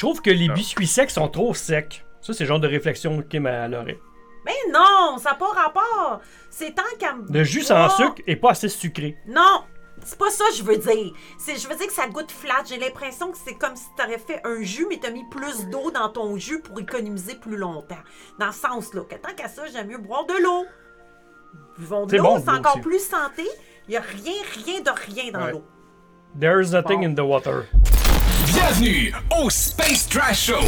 trouve que les biscuits secs sont trop secs. Ça, c'est le genre de réflexion Kim elle aurait. Mais non, ça n'a pas rapport. C'est tant qu'à me Le jus sans sucre est pas assez sucré. Non, c'est pas ça que je veux dire. C'est, je veux dire que ça goûte flat. J'ai l'impression que c'est comme si t'aurais fait un jus, mais t'as mis plus d'eau dans ton jus pour économiser plus longtemps. Dans ce sens-là, que tant qu'à ça, j'aime mieux boire de l'eau. Buvons de l'eau, bon, c'est encore aussi. plus santé. Il n'y a rien, rien de rien dans Ouais. l'eau. There's nothing Bon. in the water. Bienvenue au Space Trash Show!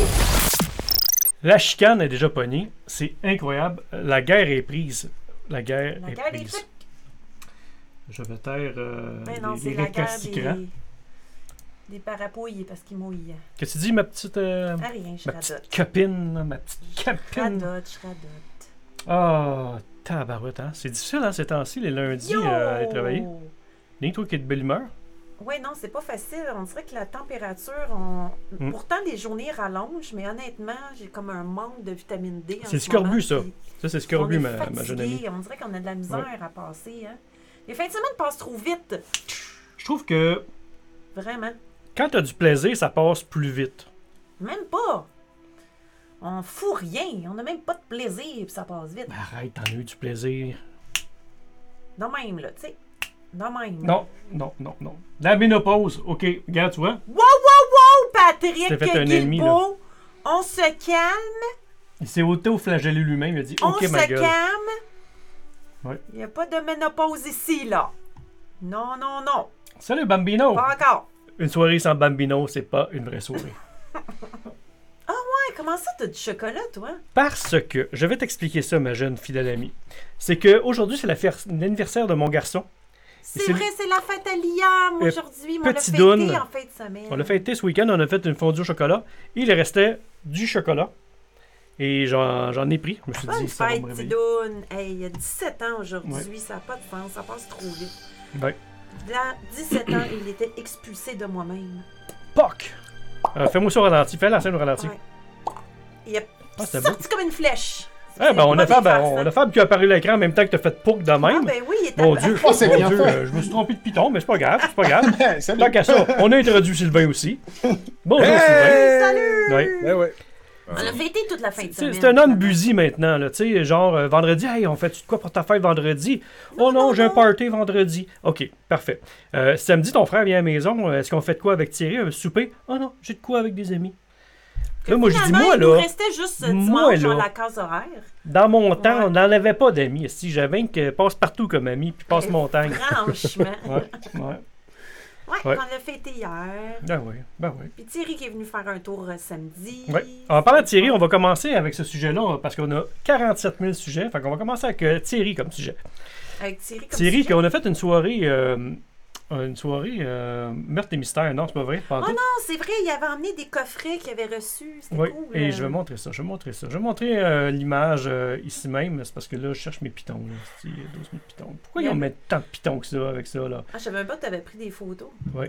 La chicane est déjà pognée. C'est incroyable. La guerre est prise. La guerre La est guerre des prise. trucs. Je vais taire euh, Mais non, les, c'est les la guerre des, des parapouilles parce qu'ils mouillent. Qu'est-ce que tu dis, ma petite, euh, Ah, rien, je ma petite copine, ma petite Je copine? radote, je radote. Ah, tabarouette, hein? C'est difficile, hein, ces temps-ci, les lundis, euh, aller travailler. Ni toi qui es de belle humeur. Oui, non, c'est pas facile. On dirait que la température, on... Mm. pourtant les journées rallongent, mais honnêtement, j'ai comme un manque de vitamine D. C'est ce scorbut, ça. Ça, c'est scorbut, ma, fatigué, ma jeune amie. On dirait qu'on a de la misère à passer. Hein? Les fins de semaine passent trop vite. Je trouve que Vraiment. quand t'as du plaisir, ça passe plus vite. Même pas. On fout rien. On n'a même pas de plaisir, puis ça passe vite. Arrête, t'en as eu du plaisir. Non même, là, tu sais. Non même. Non, non, non, non. La ménopause, ok, regarde, tu vois. Wow, wow, wow, Patrick fait un ennemi, là. On se calme. Il s'est auto-flagellé lui-même, il a dit On ok, se ma gueule. calme. Ouais. Il n'y a pas de ménopause ici, là. Non, non, non. Salut Bambino! Pas encore. Une soirée sans Bambino, c'est pas une vraie soirée. Ouais, comment ça, t'as du chocolat, toi? Parce que, je vais t'expliquer ça, ma jeune fidèle amie. C'est que aujourd'hui, c'est la l'anniversaire de mon garçon. C'est vrai, c'est la fête à Liam Euh, aujourd'hui. On l'a fêté doune. en fin de semaine. On l'a fêté ce week-end, on a fait une fondue au chocolat. Il restait du chocolat. Et j'en j'en ai pris. Je me suis Bonne dit, ça va fête, me réveiller. Tidoune. Hey, il y a 17 ans aujourd'hui, ça n'a pas de sens, ça passe trop vite. Ouais. Là, 17 ans, il était expulsé de moi-même. Poc! Euh, Fais-moi ça au ralenti. Fais la scène au ralenti. Ouais. Il a Ah, beau. sorti comme une flèche. Ah, ben, on a, Fab, on hein. a Fab qui a apparu à l'écran en même temps que t'as fait Pouk de Ah, même. ben oui, il était Mon Dieu, Oh, c'est mon bien Dieu, fait. euh, je me suis trompé de piton, mais c'est pas grave, c'est pas grave. Salut. Tant qu'à ça, on a introduit Sylvain aussi. Bonjour Hey! Salut! Ouais. Eh ouais. On a fêté toute la fin de C'est semaine. c'est un homme busy maintenant, là. Tu sais, genre, euh, vendredi, hey, on fait de quoi pour ta fête vendredi? oh non, j'ai un party vendredi. OK, parfait. Euh, samedi, ton frère vient à la maison. euh, Est-ce qu'on fait de quoi avec Thierry? Un souper? Oh non, j'ai de quoi avec des amis. Là, moi, je dis, moi, là, restait juste moi, dimanche dans la case horaire. dans mon temps, Ouais. on n'en avait pas d'amis. Si j'avais que passe partout comme ami, puis passe montagne. Franchement. Ouais, ouais. Ouais, Ouais. on l'a fêté hier. Ben oui, ben oui. Puis Thierry qui est venu faire un tour euh, samedi. Ouais. En parlant de Thierry, on va commencer avec ce sujet-là parce qu'on a 47 000 sujets. Fait qu'on va commencer avec euh, Thierry comme sujet. Avec Thierry comme Thierry, sujet. qu'on a fait une soirée, euh, une soirée euh, meurtre et mystère. Non, c'est pas vrai. pas en Oh tout. non, c'est vrai, il avait emmené des coffrets qu'il avait reçus. C'était Oui, cool. et euh. je vais montrer ça. Je vais montrer ça. Je vais montrer euh, l'image euh, ici même. C'est parce que là, je cherche mes pitons. Là. C'est 12 000 pitons. Pourquoi ils ont mis tant de pitons que ça avec ça? là? Ah, je savais même pas que tu avais pris des photos. Oui,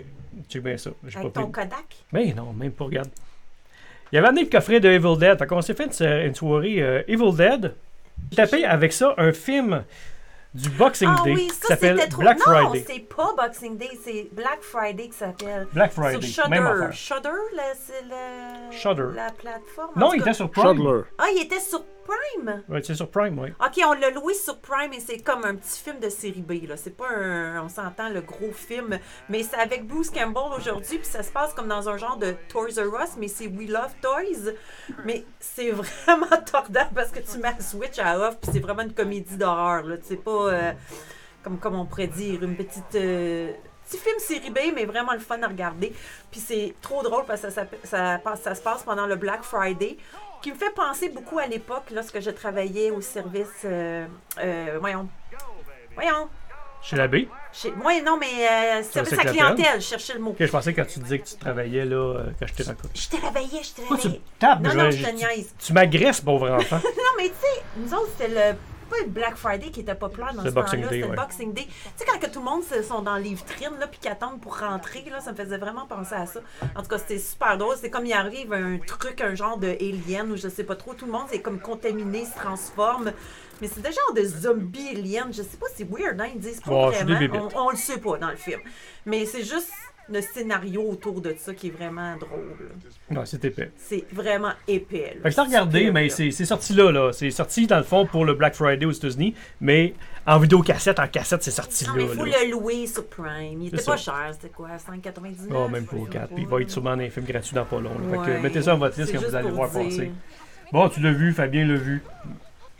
check bien ça. J'ai pas Avec pris. ton Kodak? Mais non, même pas, regarde. Il avait amené le coffret de Evil Dead. Fait qu'on s'est fait une, une soirée Evil Dead. Tapé avec ça un film du Boxing Ah Day oui, qui ça s'appelle c'était trop. Black non, Friday. c'est pas Boxing Day, c'est Black Friday qui s'appelle. Black Friday, Sur même Shudder. affaire. Shudder, là, c'est le... Shudder. la plateforme. Non, il cas. était sur Prime. Shudler. Ah, il était sur Prime? Ouais, c'est sur Prime, oui. Ok, on l'a loué sur Prime et c'est comme un petit film de série B. là. C'est pas un, on s'entend, le gros film, mais c'est avec Bruce Campbell aujourd'hui, puis ça se passe comme dans un genre de Toys R Us, mais c'est We Love Toys. Mais c'est vraiment tordant parce que tu mets la Switch à off, puis c'est vraiment une comédie d'horreur. là. C'est pas, euh, comme, comme on pourrait dire, une petite... euh, Petit film série B, mais vraiment le fun à regarder. Puis c'est trop drôle parce que ça, ça, ça ça se passe pendant le Black Friday, qui me fait penser beaucoup à l'époque lorsque je travaillais au service. euh, euh, voyons. Voyons. Chez l'abbé? Chez, moi, non, mais euh, service à clientèle. je cherchais le mot. Ok, je pensais quand tu disais que tu travaillais là, euh, quand je t'ai rencontré. Je te réveillais, je te Pourquoi tu tapes? Non, je- non, je- te tu- niaise. Tu m'agresses, pauvre enfant. Non, mais tu sais, nous autres, c'était le. Pas le Black Friday qui était populaire dans ce temps-là, c'était ouais. Boxing Day. Tu sais, quand que tout le monde sont dans les vitrines, là, puis qui attendent pour rentrer, là, ça me faisait vraiment penser à ça. En tout cas, c'était super drôle. C'est comme il arrive un truc, un genre de alien, ou je sais pas trop, tout le monde c'est comme contaminé, se transforme. Mais c'est des genres de zombies aliens. Je sais pas, c'est weird, hein? Ils disent pas vraiment. On, on le sait pas dans le film. Mais c'est juste le scénario autour de ça qui est vraiment drôle. Non, c'est épais. C'est vraiment épais. là. Fait que je regardé, mais c'est sorti là, là. C'est sorti dans le fond pour le Black Friday aux États-Unis, mais en vidéocassette, en cassette, c'est sorti Non, là. mais il faut là. le louer sur Prime. Il était pas ça. cher, c'était quoi 5,99 Oh, même pas je sais 4. pas, Puis il va être sûrement dans un film gratuit dans pas long. là. Fait que Ouais. mettez ça dans votre liste quand vous allez pour voir dire. passer. Bon, tu l'as vu, Fabien l'a vu.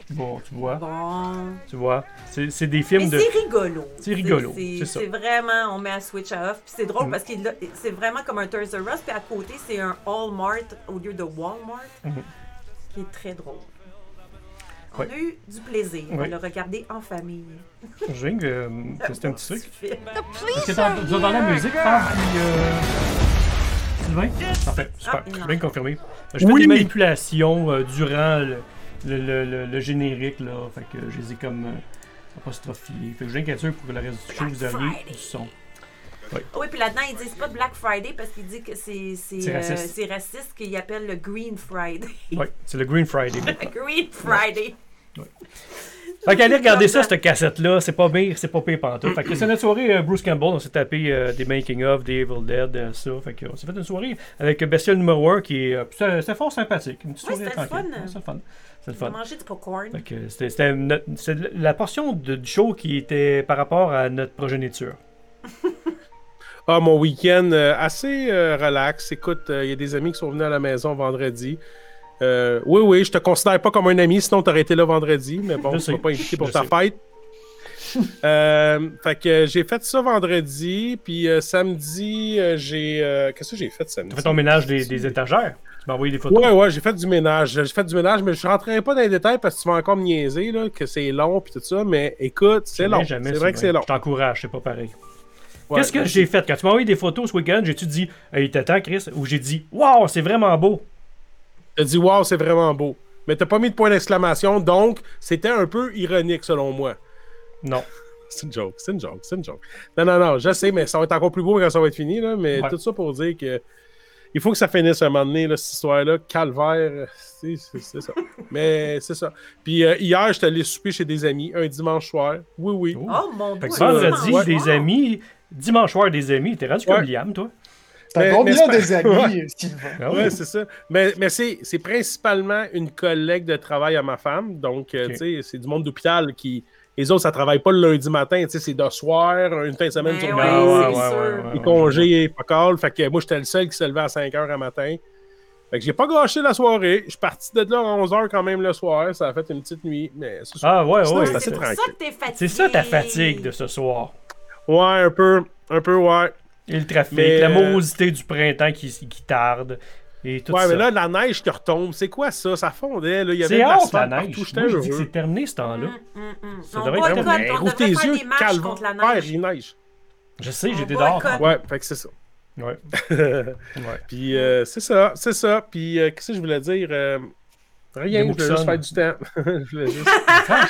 Bon, tu vois, Bon. tu vois. C'est c'est des Mais films de. c'est rigolo. C'est rigolo, C'est- c'est ça. C'est vraiment, on met à switch à off. Puis c'est drôle Mm. parce que c'est vraiment comme un Toys R Us. Puis à côté, c'est un Walmart au lieu de Walmart. Mhm. Qui est très drôle. On Ouais. a eu du plaisir Ouais. à le regarder en famille. Je viens que euh, c'était un petit truc. film. Est-ce que t'as- vous entendez la musique, Fab? Puis, euh... Sylvain? Parfait, super. Ah, il Je en viens a. de confirmer. Je fais Oui. des manipulations euh, durant le, le, le- le- le générique, là. Fait que je les ai comme euh, apostrophiés. Fait que je viens sûr pour que le reste du show, vous auriez du son. Oui, puis là-dedans, ils disent pas de Black Friday parce qu'ils disent que c'est c'est, C'est euh, raciste. c'est raciste qu'ils appellent le Green Friday. Ouais, c'est le Green Friday. Green Friday. Fait qu'allez regarder ça, cette cassette-là, c'est pas pire, c'est pas pire pantoute. Fait que c'est notre soirée, euh, Bruce Campbell, on s'est tapé euh, des making-of, des Evil Dead, euh, ça. Fait que on s'est fait une soirée avec Bestial numéro 1 qui est, euh, c'est fort sympathique. Une petite Ouais, soirée tranquille. fun. Ouais, C'est le fun. On a mangé du popcorn. C'était- c'était notre- c'est la portion de, du show qui était par rapport à notre progéniture. Ah, mon week-end euh, assez euh, relax. Écoute, il y a des amis qui sont venus à la maison vendredi. Euh, oui, oui, je te considère pas comme un ami, sinon t'aurais été là vendredi, mais bon, Je m'as pas invité pour Je ta sais. fête. Euh, fait que euh, j'ai fait ça vendredi, puis euh, samedi, euh, j'ai. euh, Qu'est-ce que j'ai fait samedi? Tu fait ton ménage des, des étagères? Tu m'as envoyé des photos. Ouais, ouais, j'ai fait du ménage. J'ai fait du ménage, mais je rentrerai pas dans les détails parce que tu vas encore me niaiser, là, que c'est long puis tout ça. Mais écoute, c'est long. C'est vrai que c'est long. Je t'encourage, c'est pas pareil. Ouais, Qu'est-ce que j'ai fait? Quand tu m'as envoyé des photos ce week-end, j'ai-tu dit, hey, t'attends, Chris? Ou j'ai dit, waouh, c'est vraiment beau. T'as dit, waouh, c'est vraiment beau. Mais t'as pas mis de point d'exclamation, donc c'était un peu ironique selon moi. Non. C'est une joke, c'est une joke, c'est une joke. Non, non, non, je sais, mais ça va être encore plus beau quand ça va être fini, là, mais Ouais. tout ça pour dire que il faut que ça finisse un moment donné, là, cette histoire-là. Calvaire, c'est ça. mais c'est ça. Puis euh, hier, j'étais allé souper chez des amis, un dimanche soir. Oui, oui. Oh. Oh mon dieu. vendredi, dimanche des amis, dimanche soir, des amis. T'es rendu comme Ouais. Liam, toi? T'as combien des amis, Sylvain? Ah Ouais, c'est ça. Mais, mais c'est c'est principalement une collègue de travail à ma femme. Donc, euh, tu sais, c'est du monde d'hôpital qui. Les autres, ça travaille pas le lundi matin. Tu sais, c'est de soir, une fin de semaine sur Ben. Ah, ouais, ouais, Les congés, pas call. Fait que moi, j'étais le seul qui se levait à 5 h à matin. Fait que j'ai pas gâché la soirée. Je suis parti de là à 11 h quand même le soir. Ça a fait une petite nuit. Mais. Ah, ouais, ouais. c'est ça que t'es fatigué. C'est ça ta fatigue de ce soir. Ouais, un peu. Un peu, ouais. Et le trafic, Mais, la morosité du printemps qui, qui tarde. Et tout Ouais, ça. mais là, la neige qui retombe. C'est quoi ça? Ça fondait. Là. Il y avait de la neige. Moi, je dis que heureux. c'est terminé ce temps-là. Hum, hum, hum. Ça On devrait être Mais on tes faire yeux, des marches calvaire, contre la neige. il neige. Je sais, j'étais dehors. Ouais, fait que c'est ça. Ouais. ouais. Puis euh, c'est ça, c'est ça. Puis euh, qu'est-ce que je voulais dire? Euh, rien, je voulais juste faire du temps. je voulais juste...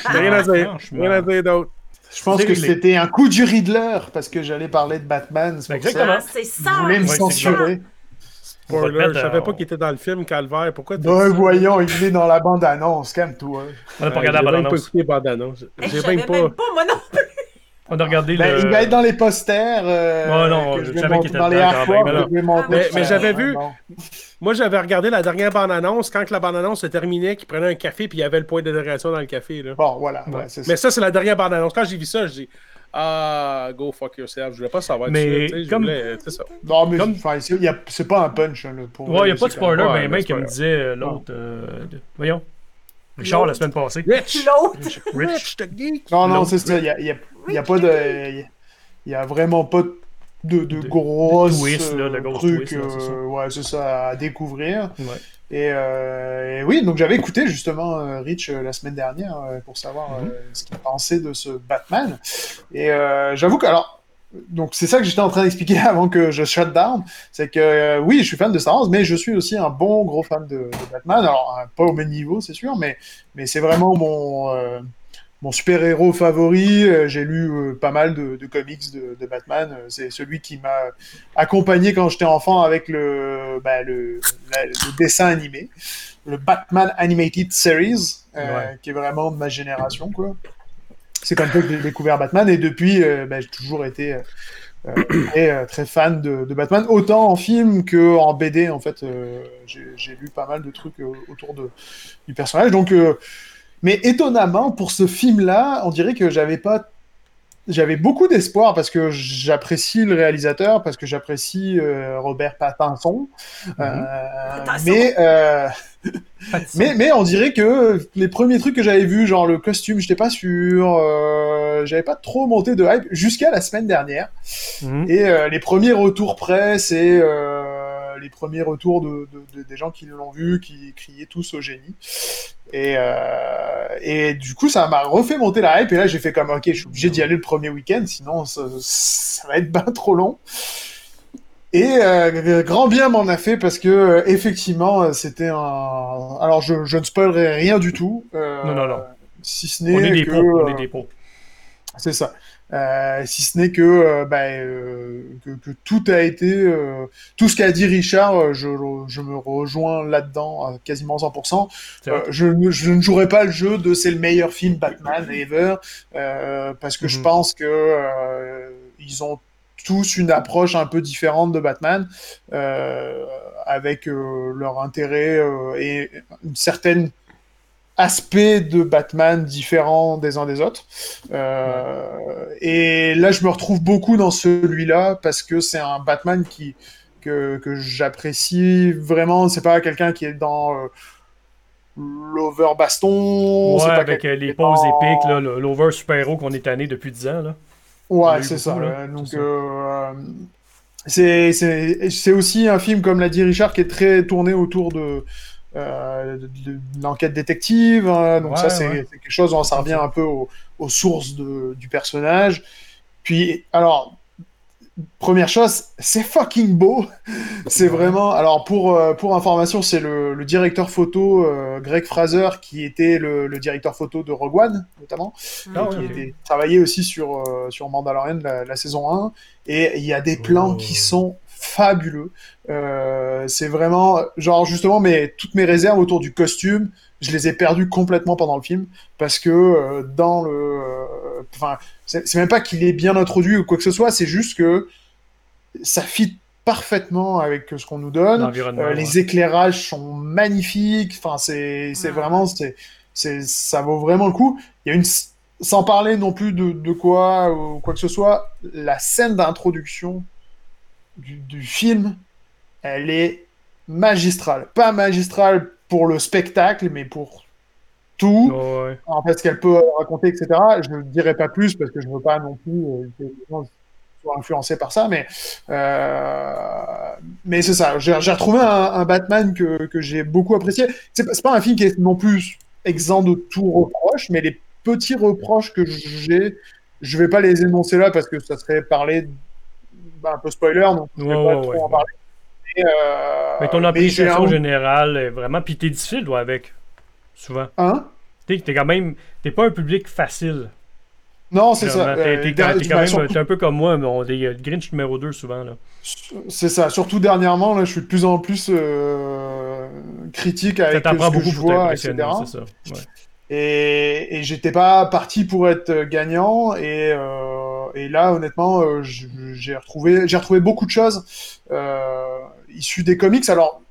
Rien à dire, rien à dire d'autre. Je pense que c'était un coup du Riddler parce que j'allais parler de Batman. C'est Exactement. Ah, ça. c'est ça. Vous voulez me censurer? Spoiler, je savais pas qu'il était dans le film Calvaire. Pourquoi tu Ben voyons, il est dans la bande-annonce, calme-toi. On a pas regardé la J'ai même pas bande-annonce. J'ai je savais même même pas... pas, moi non plus. On a regardé Ben, le. Il va être dans les posters. Euh, Ouais, non, que je je vais savais qu'il était dans les je vais montrer. Mais- j'avais vu-. Moi, j'avais regardé la dernière bande-annonce quand que la bande-annonce se terminait, qu'il prenait un café puis il y avait le point d'interrogation dans le café. Là. Bon, voilà. Ouais. ouais, c'est Mais ça. ça, c'est la dernière bande-annonce. Quand j'ai vu ça, je dis Ah, go fuck yourself. Je voulais pas savoir Mais tout de suite, tu sais, je comme- voulais- euh, C'est ça. Non, mais Comme- enfin, c'est c'est pas un punch. hein, là, pour Ouais, il n'y a c'est pas de spoiler, mais mec c'est qui pas me grave. disait euh, l'autre. euh, de- Voyons. Richard la semaine passée. Rich! L'autre. Rich. geek! Non, non, c'est ça. Il y a, il y a- y a pas de. Il y a vraiment pas de, de, de De- grosses de twist, là, de grosses trucs. twists, là, c'est ça. ouais, c'est ça à découvrir. Ouais. Et, euh, et oui, donc j'avais écouté justement euh, Rich euh, la semaine dernière euh, pour savoir Mhm. ce qu'il pensait de ce Batman. Et euh, j'avoue que alors. Donc c'est ça que j'étais en train d'expliquer avant que je shut down, c'est que euh, oui, je suis fan de Star Wars, mais je suis aussi un bon gros fan de, de Batman. Alors pas au même niveau, c'est sûr, mais mais c'est vraiment mon euh, mon super-héros favori. Euh, J'ai lu euh, pas mal de, de comics de, de Batman. Euh, C'est celui qui m'a accompagné quand j'étais enfant avec le, bah, le, la- le dessin animé, le Batman Animated Series, euh, Ouais. qui est vraiment de ma génération, quoi. C'est comme ça que j'ai découvert Batman et depuis, euh, bah, j'ai toujours été très, très fan de, de Batman, autant en film que en BD en fait. j'ai lu pas mal de trucs autour du personnage. Donc, mais étonnamment pour ce film-là, on dirait que j'avais pas, j'avais beaucoup d'espoir parce que j'apprécie le réalisateur, parce que j'apprécie euh, Robert Pattinson, Euh, Pattinson. mais euh, mais, mais on dirait que les premiers trucs que j'avais vus, genre le costume, j'étais pas sûr, euh, j'avais pas trop monté de hype jusqu'à la semaine dernière. Mhm. Et euh, les premiers retours presse et euh, les premiers retours de, de- de- des gens qui l'ont vu, qui criaient tous au génie. Et, euh, et du coup, ça m'a refait monter la hype. Et là, j'ai fait comme, ok, je suis obligé d'y aller le premier week-end, sinon ça, ça va être bien trop long. Et euh, grand bien m'en a fait parce que euh, effectivement, euh, c'était un. Alors, je, je ne spoilerai rien du tout. euh, Non, non, non. Si ce n'est des que. pros, on euh, est des pros. c'est ça. Euh, si ce n'est que, euh, bah, euh, que, que tout a été, euh, tout ce qu'a dit Richard, euh, je, je me rejoins là-dedans à quasiment 100%. C'est Euh, vrai. je, ne- je ne jouerai pas le jeu de c'est le meilleur film Batman ever, euh, parce que je Mhm. pense que euh, ils ont tous une approche un peu différente de Batman, euh, avec euh, leur intérêt euh, et une certaine aspect de Batman différents des uns des autres. Euh, Et là, je me retrouve beaucoup dans celui-là parce que c'est un Batman qui que, que j'apprécie vraiment. C'est pas quelqu'un qui est dans euh, l'over baston. Ouais, pas avec euh, les poses dans- épiques, l'over super-héros qu'on est tanné depuis 10 ans. Là. Ouais, c'est ça. là. Donc, c'est aussi un film comme l'a dit Richard qui est très tourné autour de euh, l'enquête détective. hein. donc Ouais, ça, c'est ouais. quelque chose où ça revient un peu aux, aux sources de, du personnage. Puis, alors, première chose, c'est fucking beau. C'est vraiment. Alors, pour, euh, pour information, c'est le, le directeur photo euh, Greg Fraser qui était le, le directeur photo de Rogue One, notamment Ah, qui était travaillé aussi sur, euh, sur Mandalorian, la, la saison 1. Et il y a des plans Oh. qui sont fabuleux. Euh, c'est vraiment, genre, justement, mais toutes mes réserves autour du costume, je les ai perdues complètement pendant le film. Parce que euh, dans le. euh, Enfin, c'est c'est même pas qu'il est bien introduit ou quoi que ce soit, c'est juste que ça fit parfaitement avec ce qu'on nous donne. Euh, ouais. les éclairages sont magnifiques. Enfin, c'est Ouais. vraiment c'est c'est ça vaut vraiment le coup. Il y a une sans parler non plus de, de quoi ou quoi que ce soit, la scène d'introduction du, du film, elle est magistrale. Pas magistrale pour le spectacle, mais pour tout, ouais. en fait, ce qu'elle peut raconter, etc. Je ne dirai pas plus parce que je ne veux pas non plus euh, que les gens soient influencés par ça, mais, euh, mais c'est ça. J'ai retrouvé un, un Batman que, que j'ai beaucoup apprécié. C'est pas, pas un film qui est non plus exempt de tout reproche, mais les petits reproches que j'ai, je vais pas les énoncer là parce que ça serait parler bah, un peu spoiler, donc je vais Ouais, pas trop en parler. Mais, euh, Mais ton mais un- générale est vraiment. Puis t'es difficile, toi, avec. Souvent. Hein? T'es t'es quand même. T'es pas un public facile. Non, c'est ça. T'es Euh, t'es der- quand, t'es quand même. surtout- T'es un peu comme moi, mais on est Grinch numéro 2 souvent. Là. C'est ça. Surtout dernièrement, là, je suis de plus en plus euh, critique avec ce t'apprend que beaucoup je pour vois, etc. c'est ça. Ouais. Et, et j'étais pas parti pour être gagnant. Et, euh, et là, honnêtement, euh, j'ai retrouvé, j'ai retrouvé beaucoup de choses euh, issues des comics. Alors,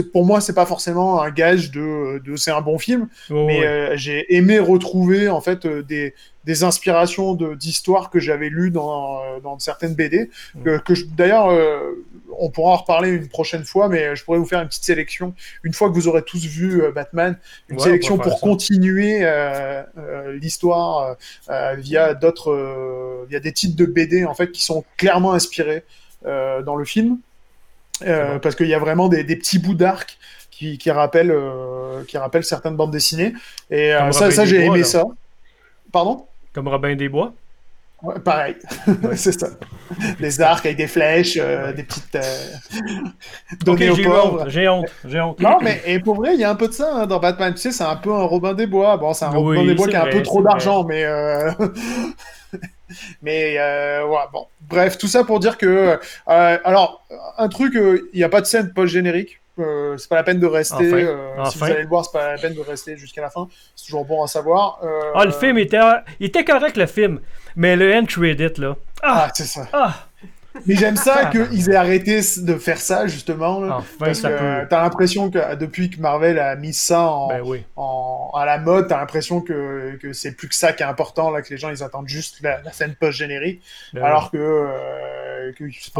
pour moi, c'est pas forcément un gage de, de c'est un bon film, mais ouais. euh, j'ai aimé retrouver en fait euh, des, des inspirations de- d'histoires que j'avais lues dans, euh, dans certaines BD. Que, que D'ailleurs, euh, on pourra en reparler une prochaine fois, mais je pourrais vous faire une petite sélection une fois que vous aurez tous vu euh, Batman, une Ouais, sélection pour ça. continuer euh, euh, l'histoire euh, euh, via d'autres, euh, via des titres de BD en fait qui sont clairement inspirés euh, dans le film, Euh, bon. parce qu'il y a vraiment des, des petits bouts d'arc qui, qui rappellent, euh, qui rappellent certaines bandes dessinées. Et euh, ça, j'ai aimé là. ça. Pardon? Comme Robin des Bois. Ouais, pareil, c'est ça. Des arcs avec des flèches, des petites données aux j'ai honte. J'ai honte. Non, mais et pour vrai, il y a un peu de ça hein, dans Batman. Tu sais, c'est un peu un Robin des Bois. Bon, c'est un Oui, Robin des Bois qui a un peu trop d'argent, mais. mais, euh, ouais, bon. Bref, tout ça pour dire que. euh, alors, un truc, euh, il n'y a pas de scène post-générique. euh, c'est pas la peine de rester. Enfin. euh, Si vous allez le voir, c'est pas la peine de rester jusqu'à la fin. C'est toujours bon à savoir. Euh, Ah, le film était, il était correct, le film. Mais le end credit, là. Ah! Ah, c'est ça. Ah! Mais j'aime ça qu'ils aient arrêté de faire ça, justement. là. Enfin, parce ça que peut. t'as l'impression que depuis que Marvel a mis ça en, Ben oui. en- à la mode, t'as l'impression que, que c'est plus que ça qui est important, là, que les gens ils attendent juste la, la scène post-générique, Ben alors que, euh, que c'est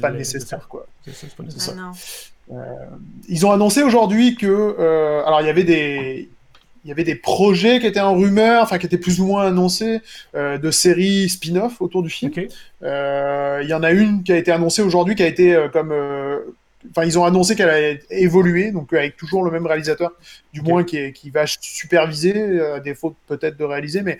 pas nécessaire. Quoi. C'est Ah. Ils ont annoncé aujourd'hui que, euh, alors il y avait des, il y avait des projets qui étaient en rumeur, enfin qui étaient plus ou moins annoncés euh, de séries spin-off autour du film. Euh, Il y en a une qui a été annoncée aujourd'hui, qui a été euh, comme, enfin ils ont annoncé qu'elle a évolué, donc avec toujours le même réalisateur, du moins qui, est- qui va superviser, à défaut peut-être de réaliser, mais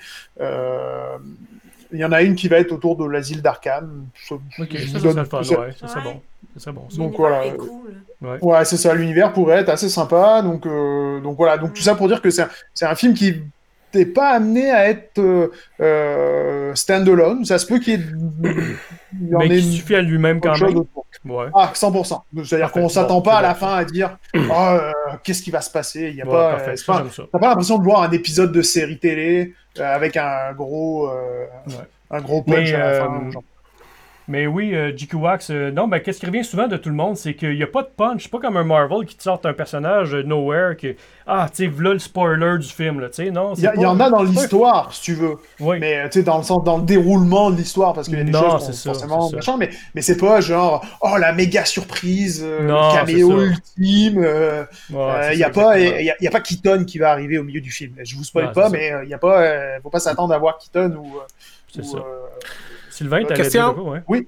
il y en a une qui va être autour de l'asile d'Arkham. Ok, ça, donne fun. ça. Ouais, ça Ouais. bon. Ça bon. ça. Donc, L'univers voilà. est cool. Ouais. Ouais, c'est ça. L'univers pourrait être assez sympa. Donc, euh, donc voilà. Donc tout ça pour dire que c'est un, c'est un film qui n'est pas amené à être euh, euh, stand-alone. Ça se peut qu'il y ait, il y en Mais ait qui suffit à lui-même quand même. Ouais. Ah, 100%. C'est-à-dire qu'on s'attend Bon, pas à la fin à dire Ah, euh, qu'est-ce qui va se passer? Il y a Ouais, pas. T'as pas l'impression de voir un épisode de série télé euh, avec un gros, euh, Ouais. un gros punch Mais, à la fin. genre. Mais oui, euh, GQ Wax, euh, non, ben, qu'est-ce qui revient souvent de tout le monde, c'est qu'il n'y a pas de punch. C'est pas comme un Marvel qui te sort un personnage euh, nowhere que. Ah, tu sais, voilà le spoiler du film, là, tu sais, non? Il y, a- en a dans l'histoire, si tu veux. Oui. Mais tu sais, dans le sens, dans le déroulement de l'histoire, parce qu'il y a des Non, choses c'est qu'on- ça, forcément c'est ça. machin, mais, mais c'est pas genre, oh la méga surprise, euh, Non, caméo c'est ça. ultime. euh, Ouais, Il y a ça, pas, y a, y a pas Keaton qui va arriver au milieu du film. Je vous spoil Ouais, pas, mais il y a pas, euh, faut pas s'attendre à voir Keaton ou. euh, C'est ça. Sylvain, t'avais Question? dit de quoi, ouais?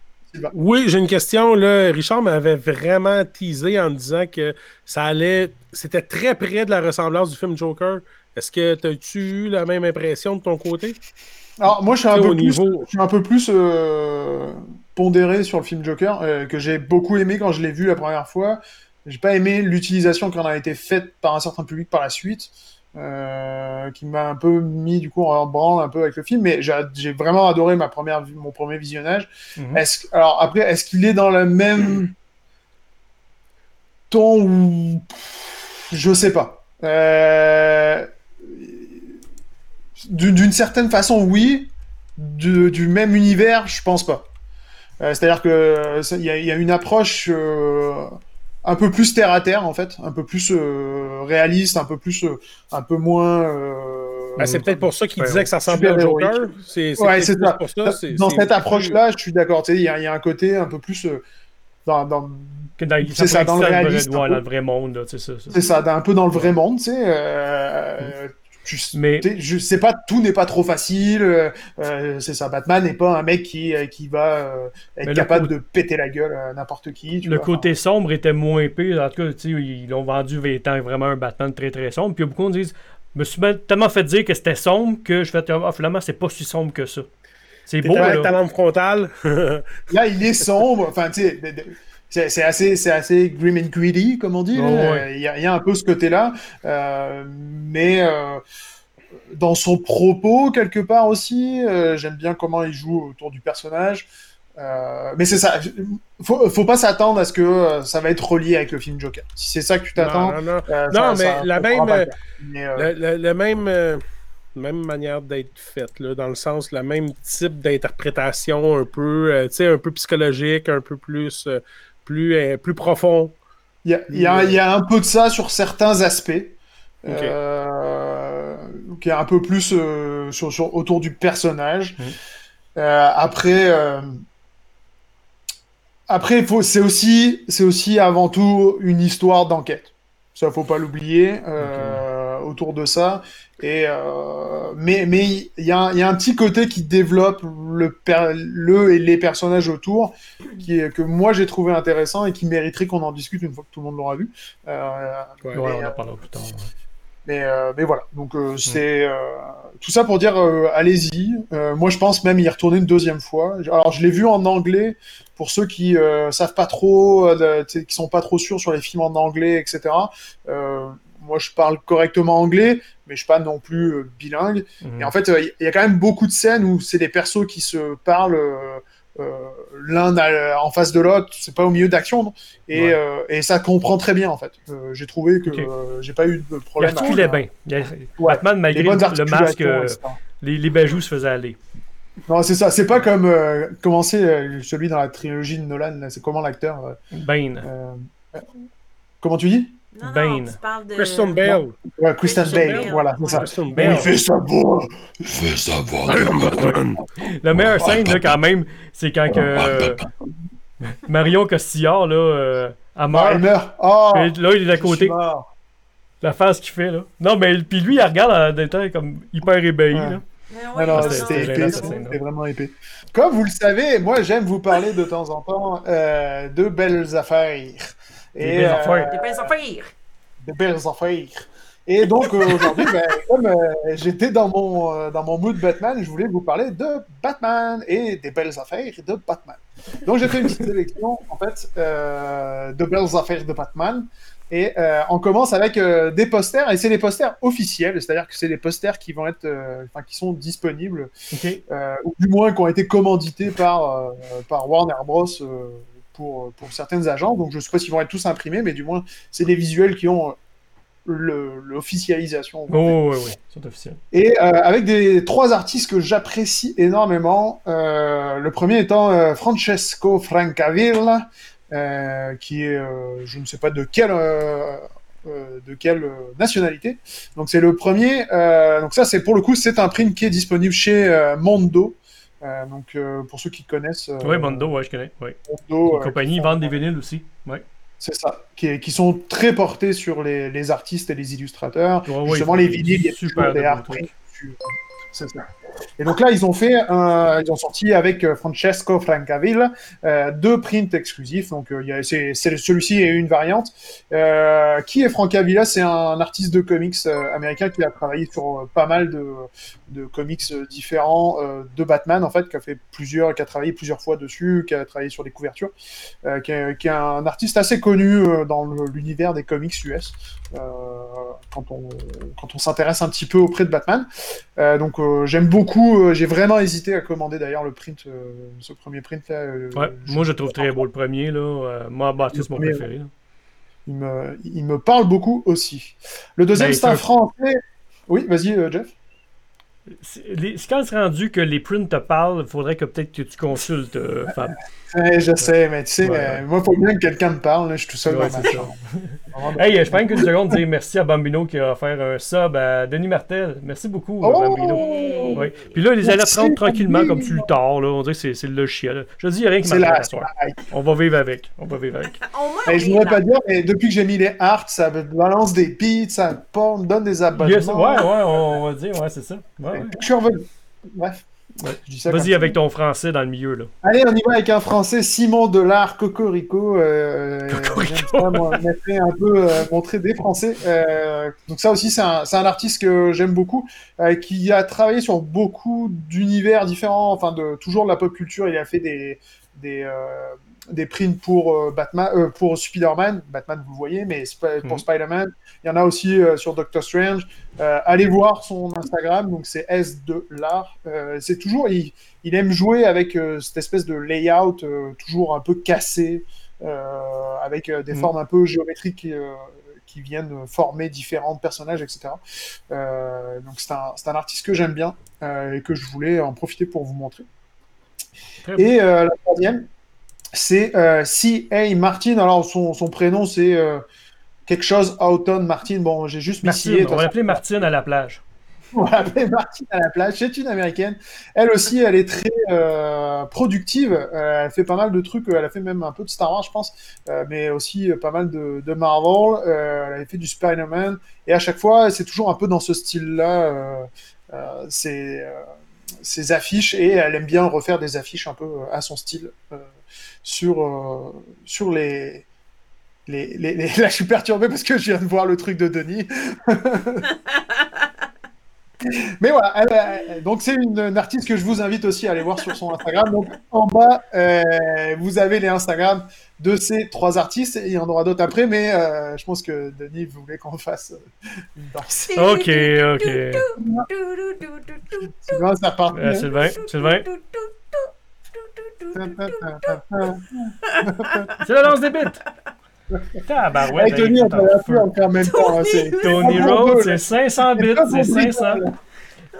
Oui, j'ai une question. Là. Richard m'avait vraiment teasé en me disant que ça allait. C'était très près de la ressemblance du film Joker. Est-ce que as-tu eu la même impression de ton côté? Alors moi, je suis un Tu peu plus, niveau- je suis un peu plus euh, pondéré sur le film Joker, euh, que j'ai beaucoup aimé quand je l'ai vu la première fois. J'ai pas aimé l'utilisation qui en a été faite par un certain public par la suite, euh, qui m'a un peu mis du coup en branle un peu avec le film. Mais j'ai vraiment adoré ma première, mon premier visionnage. Mhm. Alors après, est-ce qu'il est dans le même ton ou je sais pas. Euh, D'une certaine façon, oui. Du, du même univers, je pense pas. Euh, C'est-à-dire que euh, il y, a- il y a une approche euh, un peu plus terre à terre en fait, un peu plus euh, réaliste, un peu plus, euh, un peu moins. euh, Ben, c'est peut-être pour ça qu'il Ouais, disait que ça ressemblait super Joker. C'est Ouais, c'est ça. pour ça. c'est- Dans c'est cette plus- approche-là, je suis d'accord. Tu sais, il y, a- il y a un côté un peu plus euh, dans, dans- C'est ça, dans le réaliste, vrai- dans le vrai monde, sais, ça. c'est ça, un peu dans le vrai monde, tu sais. Tu- Mais- je sais pas, tout n'est pas trop facile. euh, euh, c'est ça, Batman n'est pas un mec qui, euh, qui va euh, être capable de péter la gueule à n'importe qui. tu Le vois. côté sombre était moins épais. En tout cas, ils l'ont vendu étant vraiment un Batman très très sombre. Puis il y a beaucoup qui disent Je me suis tellement fait dire que c'était sombre que je fais Ah, finalement, c'est pas si sombre que ça. C'est beau, T'étais avec ta là. lampe frontale. Là, il est sombre. Enfin, tu sais, c'est assez, c'est assez grim and greedy, comme on dit. Oh, ouais. Il y, a, il y a un peu ce côté-là, euh, mais euh, dans son propos quelque part aussi, euh, j'aime bien comment il joue autour du personnage. Mais c'est ça. Faut, faut pas s'attendre à ce que ça va être relié avec le film Joker. Si c'est ça que tu t'attends. Non, non, non. Non, mais ça- la même. Mais, Le, le- le même, même manière d'être faite, là, dans le sens, le même type d'interprétation un peu, euh, tu sais, un peu psychologique, un peu plus, euh, plus, euh, plus profond. Il y a, il y, a, il y a un peu de ça sur certains aspects. Ok. Euh, qui est un peu plus euh, sur, sur- autour du personnage. Euh, après, euh, après, c'est aussi, c'est aussi avant tout une histoire d'enquête. Ça, faut pas l'oublier euh, autour de ça. Et euh, mais mais il y, a y a un petit côté qui développe le le et les personnages autour, qui que moi j'ai trouvé intéressant et qui mériterait qu'on en discute une fois que tout le monde l'aura vu. Euh, Ouais. Ouais, mais, on en parlera plus tard. mais, euh, mais voilà, donc euh, c'est euh, tout ça pour dire euh, allez-y. Euh, moi je pense même y retourner une deuxième fois. Alors je l'ai vu en anglais pour ceux qui euh, savent pas trop, euh, qui sont pas trop sûrs sur les films en anglais, etc. Moi je parle correctement anglais, mais je suis pas non plus euh, bilingue. Mhm. Et en fait, euh, il y a quand même beaucoup de scènes où c'est des persos qui se parlent euh, l'un en face de l'autre, c'est pas au milieu d'action, et, Ouais. et ça comprend très bien en fait. J'ai trouvé que Ok. euh, j'ai pas eu de Il problème. articulait avec, bien. Il a- Ouais. Batman, malgré le masque, les, les bajoux se faisaient aller. Non, c'est ça. C'est pas comme euh, euh, celui dans la trilogie de Nolan. C'est comment l'acteur euh, Bane. Comment tu dis? Non, non, Bane. tu parles de... Christian Bale. ouais, Christian Christian Bale. Bale. Voilà, c'est ça. Christian Il Bale. fait ça beau. Il fait ça beau. La meilleure scène, là, quand même, c'est quand que, euh, Marion Costillard, là, euh, elle Ah, meurt. il meurt. Oh, Puis là, il est à côté. La face qu'il fait, là. Non, mais puis lui, il regarde en temps comme hyper ébahi, Ouais. là. Mais Non, c'était- épais, c'était vraiment épais. Comme vous le savez, moi j'aime vous parler de temps en temps euh, de belles affaires. Des belles euh, affaires. Des belles affaires. de belles affaires. Et donc euh, aujourd'hui, ben, comme euh, j'étais dans mon, euh, dans mon mood Batman, je voulais vous parler de Batman et des belles affaires de Batman. Donc j'ai fait une petite sélection en fait euh, de belles affaires de Batman. Et euh, on commence avec euh, des posters, et c'est des posters officiels, c'est-à-dire que c'est des posters qui vont être, euh, enfin qui sont disponibles, euh, ou du moins qui ont été commandités par, euh, par Warner Bros. Euh, pour, pour certaines agences. Donc je ne sais pas s'ils vont être tous imprimés, mais du moins c'est des visuels qui ont euh, l'officialisation. Oh, oui, oui, c'est officiel. Et euh, avec des trois artistes que j'apprécie énormément. Euh, le premier étant euh, Francesco Francavilla, qui est, je ne sais pas de quelle, de quelle nationalité. Donc c'est le premier. donc ça, c'est pour le coup, c'est un print qui est disponible chez Mondo. Euh, donc euh, pour ceux qui connaissent. euh, Oui, Mondo, ouais, je connais. Ouais. Mondo, Les euh, font- vendent des vinyles aussi. Ouais. c'est ça, qui, qui sont très portés sur les, les artistes et les illustrateurs. Ouais, Justement, les vinyles, il y a toujours des de art beaux trucs. prints dessus. C'est ça. Et donc là, ils ont fait, ils ont sorti avec euh, Francesco Francavilla euh, deux prints exclusifs. Donc euh, celui-ci et une variante. Euh, qui est Francavilla? C'est un artiste de comics américain qui a travaillé sur pas mal de, comics différents de Batman en fait, qui a fait plusieurs, qui a travaillé plusieurs fois dessus, qui a travaillé sur des couvertures, qui, est, est un artiste assez connu dans l'univers des comics US. quand on, s'intéresse un petit peu auprès de Batman. Donc j'aime beaucoup, euh, j'ai vraiment hésité à commander d'ailleurs le print, euh, ce premier print là. euh, Ouais, je- moi, je trouve très beau le premier, là. Euh, moi, bah, c'est mon premier, préféré. là. Il me, il me parle beaucoup aussi. Le deuxième Ben, c'est un français. Oui, vas-y Jeff. Les- quand c'est rendu que les prints te parlent, il faudrait que peut-être que tu consultes, Fab. Ouais, je sais, mais tu sais, Ouais, euh, moi, il faut bien que quelqu'un me parle. là, je suis tout seul Ouais, dans ma chambre. Hey, je prends qu'une seconde de dire merci à Bambino qui a offert un sub à Denis Martel. Merci beaucoup, euh, Oh! Bambino. Ouais. Puis là, les alertes Merci, rentrent tranquillement Bambi. comme tu le tard. Là. On dirait que c'est le chien. Je dis, il n'y a rien qui C'est m'arrête. On va vivre avec. On va vivre avec. On je est voudrais pas dire, mais depuis que j'ai mis les arts, ça balance des beats, ça me donne des abonnements. Yes, ouais, ouais, on va dire, ouais, c'est ça. Ouais, ouais. Je suis revenu. Bref. Ouais. Vas-y avec ton français dans le milieu. Là. Allez, on y va avec un français, Simon Delard, Cocorico. Euh, Cocorico. j'aime ça, moi, un peu euh, montrer des Français. Euh, donc ça aussi, c'est un, c'est un artiste que j'aime beaucoup, euh, qui a travaillé sur beaucoup d'univers différents, enfin de toujours de la pop culture. Il a fait des des euh, des prints pour euh, Batman, euh, pour Spider-Man, Batman vous le voyez, mais Sp- pour Mhm. Spider-Man, il y en a aussi euh, sur Doctor Strange. Allez voir son Instagram, donc c'est S de l'art. C'est toujours, il, il aime jouer avec cette espèce de layout toujours un peu cassé, avec des Mhm. formes un peu géométriques qui, viennent former différents personnages, etc. Euh, donc c'est un, artiste que j'aime bien euh, et que je voulais en profiter pour vous montrer. Très. Et euh, la troisième, c'est euh, C.A. Martin. Alors son, son prénom c'est euh, quelque chose Houghton Martin. Bon, j'ai juste mis Martine, on va l'appeler Martine à la plage. On va l'appeler Martine à la plage. C'est une américaine. Elle aussi, elle est très euh, productive. Euh, elle fait pas mal de trucs. Elle a fait même un peu de Star Wars, je pense, mais aussi pas mal de, de Marvel. Elle avait fait du Spider-Man. Et à chaque fois, c'est toujours un peu dans ce style-là. C'est ses affiches et elle aime bien refaire des affiches un peu à son style euh, sur euh, sur les les, les, les- Là, je suis perturbé parce que je viens de voir le truc de Denis. Mais voilà, elle, elle- donc c'est une, une artiste que je vous invite aussi à aller voir sur son Instagram. Donc en bas, euh, vous avez les Instagram de ces trois artistes. Et il y en aura d'autres après, mais euh, je pense que Denis voulait qu'on fasse une danse. Ok, ok. Sylvain, Euh, hein. Sylvain, Sylvain. C'est la danse des bits! Tabarouette! Hey, Tony, on t'a appris encore en même temps. hein, Tony Rhodes, c'est là. 500 bits, c'est compliqué, 500. là.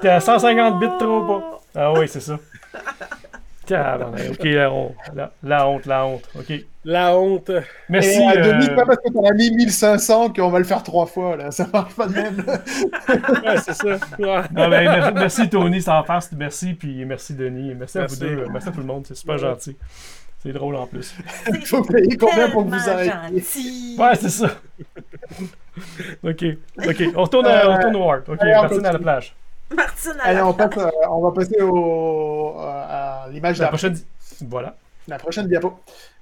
T'es à 150 bits trop bas. Ah oui, c'est ça. Tabarnak, ok, la honte, la, la honte, la honte. Ok. La honte. Merci. Et à euh, pas parce que t'en as mis 1500 qu'on va le faire trois fois, là. Ça marche pas de même. Ouais, c'est ça. Ouais. non, ben, merci, merci, Tony, c'est en face. Merci, puis merci Denis. Merci, à vous deux. Merci à tout le monde. C'est super Ouais. gentil. C'est drôle en plus. Il faut payer combien pour que vous arrêtiez gentil. Ouais, c'est ça. ok. Ok. On retourne, à, on retourne au Ward. Ok, Allez, Martine à la plage. Martine à Allez, la on, passe, euh, on va passer au, à l'image La d'après. prochaine. Voilà. La prochaine diapo.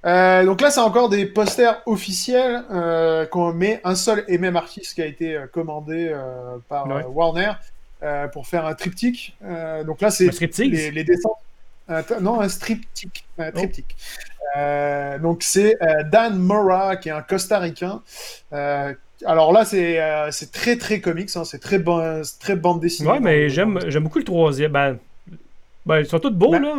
Euh, donc là, c'est encore des posters officiels euh, qu'on met un seul et même artiste qui a été euh, commandé euh, par Ouais. Warner pour faire un triptyque. Donc là, c'est les, les dessins. Non, un striptyque. Un triptyque. Donc c'est Dan Mora, qui est un costaricain. Alors là, c'est c'est très très comics, hein, c'est très, ban- très bande dessinée. Ouais, mais j'aime beaucoup le troisième. Ben, ben, ils sont tous beaux, Ben, là.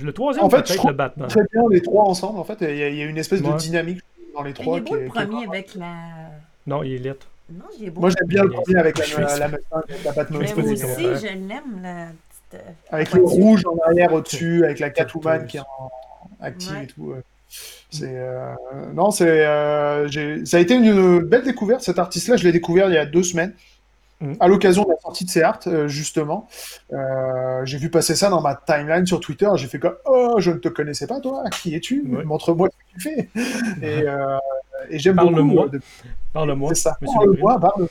Le troisième, en fait, je peut-être le Batman. très bien les trois ensemble. En fait, il y, a- il y a une espèce de dynamique dans les Il trois. est beau le premier avec la. Non, il est lit. Non, il est beau. Moi, j'aime bien le Il premier avec la, la, avec la Batmobile. Mais moi aussi, je l'aime, la petite. euh, Avec le rouge en arrière au-dessus, avec la Catwoman qui est en active Ouais. et tout. C'est euh, non, c'est euh, ça a été une belle découverte. Cet artiste-là, je l'ai découvert il y a deux semaines. Mhm. À l'occasion de la sortie de ses arts, euh, justement, Euh, j'ai vu passer ça dans ma timeline sur Twitter. J'ai fait comme Oh, je ne te connaissais pas, toi. Qui es-tu? Ouais. Montre-moi ce que tu fais. Et, euh, et j'aime beaucoup. Parle-moi. euh, Parle-moi. C'est ça. Lebrun. Parle-moi,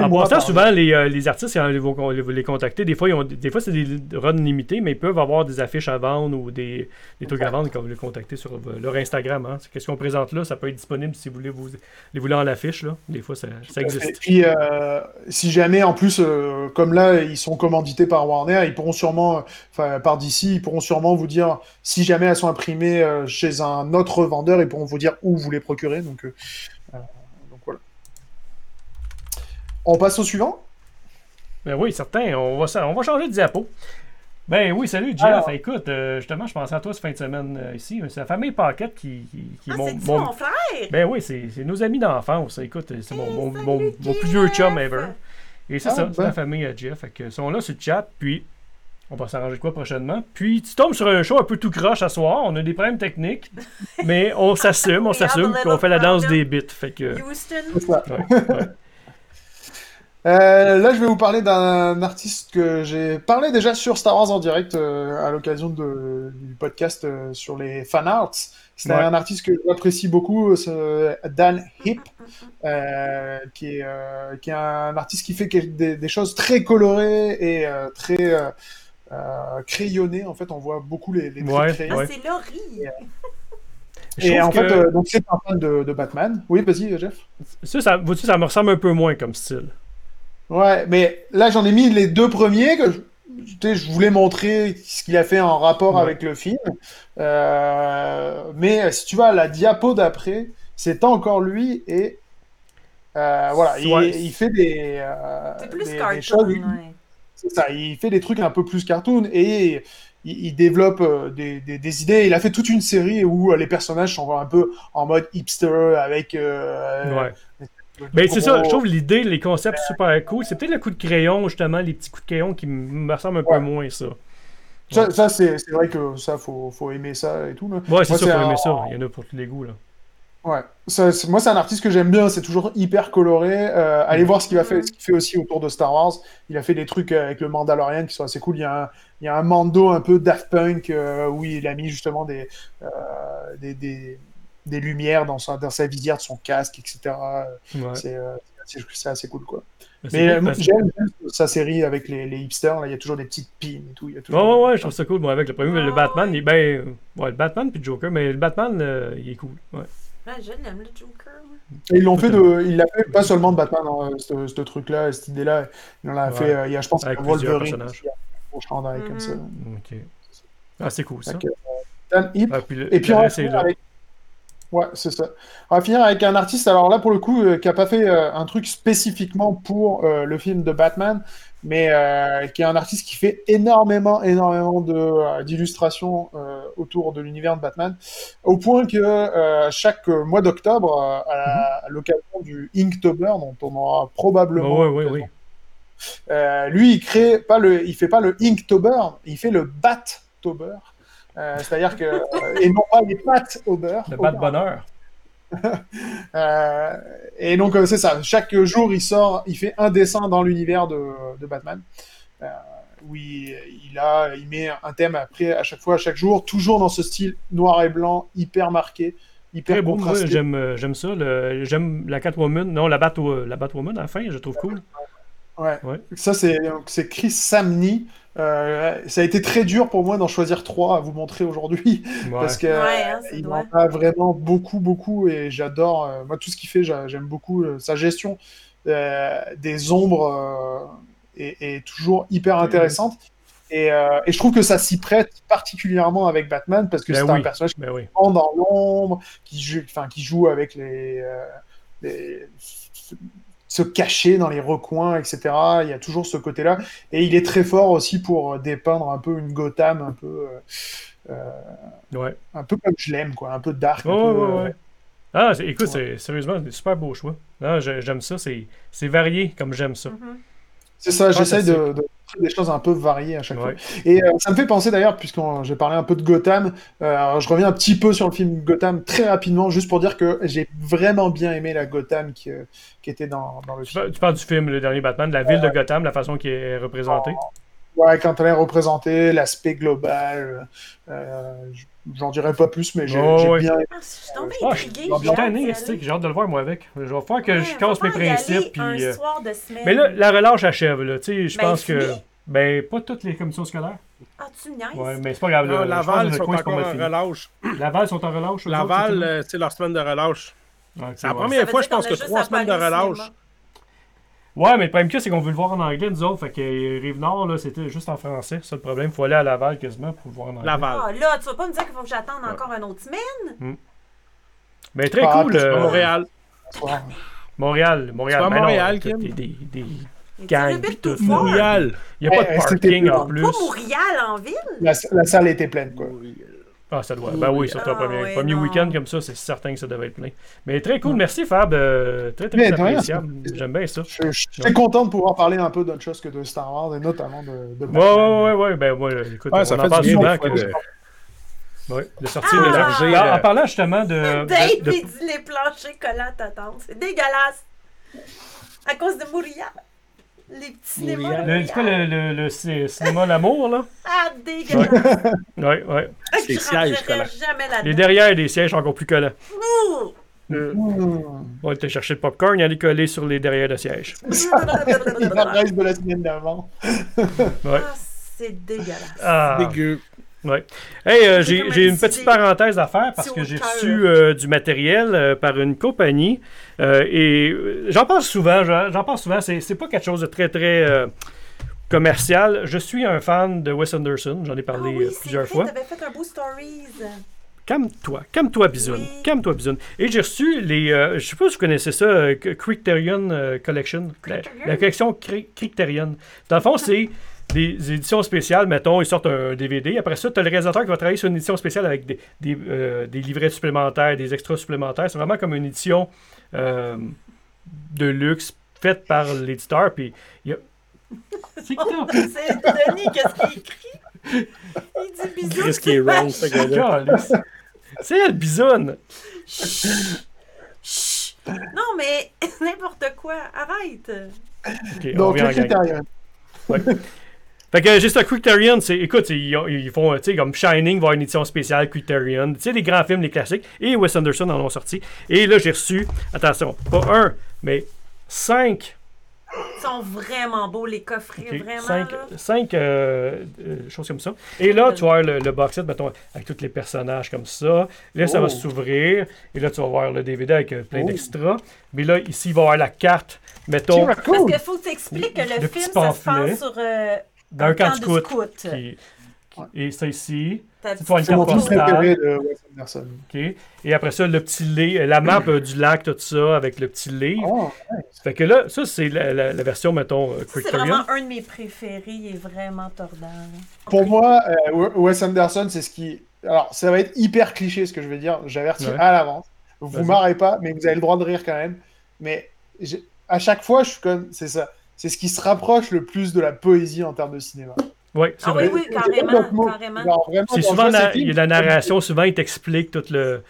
En passant, souvent, les, euh, les artistes, ils vont, con- ils vont les contacter. Des fois, ils ont, des fois c'est des runs limités, mais ils peuvent avoir des affiches à vendre ou des, des trucs à vendre quand vous les contactez sur euh, leur Instagram. Hein. Qu'est-ce qu'on présente là? Ça peut être disponible si vous voulez vous les voulez en affiche. Là. Des fois, ça, ça Et existe. puis, euh, si jamais, en plus, euh, comme là, ils sont commandités par Warner, ils pourront sûrement, euh, enfin, par DC, ils pourront sûrement vous dire, si jamais elles sont imprimées euh, chez un autre vendeur, ils pourront vous dire où vous les procurer. Donc, euh, euh, donc voilà. On passe au suivant? Ben oui, certain. On va, ça- on va changer de diapo. Ben oui, salut Jeff. Alors. Écoute, euh, justement, je pensais à toi ce fin de semaine euh, ici. C'est la famille Paquette qui, qui, qui Ah, m'ont- mon frère? Ben oui, c'est c'est nos amis d'enfance. Écoute, c'est mon, Hey, mon, mon- mon plus vieux chum ever. Et c'est Ah, ça, c'est ben. la famille à Jeff. Fait que, ils sont là sur le chat, puis on va s'arranger de quoi prochainement. Puis tu tombes sur un show un peu tout croche à soir. On a des problèmes techniques, mais on s'assume, on s'assume qu'on fait la danse des bits. Fait que. Houston. Ouais, ouais. Euh, là, je vais vous parler d'un artiste que j'ai parlé déjà sur Star Wars en direct euh, à l'occasion de- du podcast euh, sur les fan arts. C'est Ouais. un artiste que j'apprécie beaucoup, c'est Dan Hip, euh, qui, est, euh, qui est un artiste qui fait des, des choses très colorées et euh, très euh, euh, crayonnées. En fait, on voit beaucoup les, les traits Ouais. Ah, ouais. c'est Laurie. Je Et trouve en que fait, euh, donc c'est un fan de, de Batman. Oui, vas-y, Jeff. ça, ça, vois-tu, ça me ressemble un peu moins comme style. Ouais, mais là j'en ai mis les deux premiers que je, tu sais, je voulais montrer ce qu'il a fait en rapport Ouais. avec le film. Euh, mais si tu vas à la diapo d'après, c'est encore lui et euh, voilà, il, Ouais. il fait des, euh, C'est plus des- des cartoon, choses- ouais. c'est ça, il fait des trucs un peu plus cartoon et il, il développe euh, des, des- des idées. Il a fait toute une série où euh, les personnages sont un peu en mode hipster avec. Euh, Ben, c'est ça, je trouve l'idée, les concepts super cool. C'est peut-être le coup de crayon, justement, les petits coups de crayon qui me ressemblent un Ouais. peu moins, ça. Ça, ça, c'est vrai que ça, faut, faut aimer ça et tout. là. Ouais, c'est ça, faut un- aimer ça. Il y en a pour tous les goûts, là. Ouais. Ça, moi, c'est un artiste que j'aime bien. C'est toujours hyper coloré. Euh, allez voir ce qu'il va faire, ce qu'il fait aussi autour de Star Wars. Il a fait des trucs avec le Mandalorian qui sont assez cool. Il y a un, il y a un Mando un peu Daft Punk euh, où il a mis justement des, euh, des, des, des lumières dans sa, dans sa visière de son casque, etc. Ouais. C'est euh, c'est assez- cool, quoi. Ben, c'est Mais euh, que- j'aime sa série avec les, les hipsters. Là, il y a toujours des petites pins et tout. Il y a toujours... Ouais, ouais, je trouve ça cool. Bon, avec le premier, le Batman, ouais. il est ben. euh, Ouais, le Batman puis le Joker, mais le Batman, euh, il est cool. Ouais. Ah, je l'aime, le Joker. Et ils l'ont fait de, il l'a fait pas seulement de Batman, hein, ce, ce truc-là, cette idée-là. Il en a Ouais. fait, euh, il y a, je pense, Avec Wolverine personnages. qui a un chandail comme ça. Mhm. Ok. Ah, c'est cool, ça. Dan Hip. Ah, puis le, Et puis on avec, Ouais, c'est ça. On va finir avec un artiste, alors là, pour le coup, euh, qui a pas fait euh, un truc spécifiquement pour euh, le film de Batman, mais qui est un artiste qui fait énormément, énormément de, d'illustrations autour de l'univers de Batman, au point que chaque mois d'octobre, euh, à, l'occasion du Inktober, dont on aura probablement... Ouais, ouais, ouais. Euh, lui, il crée pas le, il fait pas le Inktober, il fait le Battober. Euh, C'est-à-dire que euh, et non pas les pâtes au beurre. Le bas de bonheur. Euh, et donc euh, c'est ça. Chaque jour, il sort, il fait un dessin dans l'univers de, de Batman. Où il, il a, il met un thème après à chaque fois, à chaque jour, toujours dans ce style noir et blanc, hyper marqué, hyper Très beau. J'aime, j'aime ça. J'aime la Catwoman. Non, la, Bat la Batwoman, à la fin, je trouve cool. Ouais. Ouais. Ça, c'est c'est Chris Samney. Euh, ça a été très dur pour moi d'en choisir trois à vous montrer aujourd'hui Ouais. parce que Ouais, hein, il m'en a vraiment beaucoup, beaucoup et j'adore. euh, moi, tout ce qu'il fait, j'a- j'aime beaucoup euh, sa gestion euh, des ombres euh, est, est toujours hyper Mhm. intéressante. Et, euh, et je trouve que ça s'y prête particulièrement avec Batman parce que Ben c'est un personnage Ben oui. prend dans l'ombre, qui joue, enfin, qui joue avec les, euh, les- se cacher dans les recoins, etc. Il y a toujours ce côté-là, et il est très fort aussi pour dépeindre un peu une Gotham, un peu, euh, euh, Ouais. un peu comme je l'aime, quoi, un peu dark. un Ouais, peu, ouais, euh, ouais. Ah, écoute, c'est, sérieusement, c'est super beau choix. J'ai- j'aime ça. C'est, c'est varié comme j'aime ça. Mhm. C'est ça, j'essaye Fantastique. de, de des choses un peu variées à chaque Ouais. fois. Et euh, ça me fait penser d'ailleurs, puisque j'ai parlé un peu de Gotham, euh, je reviens un petit peu sur le film Gotham très rapidement, juste pour dire que j'ai vraiment bien aimé la Gotham qui, euh, qui était dans, dans le Tu, film. tu parles du film, le dernier Batman, de la ville de Gotham, la façon qui est représentée. Ouais, quand elle est représentée, l'aspect global, euh, j'en dirais pas plus, mais j'ai Oh, ouais. bien aimé. Ah, je suis tombée Ah, j'ai tanné, j'ai hâte de le voir moi avec. Je vais faire que je casse mes principes. un Puis, euh, soir de semaine. Mais là, la relâche achève. Là. Tu sais, Je Ben, pense que. Ben, pas toutes les commissions scolaires. Ah, tu me niaises? Ouais, mais c'est pas grave. là. Non, Je pense que Laval sont encore en relâche. Laval sont en relâche. Laval, c'est euh, c'est leur semaine de relâche. C'est la ouais. première fois, je pense que trois semaines de relâche. Ouais, mais le problème que c'est qu'on veut le voir en anglais, nous autres. Fait que Rive-Nord, là, c'était juste en français. C'est ça le problème. Faut aller à Laval quasiment pour le voir en anglais. Laval. Ah, là, tu vas pas me dire qu'il faut que j'attende encore une autre semaine? Ben, très Ah, cool. euh, Montréal. Montréal. Montréal. C'est pas Ben non, Montréal, Kim? Des, des, des Mais gangs. Montréal. Il n'y a pas Eh, de c'était parking en plus. Pas Montréal en ville? La, la salle était pleine, quoi. Ah, ça doit. Ben oui, surtout le Ah, premier, ouais, premier week-end comme ça, c'est certain que ça devait être plein. Mais très cool, merci Fab. euh, très très appréciable. J'aime bien ça. Je, je suis très content de pouvoir parler un peu d'autre chose que de Star Wars, et notamment de, de Ouais, ouais, ouais, ouais. Ben, moi, écoute, Ouais, on ça en fait parle souvent que. de- Ouais, de sortir Ah! de. En, euh, en parlant justement de. Dave, de- de- il dit les planchers collants à ta tante. C'est dégueulasse. À cause de Mouria. Les petits cinémas. Le, c'est quoi le, le, le ci- cinéma L'amour, là? Ah, dégueulasse. Ouais, ouais. Ah, Les je sièges rentrerai collants. jamais Les là-dedans. derrière des sièges encore plus collants. Ouh. Mmh. On va aller chercher le popcorn, il y en a collé sur les derrière de siège. Il reste de la semaine d'avant. Ouais. Ah, c'est dégueulasse. Ah. Dégueu. Ouais. Hey, euh, j'ai une petit petite parenthèse à faire parce que j'ai reçu euh, du matériel euh, par une compagnie et j'en parle souvent, j'en parle souvent, c'est c'est pas quelque chose de très très commercial. Je suis un fan de Wes Anderson, j'en ai Ah parlé oui, euh, c'est plusieurs vrai, fois. t'avais fait un beau stories. Calme-toi, calme-toi Bisoun, Oui. calme-toi Bisoun. Et j'ai reçu les, je sais pas si vous connaissez ça, Criterion Collection, la, la collection Cri- Criterion. Dans le fond, c'est des éditions spéciales, mettons, ils sortent un DVD. Après ça, tu as le réalisateur qui va travailler sur une édition spéciale avec des, des, euh, des livrets supplémentaires, des extras supplémentaires. C'est vraiment comme une édition euh, de luxe faite par l'éditeur. Puis il y a. C'est Denis, qu'est-ce qu'il écrit? Il dit bisous. Qu'est-ce qui est wrong, ce gars-là? Calice. C'est elle, bisoune! Chut. Non, mais n'importe quoi. Arrête. Ok, on Donc, le gang. critérium. Fait que juste un Criterion, c'est. Écoute, c'est- ils, ont- ils font, tu sais, comme Shining va avoir une édition spéciale Criterion. Tu sais, les grands films, les classiques. Et Wes Anderson en ont sorti. Et là, j'ai reçu, attention, pas un, mais cinq. Ils sont vraiment beaux, les coffrets, vraiment. cinq, là. cinq euh, euh, choses comme ça. Et là, tu vas voir le, le box set, mettons, avec tous les personnages comme ça. Là, ça va Oh. s'ouvrir. Et là, tu vas voir le DVD avec euh, plein Oh. d'extras. Mais là, ici, il va y avoir la carte, mettons, Parce qu'il faut que tu expliques que le, Le film, ça se passe sur euh, d'un un camp camp de de scout. scout. qui- qui- et ça ici. C'est mon postale. préféré de Wes Anderson. OK. Et après ça, le petit livre, la map euh, du lac, tout ça, avec le petit livre. Oh, Fait que là, ça, c'est la, la- la version, mettons, euh, Ça, C'est Criterion. vraiment un de mes préférés. Il est vraiment tordant. Pour moi, euh, Wes Anderson, c'est ce qui. Alors, ça va être hyper cliché ce que je vais dire. J'avertis Ouais. à l'avance. Vous Vas-y. marrez pas, mais vous avez le droit de rire quand même. Mais à chaque fois, je suis comme. C'est ça. C'est ce qui se rapproche le plus de la poésie en termes de cinéma. Oui, c'est Ah vrai. oui, oui, carrément, C'est souvent, le na- setting, il y a de la narration, souvent, il t'explique tout le.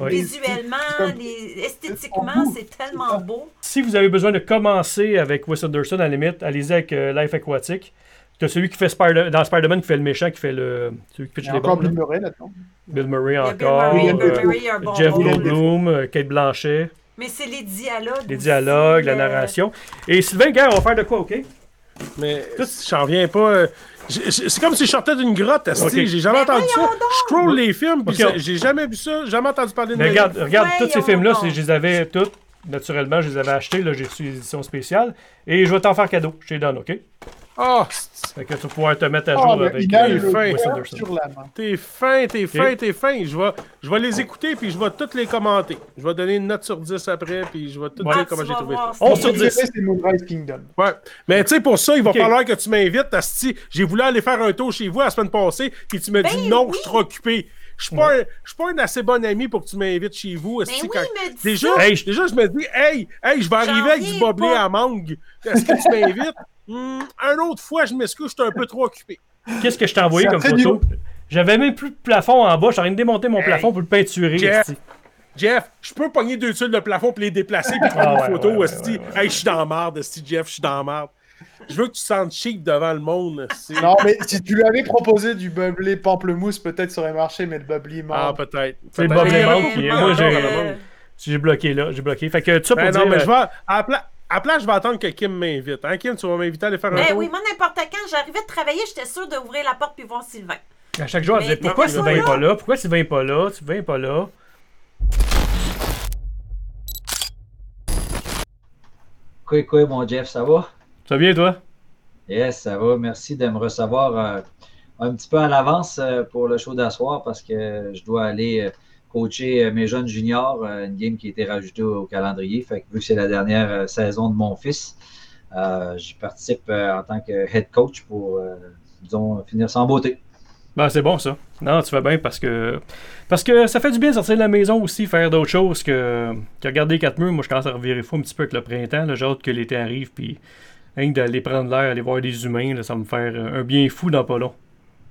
Ouais. Visuellement, C'est comme- les- esthétiquement, c'est tellement beau. Si vous avez besoin de commencer avec Wes Anderson, à la limite, allez-y avec euh, Life Aquatic. T'as celui qui fait Spider dans Spider-Man qui fait le méchant, qui fait le. Celui qui Il pitch y a les encore bombes. Bill Murray là-dedans. Bill Murray Bill encore. Murray, Bill euh, Murray, bon Jeff Goldblum, euh, Kate Blanchet, Mais c'est les dialogues. les aussi, dialogues, la euh, narration. Et Sylvain, gars, on va faire de quoi, OK? Mais j'en reviens pas. euh, C'est comme si je sortais d'une grotte, asti. Ok. J'ai jamais Mais entendu ça? Je scroll les films, puis Ok. ça- j'ai jamais vu ça, jamais entendu parler de Mais ma regarde, regarde tous ces films-là, je les avais toutes. Naturellement, je les avais achetés. Là, j'ai reçu les éditions spéciales. Et je vais t'en faire cadeau. Je t'ai donne, OK? Ah, c'est- Fait que tu vas pouvoir te mettre à jour Ah, mais avec euh, fin. T'es fin, t'es fin, t'es fin. Je vais, je vais les écouter, puis je vais toutes les commenter. Je vais donner une note sur 10 après, puis je vais tout Ouais. dire comment j'ai trouvé voir, ça. c'est- 11 sur Mon préféré, 10. C'est Moonrise Kingdom. Ouais. Mais tu sais, pour ça, il va falloir que tu m'invites, Asti. J'ai voulu aller faire un tour chez vous la semaine passée, puis tu m'as dit Ben non, oui. je suis trop occupé. Je suis pas, un- je suis pas un assez bon ami pour que tu m'invites chez vous. Ben asti, oui, quand- mais dis Déjà, ça. Hey, déjà, je me dis, hey, hey, je vais arriver avec du boblé pas. à mangue. Est-ce que tu m'invites? Hmm, un autre fois, je m'excuse, je suis un peu trop occupé. Qu'est-ce que je t'ai envoyé comme photo? J'avais même plus de plafond en bas. Je suis en train de démonter mon Hey, plafond pour le peinturer. Jeff. Jeff, je peux pogner deux tuiles de plafond pour les déplacer puis prendre Ah une ouais, photo, ouais, ouais, esti. ouais, ouais. Hey, je suis dans la esti, Jeff, je suis dans la marde. Je veux que tu te sentes cheap devant le monde. Non, mais si tu lui avais proposé du bubbly pamplemousse, peut-être ça aurait marché, mais le bubbly Ah, menthe. peut-être. C'est le Peut-être. Bob Mais il y en a Lemon beaucoup qui moi, j'ai- bloqué là. J'ai bloqué. Fait que pour Ben dire. non, mais euh, je vais. À la, pla- à la place, je vais attendre que Kim m'invite. Hein, Kim, tu vas m'inviter à aller faire un Ben tour? oui, moi, n'importe quand, j'arrivais de travailler, j'étais sûre d'ouvrir la porte puis voir Sylvain. À chaque jour, elle Mais- disait Pourquoi mais Sylvain pas est pas là? Pourquoi Sylvain est pas là? Sylvain est pas là? Quoi, quoi, mon Jeff, ça va? Ça va bien, toi? Yes, ça va. Merci de me recevoir euh, un petit peu à l'avance euh, pour le show d'asseoir parce que je dois aller euh, coacher mes jeunes juniors, une game qui a été rajoutée au, calendrier. Fait que vu que c'est la dernière saison de mon fils, j'y participe en tant que head coach pour, disons, finir sans beauté. Ben, c'est bon ça. Non, tu fais bien parce que parce que ça fait du bien de sortir de la maison aussi, faire d'autres choses que, que regarder quatre murs. Moi, je commence à revirer fou un petit peu avec le printemps. J'ai hâte que l'été arrive, puis rien que d'aller prendre l'air, aller voir des humains, là, ça va me faire euh, un bien fou dans pas long.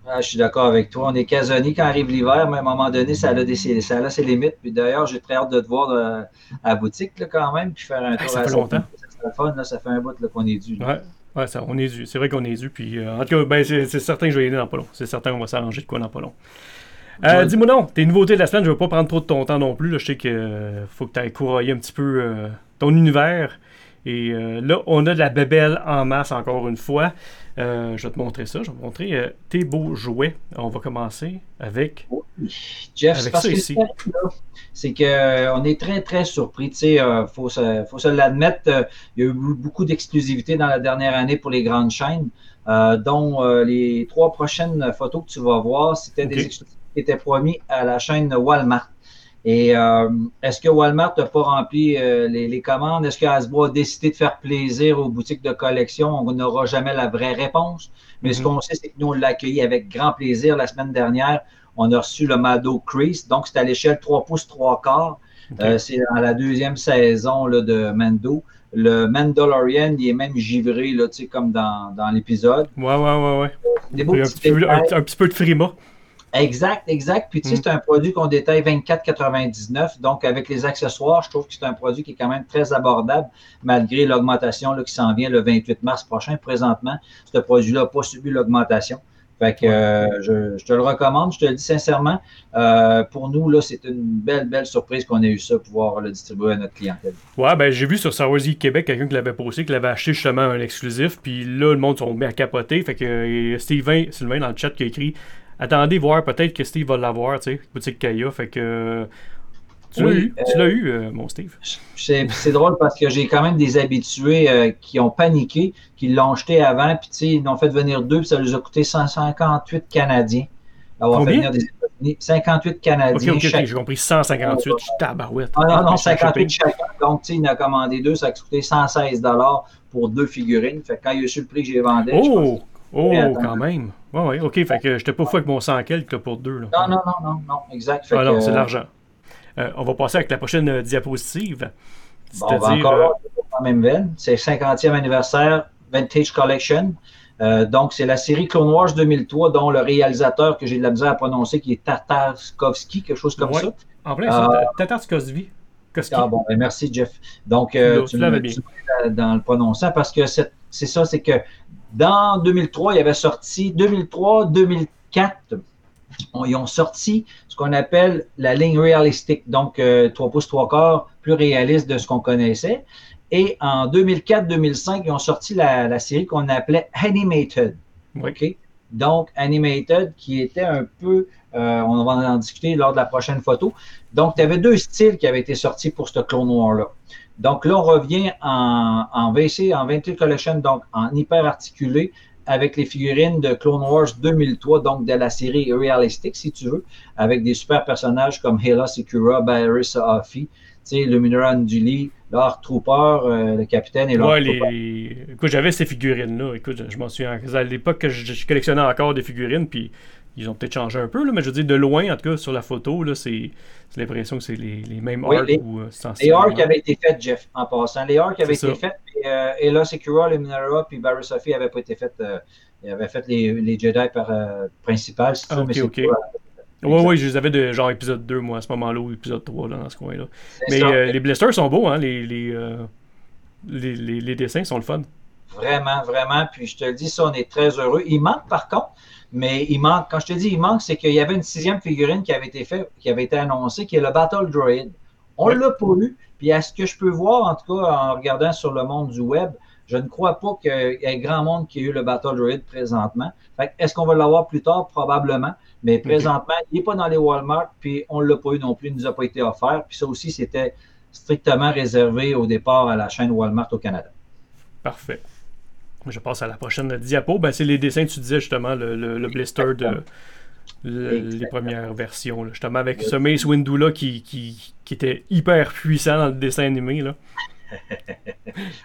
Ah, je suis d'accord avec toi. On est casonné quand arrive l'hiver, mais à un moment donné, ça a, des, ça a ses limites. Puis d'ailleurs, j'ai très hâte de te voir euh, à la boutique là, quand même, puis faire un tour ça à fait longtemps. Ça le fun, là, ça fait un bout qu'on est dû. Ouais. Ouais, ça, on est dû. C'est vrai qu'on est dû. Puis, euh, en tout cas, ben, c'est certain que je vais y aller dans pas long. C'est certain qu'on va s'arranger de quoi dans pas long. Euh, Ouais. Dis-moi donc, tes nouveautés de la semaine, je veux pas prendre trop de ton temps non plus. là. Je sais euh, faut que tu ailles courailler un petit peu ton univers. Et euh, là, on a de la bébelle en masse encore une fois. Euh, je vais te montrer ça. Je vais te montrer euh, tes beaux jouets. On va commencer avec. Jeff, Avec c'est parce ça que ici. c'est qu'on est très, très surpris. Tu sais, euh, faut se, faut se l'admettre, euh, il y a eu beaucoup d'exclusivité dans la dernière année pour les grandes chaînes, euh, dont euh, les trois prochaines photos que tu vas voir, c'était des exclusivités qui étaient promis à la chaîne Walmart. Et euh, est-ce que Walmart n'a pas rempli euh, les, les commandes? Est-ce que Hasbro a décidé de faire plaisir aux boutiques de collection? On n'aura jamais la vraie réponse. Mais ce Mhm. qu'on sait, c'est que nous, on l'a accueilli avec grand plaisir la semaine dernière. On a reçu le Mado Crease, donc c'est à l'échelle 3 pouces 3 quarts. Euh, c'est dans la deuxième saison là, de Mando. Le Mandalorian, il est même givré, là, tu sais, comme dans, dans l'épisode. Ouais, ouais, ouais, ouais. Des beaux Puis un, petits petit peu, un petit peu de frima. Exact, exact. Puis tu sais, Mm. c'est un produit qu'on détaille 24,99. Donc, avec les accessoires, je trouve que c'est un produit qui est quand même très abordable, malgré l'augmentation qui s'en vient le 28 mars prochain. Présentement, ce produit-là n'a pas subi l'augmentation. Fait que euh, je, je te le recommande, je te le dis sincèrement. Euh, pour nous, là, c'est une belle, belle surprise qu'on ait eu ça, pouvoir le distribuer à notre clientèle. Ouais, ben j'ai vu sur Geek Québec quelqu'un qui l'avait posté, qui l'avait acheté justement un exclusif, puis là le monde sont mis à capoter. Fait que euh, Steven, Sylvain dans le chat qui a écrit Attendez voir, peut-être que Steve va l'avoir, tu sais, boutique Kaya. Fait que euh, tu l'as Oui, eu, tu l'as eu, euh, mon Steve. C'est drôle parce que j'ai quand même des habitués euh, qui ont paniqué, qui l'ont jeté avant, puis tu sais, ils l'ont fait venir deux, puis ça leur a coûté 158 Canadiens. d'avoir fait Combien? venir des États-Unis. 58 Ok, Canadiens ok, ok, chaque. j'ai compris 158. Je suis tabarouette. Ah non, non, Méchant 58 shipping. chacun. Donc, tu sais, il en a commandé deux, ça a coûté 116 pour deux figurines. Fait que quand il a su le prix que j'ai vendu, je pense- Oh! Quand même. Ouais, ouais, ok. Fait que j'étais pas fou avec mon 100 quelques pour deux. Là. Non, non, non, non, non, exact. Fait Ah que, non, c'est de euh, l'argent. Euh, on va passer avec la prochaine euh, diapositive. Bon, on va C'est-à-dire. encore euh, la même veine. C'est 50e anniversaire Vintage Collection. Euh, donc, c'est la série Clone Wars 2003, dont le réalisateur que j'ai de la misère à prononcer, qui est Tartakovsky, quelque chose comme Ouais. ça. en plein, euh. Koski. Ah bon, ben merci, Jeff. Donc, euh, Tu l'avais bien. tu m'aides dans le prononçant parce que c'est c'est ça, c'est que dans 2003, il y avait sorti, 2003-2004, on- ils ont sorti ce qu'on appelle la ligne réalistique, donc euh, 3 pouces 3 quarts, plus réaliste de ce qu'on connaissait. Et en 2004-2005, ils ont sorti la, la série qu'on appelait Animated. Oui. Donc, Animated, qui était un peu, euh, on va en discuter lors de la prochaine photo. Donc, tu avais deux styles qui avaient été sortis pour ce Clone Noir-là. Donc là, on revient en, en VC, en Vintage Collection, donc en hyper articulé, avec les figurines de Clone Wars 2003, donc de la série Realistic, si tu veux, avec des super personnages comme Hela Secura, Barris sais, Luminara Anduli, Lord Trooper, euh, le capitaine et Lord Ouais, les... Écoute, j'avais ces figurines-là. Écoute, je, je m'en souviens. À l'époque que je, je collectionnais encore des figurines, puis ils ont peut-être changé un peu, là, mais je veux dire, de loin, en tout cas, sur la photo, là, c'est c'est l'impression que c'est les, les mêmes Oui, arcs les- ou euh, Les arcs avaient été faits, Jeff, en passant. Les arcs avaient C'est été faits, et euh, Hela Secura, Luminara, puis Barris Offee n'avaient pas été faits. euh, ils avaient fait les, les Jedi par, euh, si tu Ah, veux, ok, mais Ouais, ouais, je les avais de genre épisode 2, moi, à ce moment-là, ou épisode 3, là, dans ce coin-là. Mais ça. euh, les blisters sont beaux, hein, les, les dessins sont le fun. Vraiment, vraiment. Puis je te le dis, ça, on est très heureux. Il manque par contre, mais il manque. Quand je te dis il manque, c'est qu'il y avait une sixième figurine qui avait été faite, qui avait été annoncée, qui est le Battle Droid. On Ouais. l'a pas eu. Puis à ce que je peux voir, en tout cas, en regardant sur le monde du web, je ne crois pas qu'il y ait grand monde qui ait eu le Battle Droid présentement. Est-ce qu'on va l'avoir plus tard? Probablement. Mais présentement, il n'est pas dans les Walmart, puis on ne l'a pas eu non plus, il ne nous a pas été offert. Puis ça aussi, c'était strictement réservé au départ à la chaîne Walmart au Canada. Parfait. Je passe à la prochaine diapo. Ben, c'est les dessins, tu disais justement, le, le- le blister de le- les premières versions. là. justement, avec ce Mace Windu-là qui, qui, qui était hyper puissant dans le dessin animé. Là.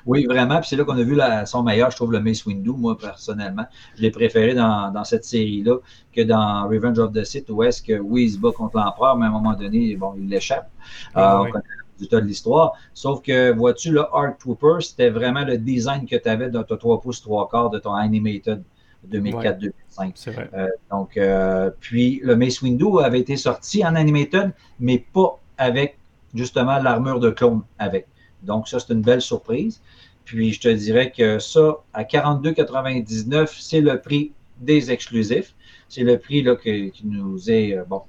Oui, vraiment. Puis c'est là qu'on a vu la- son meilleur, je trouve, le Mace Windu, moi, personnellement. Je l'ai préféré dans, dans cette série-là que dans Revenge of the Sith, où est-ce que, oui, il se bat contre l'Empereur, mais à un moment donné, bon, il l'échappe. Ah, Euh. On connaît résultat de l'histoire. Sauf que, vois-tu, le Art Trooper, c'était vraiment le design que tu avais dans ton 3 pouces 3 quarts de ton Animated 2004-2005. C'est vrai. Euh, donc, euh, puis le Mace Windu avait été sorti en Animated, mais pas avec justement l'armure de clone avec. Donc, ça, c'est une belle surprise. Puis, je te dirais que ça, à 42,99, c'est le prix des exclusifs. C'est le prix là, que- qui nous est. euh, bon,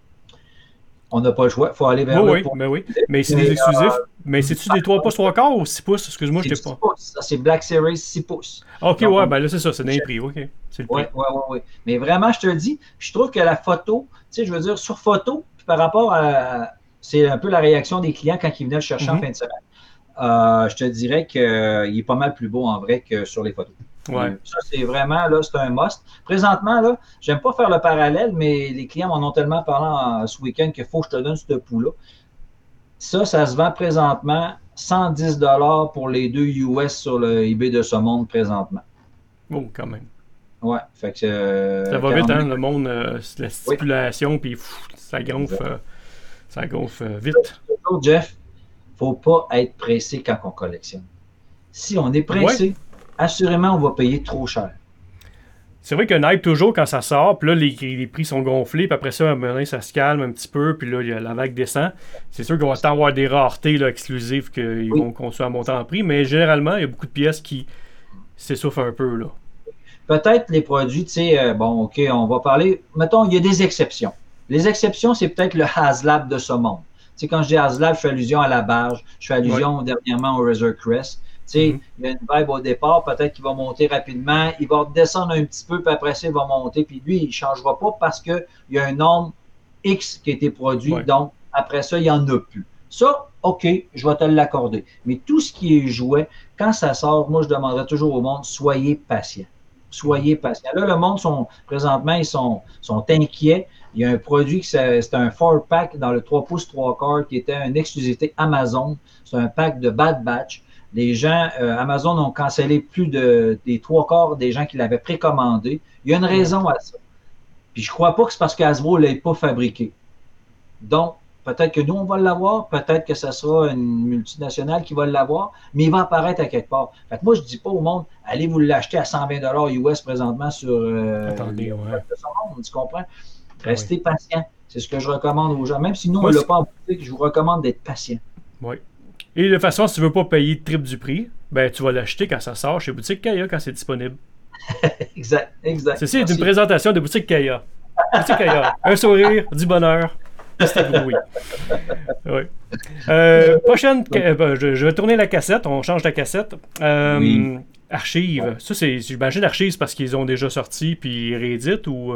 on n'a pas le choix. Il faut aller vers Oui, le oui, point. mais oui. Mais c'est des exclusifs. euh, mais c'est-tu des 3 pouces 3 quarts ou 6 pouces? Excuse-moi, je C'est t'ai 6 pas. c'est Black Series 6 pouces. Ok, Donc, ouais, on- ben là, c'est ça, c'est dans les prix. Ok, c'est le prix. Oui, oui, oui, oui. Mais vraiment, je te le dis, je trouve que la photo, tu sais, je veux dire, sur photo, puis par rapport à. C'est un peu la réaction des clients quand ils venaient le chercher en Mhm. fin de semaine. Euh, je te dirais qu'il est pas mal plus beau en vrai que sur les photos. Ouais. Ça, c'est vraiment, là, c'est un must. Présentement, là, j'aime pas faire le parallèle, mais les clients m'en ont tellement parlé en- ce week-end qu'il faut que je te donne ce pouls-là. Ça, ça se vend présentement 110 pour les deux US sur le eBay de ce monde présentement. Oh, quand même. Ouais, fait que. euh, Ça va vite, 42. hein, le monde, euh, la stipulation, puis pff, ça gonfle, euh, ça gonfle euh, vite. Jeff, faut pas être pressé quand on collectionne. Si on est pressé, assurément, on va payer trop cher. C'est vrai qu'un hype toujours quand ça sort, puis là les, les prix sont gonflés, puis après ça, à un moment donné, ça se calme un petit peu, puis là la vague descend. C'est sûr qu'on va tant avoir des raretés là, exclusives qu'ils Oui. vont continuer à monter en prix, mais généralement, il y a beaucoup de pièces qui s'essoufflent un peu. là. Peut-être les produits, tu sais, euh, bon, OK, on va parler. Mettons, il y a des exceptions. Les exceptions, c'est peut-être le HasLab de ce monde. Tu sais, quand je dis HasLab, je fais allusion à la barge, je fais allusion dernièrement au Razor Crest. Mhm. il y a une vibe au départ, peut-être qu'il va monter rapidement, il va descendre un petit peu, puis après ça, il va monter, puis lui, il ne changera pas parce qu'il y a un nombre X qui a été produit, Ouais. donc après ça, il n'y en a plus. Ça, OK, je vais te l'accorder. Mais tout ce qui est jouet, quand ça sort, moi, je demanderais toujours au monde, soyez patient. Soyez patient. Là, le monde, sont, présentement, ils sont, sont inquiets. Il y a un produit, c'est un 4 pack dans le 3 pouces 3 quarts qui était une exclusivité Amazon. C'est un pack de Bad Batch. Les gens, euh, Amazon ont cancellé plus de, des trois quarts des gens qui l'avaient précommandé. Il y a une raison à ça. Puis je crois pas que c'est parce qu'Asbro ne l'a pas fabriqué. Donc, peut-être que nous, on va l'avoir, peut-être que ce sera une multinationale qui va l'avoir, mais il va apparaître à quelque part. Fait que moi, je dis pas au monde, allez vous l'acheter à 120 US présentement sur euh, Attendez, ouais. tu comprends? Restez patient. C'est ce que je recommande aux gens. Même si nous, on ne l'a pas en boutique, je vous recommande d'être patient. Oui. Et de toute façon, si tu ne veux pas payer le triple du prix, ben tu vas l'acheter quand ça sort chez Boutique Kaya quand c'est disponible. exact, exact. C'est une présentation de Boutique Kaya. Boutique Kaya. Un sourire, du bonheur. Oui. oui. Euh, prochaine. Euh, je, vais tourner la cassette. On change la cassette. Euh, oui. Archives. Ça, c'est. J'imagine archives parce qu'ils ont déjà sorti puis rééditent ou.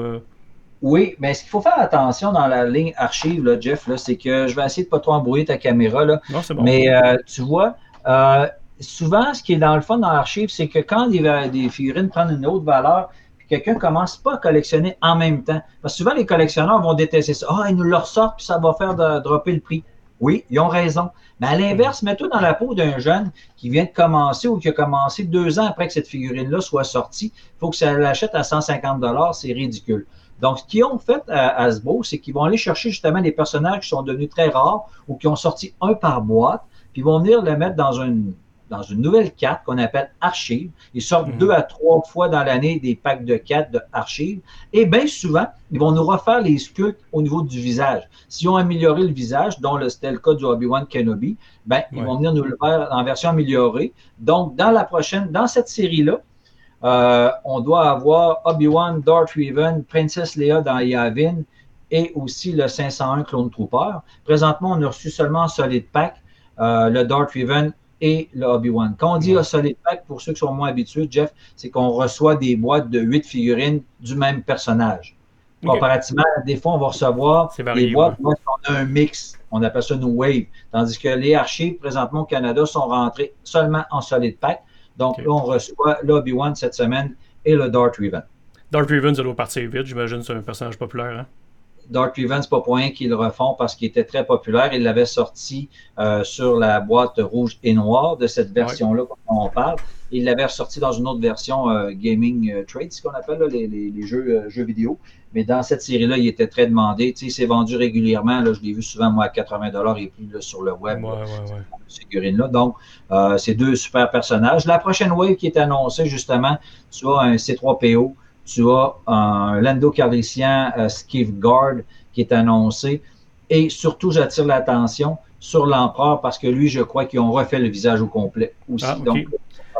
Oui, mais ce qu'il faut faire attention dans la ligne archive, là, Jeff, c'est que je vais essayer de ne pas trop embrouiller ta caméra. Là, non, bon. Mais euh, tu vois, euh, souvent, ce qui est dans le fond dans l'archive, c'est que quand des, des, figurines prennent une autre valeur, puis quelqu'un ne commence pas à collectionner en même temps. Parce que souvent, les collectionneurs vont détester ça. Ah, ils nous le ressortent, puis ça va faire de, dropper le prix. Oui, ils ont raison. Mais à l'inverse, mets-toi dans la peau d'un jeune qui vient de commencer ou qui a commencé deux ans après que cette figurine-là soit sortie. Il faut que ça l'achète à 150 c'est ridicule. Donc, ce qu'ils ont fait à Hasbro, c'est qu'ils vont aller chercher justement des personnages qui sont devenus très rares ou qui ont sorti un par boîte, puis ils vont venir le mettre dans une, dans une nouvelle carte qu'on appelle archive. Ils sortent Mhm. deux à trois fois dans l'année des packs de cartes de archives. Et bien souvent, ils vont nous refaire les sculptes au niveau du visage. S'ils ont amélioré le visage, dont le- c'était le cas du Obi-Wan Kenobi, ben, ils Ouais. vont venir nous le faire en version améliorée. Donc, dans la prochaine, dans cette série-là, euh, on doit avoir Obi-Wan, Darth Revan, Princess Leia dans Yavin et aussi le 501 Clone Trooper. Présentement, on a reçu seulement en solid pack euh, le Darth Revan et le Obi-Wan. Quand on dit Ouais. un solid pack, pour ceux qui sont moins habitués, Jeff, c'est qu'on reçoit des boîtes de 8 figurines du même personnage. Comparativement, des fois, on va recevoir varié, des boîtes où on a un mix. On appelle ça une wave. Tandis que les archives, présentement au Canada, sont rentrées seulement en solid pack. Donc là, on reçoit l'Obi-Wan cette semaine et le Darth Revan. Darth Revan, ça doit partir vite. J'imagine c'est un personnage populaire. Hein? Dark Revan, c'est pas pour rien qu'ils le refont parce qu'il était très populaire. Il l'avait sorti euh, sur la boîte rouge et noire de cette version-là dont on parle. Il l'avait ressorti dans une autre version euh, Gaming euh, Trade, ce qu'on appelle là, les, les- les jeux, euh, jeux vidéo. Mais dans cette série-là, il était très demandé. Tu sais, il s'est vendu régulièrement. Là, je l'ai vu souvent, moi, à 80 et plus là, sur le web. Ouais, là, ouais, ouais. cette figurine-là. Donc, euh, c'est deux super personnages. La prochaine wave qui est annoncée, justement, tu as un C3PO, tu as un Lando Calrissian euh, Skiff Guard qui est annoncé. Et surtout, j'attire l'attention sur l'empereur parce que lui, je crois qu'ils ont refait le visage au complet aussi. Ah. Donc,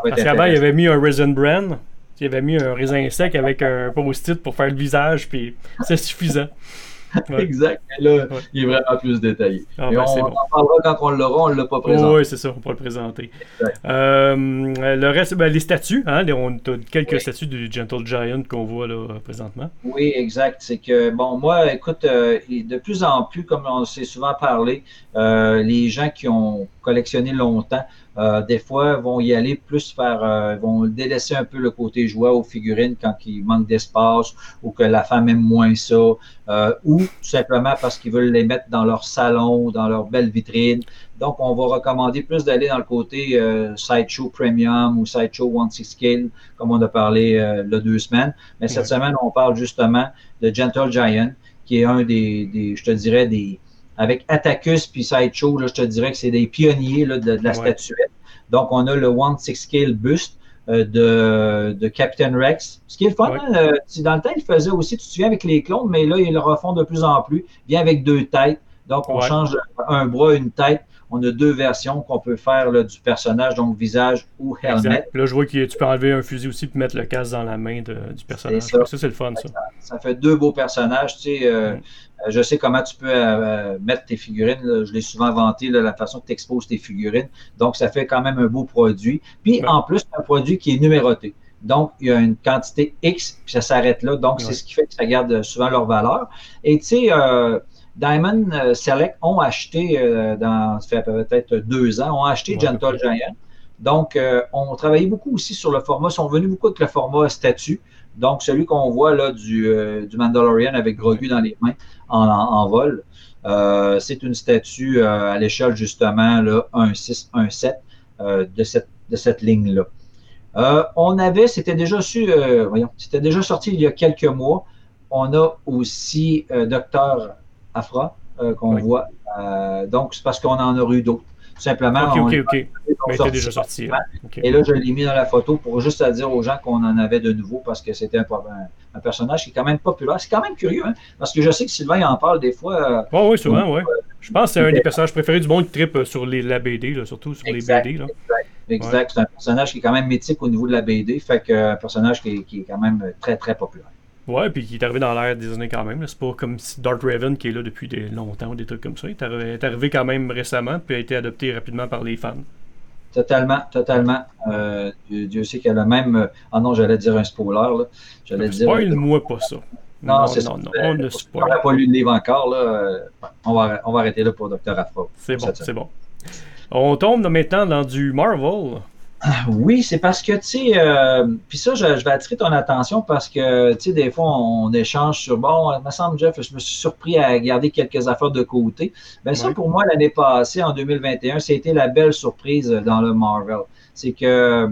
Parce qu'avant, il avait mis un Raisin Bran. Il avait mis un raisin sec avec un post-it pour faire le visage, puis c'est suffisant. Ouais. Exact. Là, Ouais. il est vraiment plus détaillé. Ah, ben, on en parlera quand on l'aura, on ne l'a pas présenté. Oui, c'est ça, on pourra le présenter. Euh, le reste, ben, les statues, hein, les- on a quelques Oui. statues du Gentle Giant qu'on voit là, présentement. Oui, exact. C'est que, bon, moi, écoute, euh, de plus en plus, comme on s'est souvent parlé, euh, les gens qui ont collectionné longtemps, euh, des fois, vont y aller plus faire, euh, vont délaisser un peu le côté joie aux figurines quand il manque d'espace ou que la femme aime moins ça, euh, ou tout simplement parce qu'ils veulent les mettre dans leur salon, dans leur belle vitrine. Donc, on va recommander plus d'aller dans le côté euh, Sideshow Premium ou Sideshow One Six Scale, comme on a parlé euh, il y a deux semaines. Mais cette Ouais. semaine, on parle justement de Gentle Giant, qui est un des, des je te dirais, des. Avec Attacus puis Sideshow, là, je te dirais que c'est des pionniers là, de, de la Ouais. statuette. Donc, on a le One Six Scale Buste euh, de, de Captain Rex. Ce qui est le fun, Ouais. hein, euh, dans le temps, il faisait aussi, tu te souviens, avec les clones, mais là, ils le refont de plus en plus. Il vient avec deux têtes. Donc, on Ouais. change un bras, une tête. On a deux versions qu'on peut faire là, du personnage, donc visage ou helmet. Exact. Là, je vois que tu peux enlever un fusil aussi et mettre le casque dans la main de- du personnage. Ça. Ça, c'est le fun, ça. Ça fait deux beaux personnages. Tu sais, euh, Mm. Euh, je sais comment tu peux euh, mettre tes figurines. là. Je l'ai souvent vanté, là, la façon que tu exposes tes figurines. Donc, ça fait quand même un beau produit. Puis, Ouais. en plus, c'est un produit qui est numéroté. Donc, il y a une quantité X, puis ça s'arrête là. Donc, c'est ce qui fait que ça garde euh, souvent leur valeur. Et tu sais, euh, Diamond euh, Select ont acheté, euh, dans, ça fait peut-être deux ans, ont acheté Ouais, Gentle Giant. Donc, euh, on travaillait beaucoup aussi sur le format. Ils sont venus beaucoup avec le format statut. Donc, celui qu'on voit là du, euh, du Mandalorian avec Grogu dans les mains en, en- en vol. Euh, c'est une statue euh, à l'échelle justement là, 1.6, 1.7 euh, de cette, de cette ligne-là. Euh, on avait, c'était déjà su, euh, voyons, c'était déjà sorti il y a quelques mois. On a aussi euh, Docteur Afra euh, qu'on Oui. voit. Euh, donc, c'est parce qu'on en a eu d'autres. Tout simplement, Ok, on ok, ok. Mais déjà sorti. et là, je l'ai mis dans la photo pour juste à dire aux gens qu'on en avait de nouveau parce que c'était un, personnage qui est quand même populaire. C'est quand même curieux, hein, parce que je sais que Sylvain il en parle des fois. euh, Ouais, oui, souvent, ouais. Je pense que c'est un des personnages préférés du monde qui tripe sur les, la BD, là, surtout sur Exact. les BD. Là. exact. C'est un personnage qui est quand même mythique au niveau de la BD. Fait que euh, un personnage qui est, qui est quand même très, très populaire. Ouais, puis qui est arrivé dans l'ère des années quand même. C'est pas comme si Darth Raven qui est là depuis des longtemps ou des trucs comme ça. Il est arrivé, est arrivé quand même récemment, puis a été adopté rapidement par les fans. Totalement, totalement. Euh, Dieu, Dieu sait qu'elle a même. euh, Ah non, j'allais dire un spoiler. Là. J'allais dire. Spoil-moi pas ça. Non, Non, c'est non, ça. non, on ne On spoil. n'a pas lu le livre encore. Là. euh, On, va, on va arrêter là pour Dr. Afra. C'est bon, c'est bon. On tombe maintenant dans du Marvel. Oui, c'est parce que, tu sais, euh, puis ça, je, je vais attirer ton attention parce que, tu sais, des fois, on, échange sur, bon, il me semble, Jeff, je me suis surpris à garder quelques affaires de côté. Ben ça, pour moi, l'année passée, en 2021, c'était la belle surprise dans le Marvel. C'est que euh,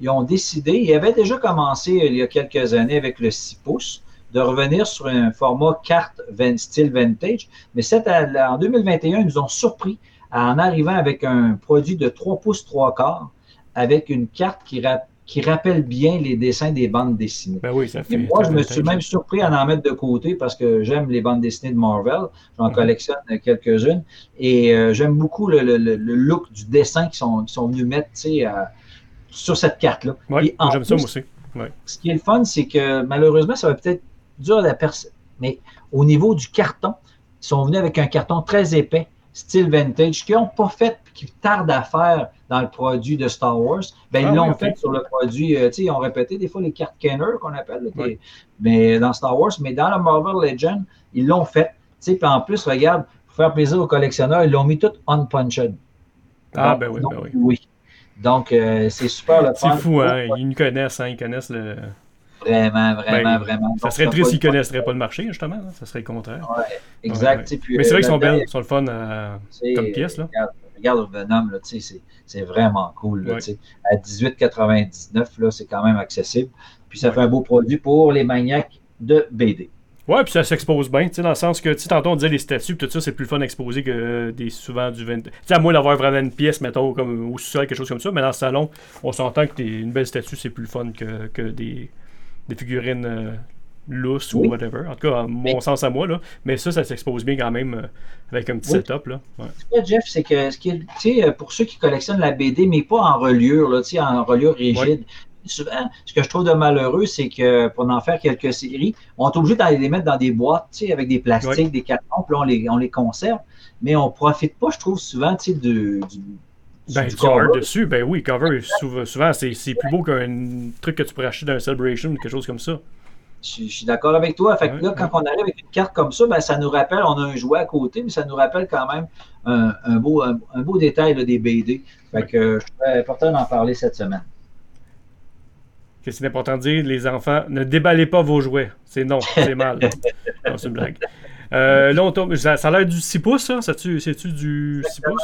ils ont décidé, ils avaient déjà commencé euh, il y a quelques années avec le 6 pouces, de revenir sur un format carte style vintage. Mais cette, en 2021, ils nous ont surpris en arrivant avec un produit de 3 pouces 3 quarts avec une carte qui, ra- qui rappelle bien les dessins des bandes dessinées. Ben oui, ça fait. Et moi, je me suis même surpris à en mettre de côté parce que j'aime les bandes dessinées de Marvel. J'en Mhm. collectionne quelques-unes. Et euh, j'aime beaucoup le, le- le- le look du dessin qu'ils sont, venus mettre sur cette carte-là. En j'aime ça moi aussi. ce qui est le fun, c'est que malheureusement, ça va peut-être dur à la personne. Mais au niveau du carton, ils sont venus avec un carton très épais, style vintage, qu'ils n'ont pas fait, qui tardent à faire dans le produit de Star Wars. Ben, Ah ils l'ont oui, ok. fait sur le produit, euh, tu sais, ils ont répété des fois les cartes Kenner qu'on appelle, là, qui- mais dans Star Wars, mais dans le Marvel Legend, ils l'ont fait. Tu sais, puis en plus, regarde, pour faire plaisir aux collectionneurs, ils l'ont mis tout unpunched. Ah, Donc, ben oui, donc, ben oui. Donc, euh, c'est super le C'est fou, hein. Ils nous connaissent, hein. Ils connaissent le. Vraiment, vraiment, Ben, vraiment. Ça Donc, serait triste s'ils connaisseraient pas le marché, justement. là. Ça serait le contraire. Ouais, exact. ouais. puis, Mais c'est vrai qu'ils sont belles, ils sont le fun à- sais, comme pièce, là. Regarde, regarde le Venom, là, c'est- vraiment cool. Là. À 18,99, là, c'est quand même accessible. Puis ça fait un beau produit pour les maniaques de BD. Ouais, puis ça s'expose bien, tu sais, dans le sens que, tu sais, tantôt on disait les statues, tout ça, c'est plus fun à exposer que euh, des, souvent du 20. Tu sais, à moins d'avoir vraiment une pièce, mettons, comme au sous-sol, quelque chose comme ça, mais dans le salon, on s'entend que t'es- une belle statue, c'est plus fun que, que des, des figurines euh, lousses Oui. ou whatever. En tout cas, à mon sens à moi, là. Mais ça, ça s'expose bien quand même euh, avec un petit Oui. setup, là. Ouais. Là, Jeff, c'est que, ce qui est- tu sais, pour ceux qui collectionnent la BD, mais pas en reliure, là, tu sais, en reliure rigide. Souvent, ce que je trouve de malheureux, c'est que pour en faire quelques séries, on est obligé d'aller les mettre dans des boîtes, tu sais, avec des plastiques, des cartons, puis là, on les, on les conserve. Mais on profite pas, je trouve, souvent, tu sais, du, du, Ben, du cover dessus, ben oui, cover, souvent, souvent c'est c'est plus beau qu'un truc que tu pourrais acheter dans un Celebration ou quelque chose comme ça. Je, je suis d'accord avec toi. Fait que là, quand on arrive avec une carte comme ça, ben, ça nous rappelle, on a un jouet à côté, mais ça nous rappelle quand même un, un beau, un, un beau détail là, des BD. Fait que euh, je trouvais important d'en parler cette semaine. Qu'est-ce que c'est important de dire, les enfants, ne déballez pas vos jouets. C'est non, c'est mal. Non, c'est une blague. Euh, là, on tombe, ça, ça a l'air du 6 pouces, ça? C'est-tu c'est-tu du 6 pouces?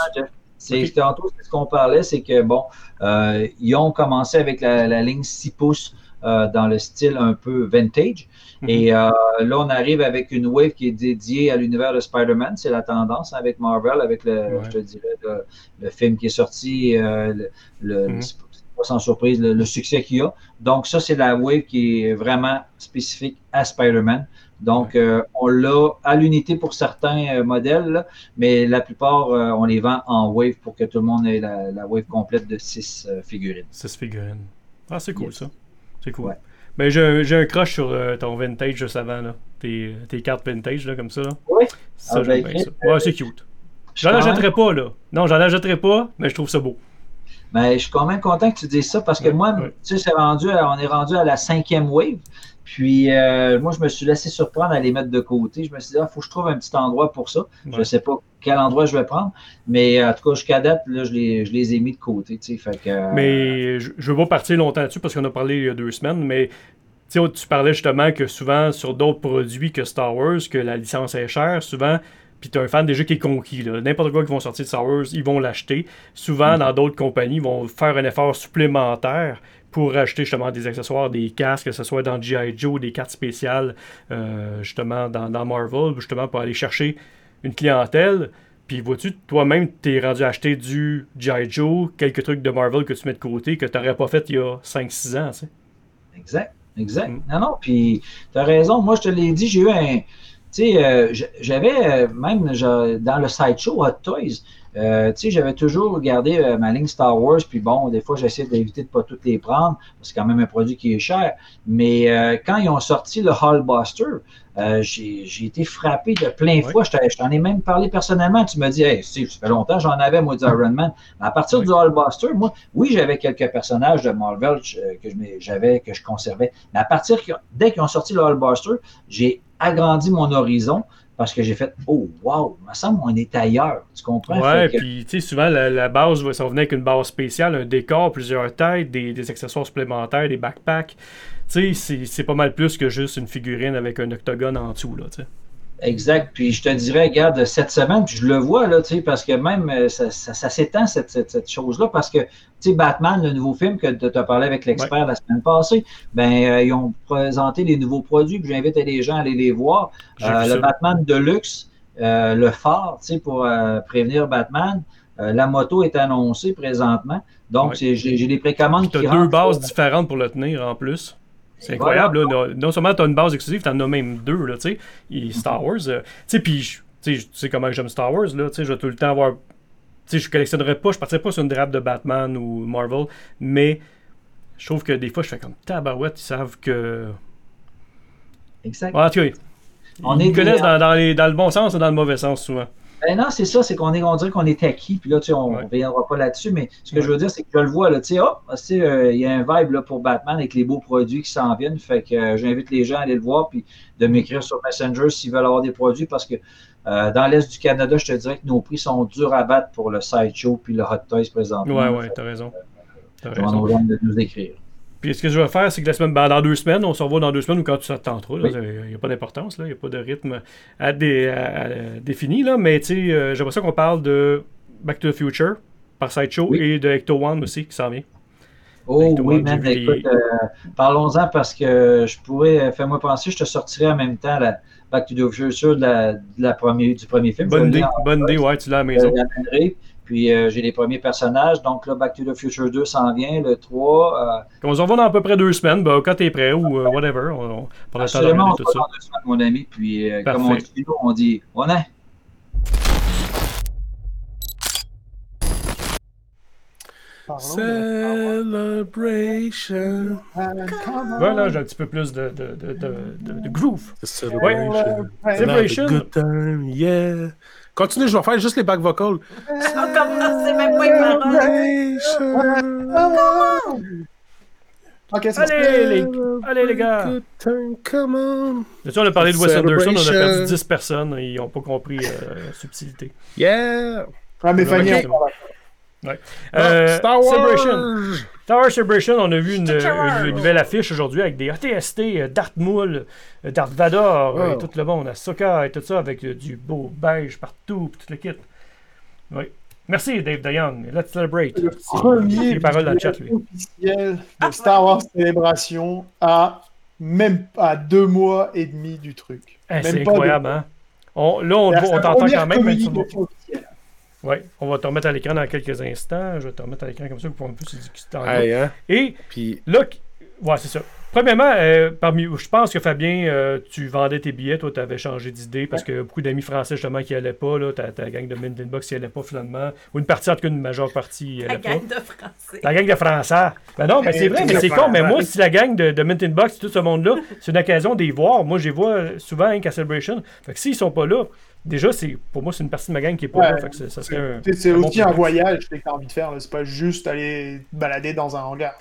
C'est Ok. tantôt ce qu'on parlait, c'est que bon, euh, ils ont commencé avec la, la ligne 6 pouces euh, dans le style un peu vintage. Mhm. Et euh, là, on arrive avec une wave qui est dédiée à l'univers de Spider-Man. C'est la tendance avec Marvel, avec le, Ouais. je te dirais, le, le film qui est sorti, euh, le, le- Mhm. c'est pas sans surprise, le, le succès qu'il y a. Donc, ça, c'est la wave qui est vraiment spécifique à Spider-Man. Donc, euh, on l'a à l'unité pour certains euh, modèles, là, mais la plupart, euh, on les vend en wave pour que tout le monde ait la, la wave complète de 6 figurines. 6 figurines. Ah, c'est cool, Yes. ça. C'est cool. Ouais. Ben, j'ai un- crush sur euh, ton vintage juste avant, là. Tes, tes cartes vintage, là, comme ça, là. Oui. Ça, Ah, j'aime ben, bien ça. Ouais, c'est cute. Je J'en achèterai pas, là. Non, j'en achèterai pas, mais je trouve ça beau. Mais je suis quand même content que tu dises ça parce que Ouais, moi, ouais. tu sais, c'est rendu, à- on est rendu à la cinquième wave. Puis euh, moi, je me suis laissé surprendre à les mettre de côté. Je me suis dit, il faut que je trouve un petit endroit pour ça. Je ne sais pas quel endroit je vais prendre. Mais en tout cas, jusqu'à date, là, je, les, je les ai mis de côté. Fait que, euh, Mais je ne veux pas partir longtemps dessus parce qu'on a parlé il y a deux semaines, mais tu parlais justement que souvent sur d'autres produits que Star Wars, que la licence est chère, souvent, puis tu as un fan déjà qui est conquis. N'importe quoi qui vont sortir de Star Wars, ils vont l'acheter. Souvent, dans d'autres compagnies, ils vont faire un effort supplémentaire pour acheter justement des accessoires, des casques, que ce soit dans G.I. Joe, des cartes spéciales, euh, justement dans, dans Marvel, justement pour aller chercher une clientèle. Puis vois-tu, toi-même, t'es rendu acheter du G.I. Joe, quelques trucs de Marvel que tu mets de côté que t'aurais pas fait il y a 5-6 ans, tu sais. Exact, exact. Mm. Non, non, puis tu as raison. Moi, je te l'ai dit, j'ai eu un. Tu sais, euh, j'avais euh, même genre, dans le sideshow Hot Toys, euh, tu sais, j'avais toujours gardé euh, ma ligne Star Wars, puis bon, des fois, j'essaie d'éviter de pas toutes les prendre, parce que c'est quand même un produit qui est cher. Mais euh, quand ils ont sorti le Hallbuster, j'ai j'ai été frappé de plein Ouais. fois. Je t'en- ai même parlé personnellement. Tu m'as dit, hey, Steve, ça fait longtemps, j'en avais, moi, du Iron Man. Mais à partir du Hallbuster, moi, oui, j'avais quelques personnages de Marvel que j'avais, que je conservais. Mais à partir, dès qu'ils ont sorti le Hallbuster, j'ai agrandi mon horizon parce que j'ai fait, oh, wow, il me semble qu'on est ailleurs. Tu comprends? Ouais, que- puis tu sais, souvent la, la base, va- ça venait avec une base spéciale, un décor, plusieurs têtes, des, des accessoires supplémentaires, des backpacks. Tu sais, c'est- c'est pas mal plus que juste une figurine avec un octogone en dessous, là, tu sais. Exact. Puis je te dirais, regarde, cette semaine, puis je le vois, là, tu sais, parce que même euh, ça, ça- ça s'étend, cette, cette, cette chose-là, parce que, tu sais, Batman, le nouveau film que tu as parlé avec l'expert la semaine passée, ben, euh, ils ont présenté les nouveaux produits, puis j'invite les gens à aller les voir. Euh, le ça. Batman Deluxe, euh, le phare, tu sais, pour euh, prévenir Batman. Euh, la moto est annoncée présentement. Donc, Ouais. j'ai des précommandes Puis qui t'as deux bases différentes pour le tenir en plus. C'est voilà. incroyable, là. Non, seulement t'as une base exclusive, t'en as même deux, là, tu sais. Et Star Wars, euh, tu sais, puis tu sais, tu comment j'aime Star Wars, là, tu sais, je vais tout le temps avoir. Tu sais, je collectionnerai pas, je partirai pas sur une drape de Batman ou Marvel, mais je trouve que des fois, je fais comme tabarouette, ils savent que. Exact. En tout cas, On ils est me connaissent des- dans, dans les- dans le bon sens et dans le mauvais sens, souvent. Ben non, c'est ça, c'est qu'on est, on dirait qu'on est acquis, puis là, tu sais, on ne Ouais. reviendra pas là-dessus, mais ce que Ouais. je veux dire, c'est que je le vois, là, tu sais, hop, tu sais, euh, il y a un vibe là, pour Batman avec les beaux produits qui s'en viennent, fait que euh, j'invite les gens à aller le voir, puis de m'écrire sur Messenger s'ils veulent avoir des produits, parce que euh, dans l'Est du Canada, je te dirais que nos prix sont durs à battre pour le Sideshow puis le Hot Toys présentement. Ouais, ouais, t'as raison. T'as Je demande raison. de nous écrire. Puis ce que je vais faire, c'est que la semaine, ben, dans deux semaines, on se revoit dans deux semaines ou quand tu t'attendras. Oui. Il n'y a pas d'importance, il n'y a pas de rythme à dé- à- à défini. Là. Mais tu sais, euh, j'aimerais ça qu'on parle de Back to the Future par Sideshow Oui. et de Ecto One aussi qui s'en vient. Oh oui, man, écoute, euh, parlons-en parce que je pourrais, euh, fais-moi penser, je te sortirai en même temps la Back to the Future de la, de la premier, du premier film. Bonne idée, bonne idée, ouais, tu l'as à la maison. Puis euh, j'ai les premiers personnages. Donc là, Back to the Future 2 s'en vient, le 3. Euh, On se revoit dans à peu près deux semaines, ben, quand t'es prêt ou euh, whatever. On, on prendra le temps de absolument, on se tout ça. voit dans deux semaines, mon ami. Puis euh, comme on dit, nous, on dit, on est. Celebration. Voilà, j'ai un petit peu plus de, de, de, de, de- de groove. Celebration. Celebration. Good time, yeah. Continue, je vais faire juste les back vocals. On commence, c'est même pas une parole. Celebration. Ok, c'est Allez, les, allez, les gars! On. A parlé de Wes Anderson, on a perdu 10 personnes et ils n'ont pas compris euh, la subtilité. Yeah. Ah, mais Fanny. Euh, Star Wars. Celebration. Star Wars Celebration, on a vu une, nouvelle affiche aujourd'hui avec des ATST, euh, Darth Maul, euh, Darth Vador, et tout le monde, Ahsoka et tout ça, avec du beau beige partout, puis tout le kit. Oui. Merci, Dave DeYoung. Let's celebrate. Le premier les paroles dans le chat, lui. officiel de Star Wars Célébration à même à deux mois et demi du truc. Eh, c'est incroyable, de- hein? On, là, on, t'entend quand même. même sur- communication officielle. Oui, on va te remettre à l'écran dans quelques instants. Je vais te remettre à l'écran comme ça pour un peu se discuter hein? Et Puis, là, ouais, c'est ça. Premièrement, euh, parmi, je pense que Fabien, euh, tu vendais tes billets, toi, tu avais changé d'idée parce que beaucoup d'amis français, justement, qui allaient pas, là, ta, ta gang de Minden Box qui allait pas finalement, ou une partie, en tout cas, une majeure partie, La pas. gang de français. La gang de Français. Ben non, mais c'est vrai, mais c'est con. Mais moi, si la gang de, de Mint in Box, tout ce monde-là, c'est une occasion d'y voir. Moi, j'y vois souvent hein, qu'à Celebration. Fait que s'ils sont pas là, déjà, c'est pour moi, c'est une partie de ma gang qui est pas Ouais. là. Fait que c'est- ça serait un- C'est bon aussi un voyage que tu as envie de faire. là. C'est pas juste aller te balader dans un hangar.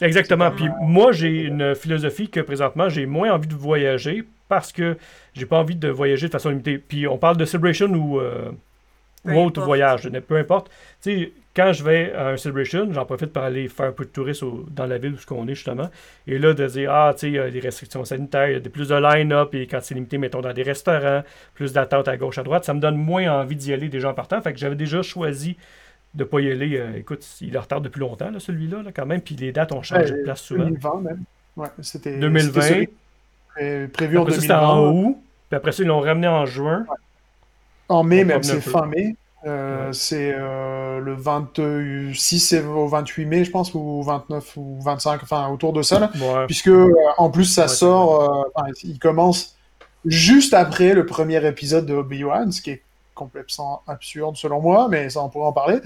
Exactement. Puis moi, j'ai une philosophie que présentement, j'ai moins envie de voyager parce que j'ai pas envie de voyager de façon limitée. Puis on parle de Celebration ou, euh, ou autre voyage, peu importe. Tu sais, quand je vais à un Celebration, j'en profite pour aller faire un peu de tourisme au- dans la ville où on est justement. Et là, de dire, ah, tu sais, il y a des restrictions sanitaires, il y a plus de line-up, et quand c'est limité, mettons, dans des restaurants, plus d'attente à gauche, à droite, ça me donne moins envie d'y aller déjà en partant. Fait que j'avais déjà choisi de pas y aller. Euh, écoute, il est en retard depuis longtemps, là, celui-là, là, quand même. Puis les dates ont changé Ouais, de place souvent. 2020 même. Ouais, c'était 2020. c'était prévu en Après c'était 2020. en août. Puis après ça, ils l'ont ramené en juin. En mai, même, c'est fin mai. Euh, Ouais. C'est euh, le 26 et au 28 mai, je pense, ou 29 ou 25, enfin autour de ça. Là. Ouais. Puisque, euh, en plus, ça Ouais, sort, il commence juste après le premier épisode de Obi-Wan, ce qui est complètement absurde selon moi, mais ça, on pourra en parler.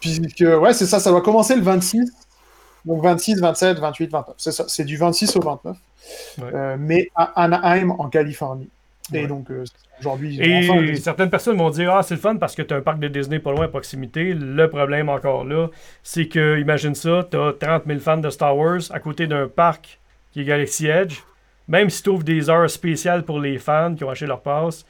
Puisque, ouais, c'est ça, ça va commencer le 26. Donc 26, 27, 28, 29. C'est ça, c'est du 26 au 29. Ouais. Euh, mais à Anaheim, en Californie. Et Ouais. donc, euh, aujourd'hui, Et enfin certaines personnes vont dire Ah, c'est le fun parce que tu as un parc de Disney pas loin à proximité. Le problème encore là, c'est que, imagine ça, tu as 30 000 fans de Star Wars à côté d'un parc qui est Galaxy Edge. Même si tu ouvres des heures spéciales pour les fans qui ont acheté leur passe,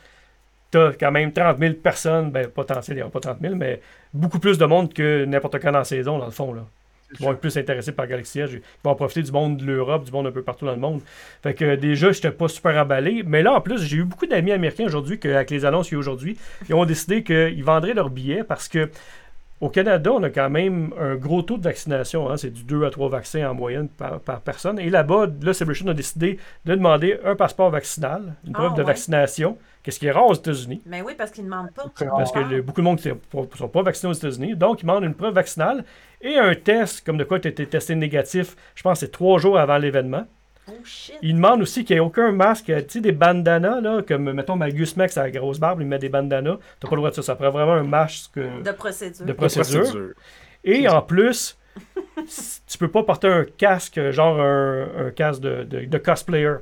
tu as quand même 30 000 personnes, ben potentiel, il n'y aura pas 30 000, mais beaucoup plus de monde que n'importe quand dans la saison, dans le fond. Là. Ils vont être plus intéressés par Galaxy Edge. Ils vont en profiter du monde de l'Europe, du monde un peu partout dans le monde. Fait que euh, déjà, j'étais pas super emballé. Mais là, en plus, j'ai eu beaucoup d'amis américains aujourd'hui qu'avec les annonces qu'il y a aujourd'hui, ils ont décidé qu'ils vendraient leurs billets parce que au Canada, on a quand même un gros taux de vaccination. hein. C'est du 2 à 3 vaccins en moyenne par, par personne. Et là-bas, là, Celebration a décidé de demander un passeport vaccinal, une Ah, preuve de ouais. vaccination, qu'est-ce qui est rare aux États-Unis. Mais oui, parce qu'ils ne demandent pas. Parce que Ah. le- beaucoup de monde ne sont pas vaccinés aux États-Unis. Donc, ils demandent une preuve vaccinale et un test, comme de quoi tu été testé négatif, je pense que c'est trois jours avant l'événement. Oh shit. Ils demandent aussi qu'il n'y ait aucun masque, tu sais, des bandanas, là, comme, mettons, Magus Max a la grosse barbe, il met des bandanas. Tu pas le droit de ça. Ça prend vraiment un masque euh, De procédure. de procédure. Procédure. Et en plus, tu peux pas porter un casque, genre un, un casque de, de, de cosplayer.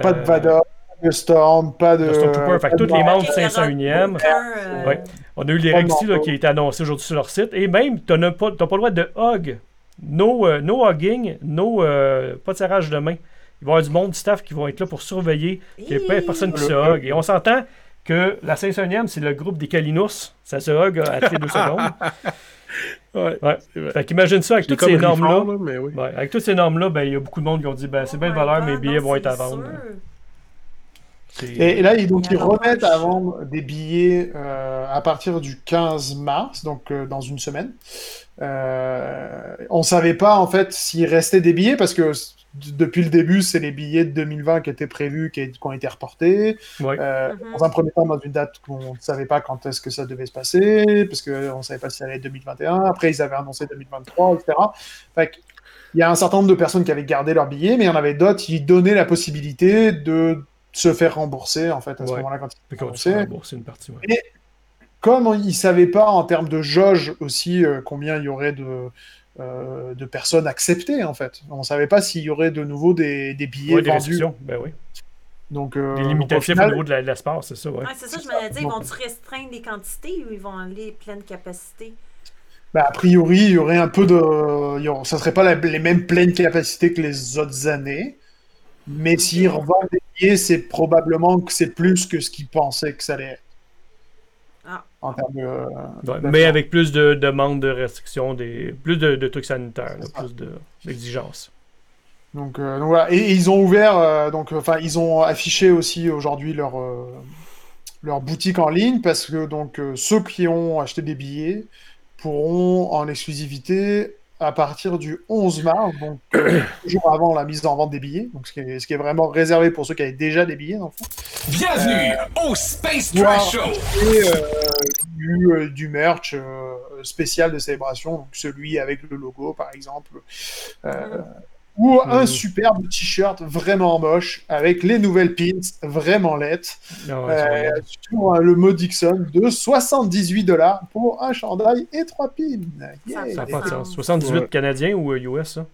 Pas de Euh, Vador, pas de Storm, pas de. Stormtrooper. Fait que tous les membres aura 501e. aucun, euh, Ouais. On a eu les Pas de règles ici, là, manteau. qui a été annoncé aujourd'hui sur leur site. Et même, tu n'as pas, t'as pas le droit de hug. No, euh, no hugging, no, euh, pas de serrage de main. Il va y avoir du monde du staff qui vont être là pour surveiller qu'il n'y ait pas personne qui se hug. Et on s'entend que la 501e, c'est le groupe des Calinos. Ça se hug à toutes les deux secondes. Ouais, Ouais. Fait qu'imagine ça avec C'est toutes ces normes-là. là, mais oui. Ouais, avec toutes ces normes-là, ben, il y a beaucoup de monde qui ont dit ben, c'est oh belle valeur, mes billets non, vont être à vendre. sûr. Et, et là, ils, donc, ils remettent à vendre des billets euh, à partir du 15 mars, donc euh, dans une semaine. Euh, on savait pas, en fait, s'il restait des billets, parce que depuis le début, c'est les billets de 2020 qui étaient prévus, qui, qui ont été reportés. Ouais. Euh, Mhm. Dans un premier temps, dans une date qu'on ne savait pas quand est-ce que ça devait se passer, parce qu'on ne savait pas si ça allait être 2021. Après, ils avaient annoncé 2023, etc. Fait il y a un certain nombre de personnes qui avaient gardé leurs billets, mais il y en avait d'autres qui donnaient la possibilité de se faire rembourser, en fait, à ce moment-là, quand se fait annoncés. rembourser une partie. ouais. Comme on- ils ne savaient pas, en termes de jauge aussi, euh, combien il y aurait de, euh, de personnes acceptées, en fait. On ne savait pas s'il y aurait de nouveau des, des billets Ouais, des vendus. Ben oui. Donc, euh, Des donc, au limitatifs final, au niveau de l'espace, c'est ça, ouais. Ouais, c'est ça, je me disais, ils vont-tu restreindre les quantités ou ils vont aller pleine capacité? Bah, a priori, il y aurait un peu de. il y aurait- Ça serait pas la- les mêmes pleines capacités que les autres années. Mais s'ils revendent des billets, c'est probablement que c'est plus que ce qu'ils pensaient que ça allait être. Ah. En termes de. Ouais, D'accord. mais avec plus de demandes de restrictions, des, plus de, de trucs sanitaires, là, plus de- d'exigences. Donc, euh, donc voilà. Et, et ils ont ouvert. euh, donc, enfin, ils ont affiché aussi aujourd'hui leur, euh, leur boutique en ligne parce que donc euh, ceux qui ont acheté des billets pourront en exclusivité à partir du 11 mars, donc euh, jour avant la mise en vente des billets, donc ce qui est, ce qui est vraiment réservé pour ceux qui avaient déjà des billets dans le fond. Bienvenue au Space. Trash Show. et euh, du, euh, du merch euh, spécial de célébration, donc celui avec le logo par exemple, euh, ou un Mhm. superbe t-shirt vraiment moche avec les nouvelles pins vraiment laides, Ah ouais, euh, sur euh, le mot Dixon de 78 dollars pour un chandail et trois pins. Yeah. Ça pas de sens. 78 Ouais. Canadiens ou euh, US, ça?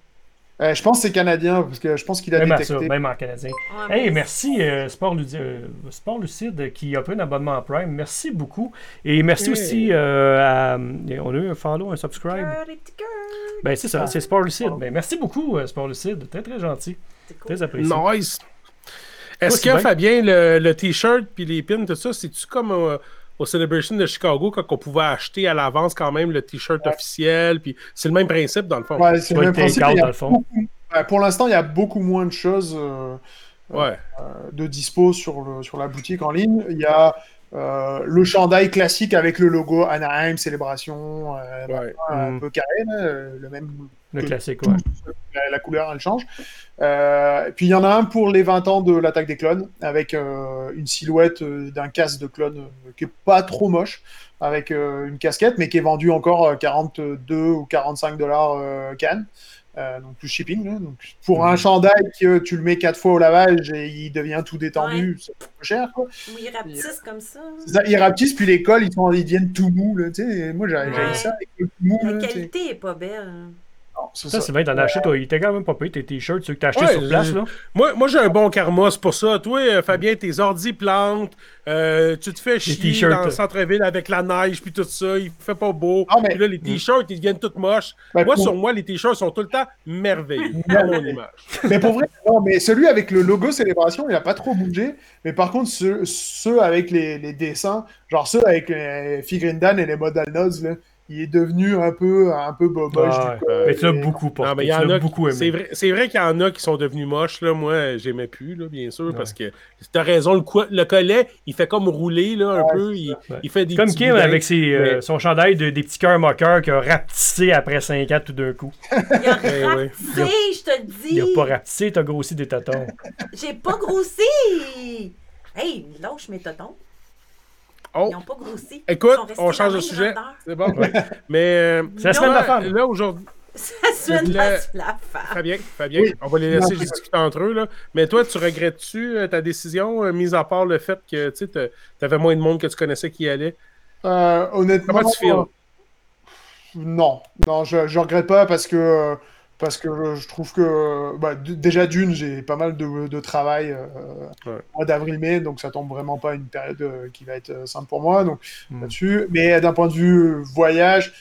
Euh, je pense que c'est canadien, parce que je pense qu'il a Même à détecté. ça, même en canadien. Ouais, Hey, merci euh, Sport, euh, Sport Lucide qui a pris un abonnement à Prime. Merci beaucoup. Et merci Hey. aussi euh, à. On a eu un follow, un subscribe. Ben, c'est ça, Ah. c'est Sport Lucide. Ben, merci beaucoup, euh, Sport Lucide. Très, très gentil. Cool. Très apprécié. Nice. Est-ce que? Fabien, le, le t-shirt puis les pins, tout ça, c'est-tu comme euh, au Celebration de Chicago quand on pouvait acheter à l'avance quand même le t-shirt officiel? Puis c'est le même principe dans le fond. Ouais, c'est Pas le le même principe. take-out, il y a dans le fond. beaucoup- ouais, pour l'instant, il y a beaucoup moins de choses euh, Ouais. de dispo sur, le, sur la boutique en ligne. Il y a euh, le chandail classique avec le logo Anaheim, Célébration, euh, ouais. un Mm. peu carré, là, euh, le même Le que classique, ouais. la, la couleur, elle change. Euh, et puis il y en a un pour les 20 ans de l'attaque des clones, avec euh, une silhouette euh, d'un casque de clone euh, qui est pas trop moche, avec euh, une casquette, mais qui est vendu encore euh, 42 ou 45 dollars euh, Cannes. Euh, donc plus shipping. là. Donc, pour un chandail que tu le mets quatre fois au lavage et il devient tout détendu, c'est pas cher. Quoi. Ou ils rapetissent comme ça. C'est ça, ils rapetissent, puis les cols, ils, sont, ils deviennent tout mous. Là, tu sais. moi, j'ai Ouais. ça avec le tout mou. La là, qualité est pas belle. C'est Ça, t'en as acheté, toi. Il était quand même pas payé tes t-shirts, ceux que t'as achetés Ouais, sur place, là. Moi, moi j'ai un bon karma, c'est pour ça. Toi, euh, Fabien, tes ordi plantent, euh, tu te fais chier t-shirts. dans le centre-ville avec la neige puis tout ça, il fait pas beau. Ah, mais- Puis là, les t-shirts, ils deviennent tous moches. Ben, moi, pour- sur moi, les t-shirts sont tout le temps merveilleux. à mon image. Mais pour vrai, non, mais celui avec le logo célébration, il a pas trop bougé. Mais par contre, ceux, ceux avec les, les dessins, genre ceux avec les Figrindan et les Modalnoz, là, il est devenu un peu, un peu boboche. Ah, du coup. Mais tu l'as Et- beaucoup porté. Non, mais il tu y en l'as a beaucoup qui- C'est aimé. vrai, c'est vrai qu'il y en a qui sont devenus moches. Là. Moi, j'aimais plus, là, bien sûr, parce que t'as raison, le, collet, il fait comme rouler là, un Ouais, peu. Il, Ouais. il fait des Comme Kim avec ses, euh, son chandail de, des petits cœurs moqueurs qui a rapetissé après 5 ans tout d'un coup. Il a Eh ouais. rapetissé, je te le Il a dis. pas rapetissé, t'as grossi des tatons. J'ai pas grossi. Hey, lâche mes totons. Oh, Ils ont pas grossi. écoute, on change de sujet. C'est bon. Mais euh, C'est la semaine de la là, femme. Là, aujourd'hui, Ça se Le- met la femme. Fabien, Fabien, Oui. on va les laisser discuter entre eux. Là. Mais toi, tu regrettes-tu euh, ta décision, euh, mis à part le fait que tu avais moins de monde que tu connaissais qui y allait? Euh, honnêtement, Comment tu euh, non, non, je, je regrette pas parce que parce que je, trouve que bah, déjà d'une, j'ai pas mal de, de travail euh, Ouais. mois d'avril-mai, donc ça tombe vraiment pas une période euh, qui va être euh, simple pour moi, donc Hmm. là-dessus. Mais d'un point de vue euh, voyage,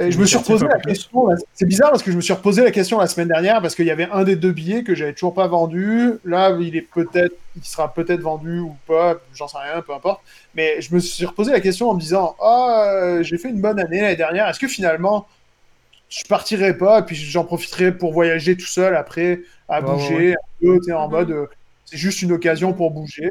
et je me suis reposé la question. C'est bizarre parce que je me suis reposé la question la semaine dernière parce qu'il y avait un des deux billets que j'avais toujours pas vendu. Là, il est peut-être, il sera peut-être vendu ou pas, j'en sais rien, peu importe. Mais je me suis reposé la question en me disant, ah, euh, j'ai fait une bonne année l'année dernière. Est-ce que finalement, je partirai pas, puis j'en profiterai pour voyager tout seul après, à bouger, un peu, tu sais, en Mhm. mode, euh, c'est juste une occasion pour bouger.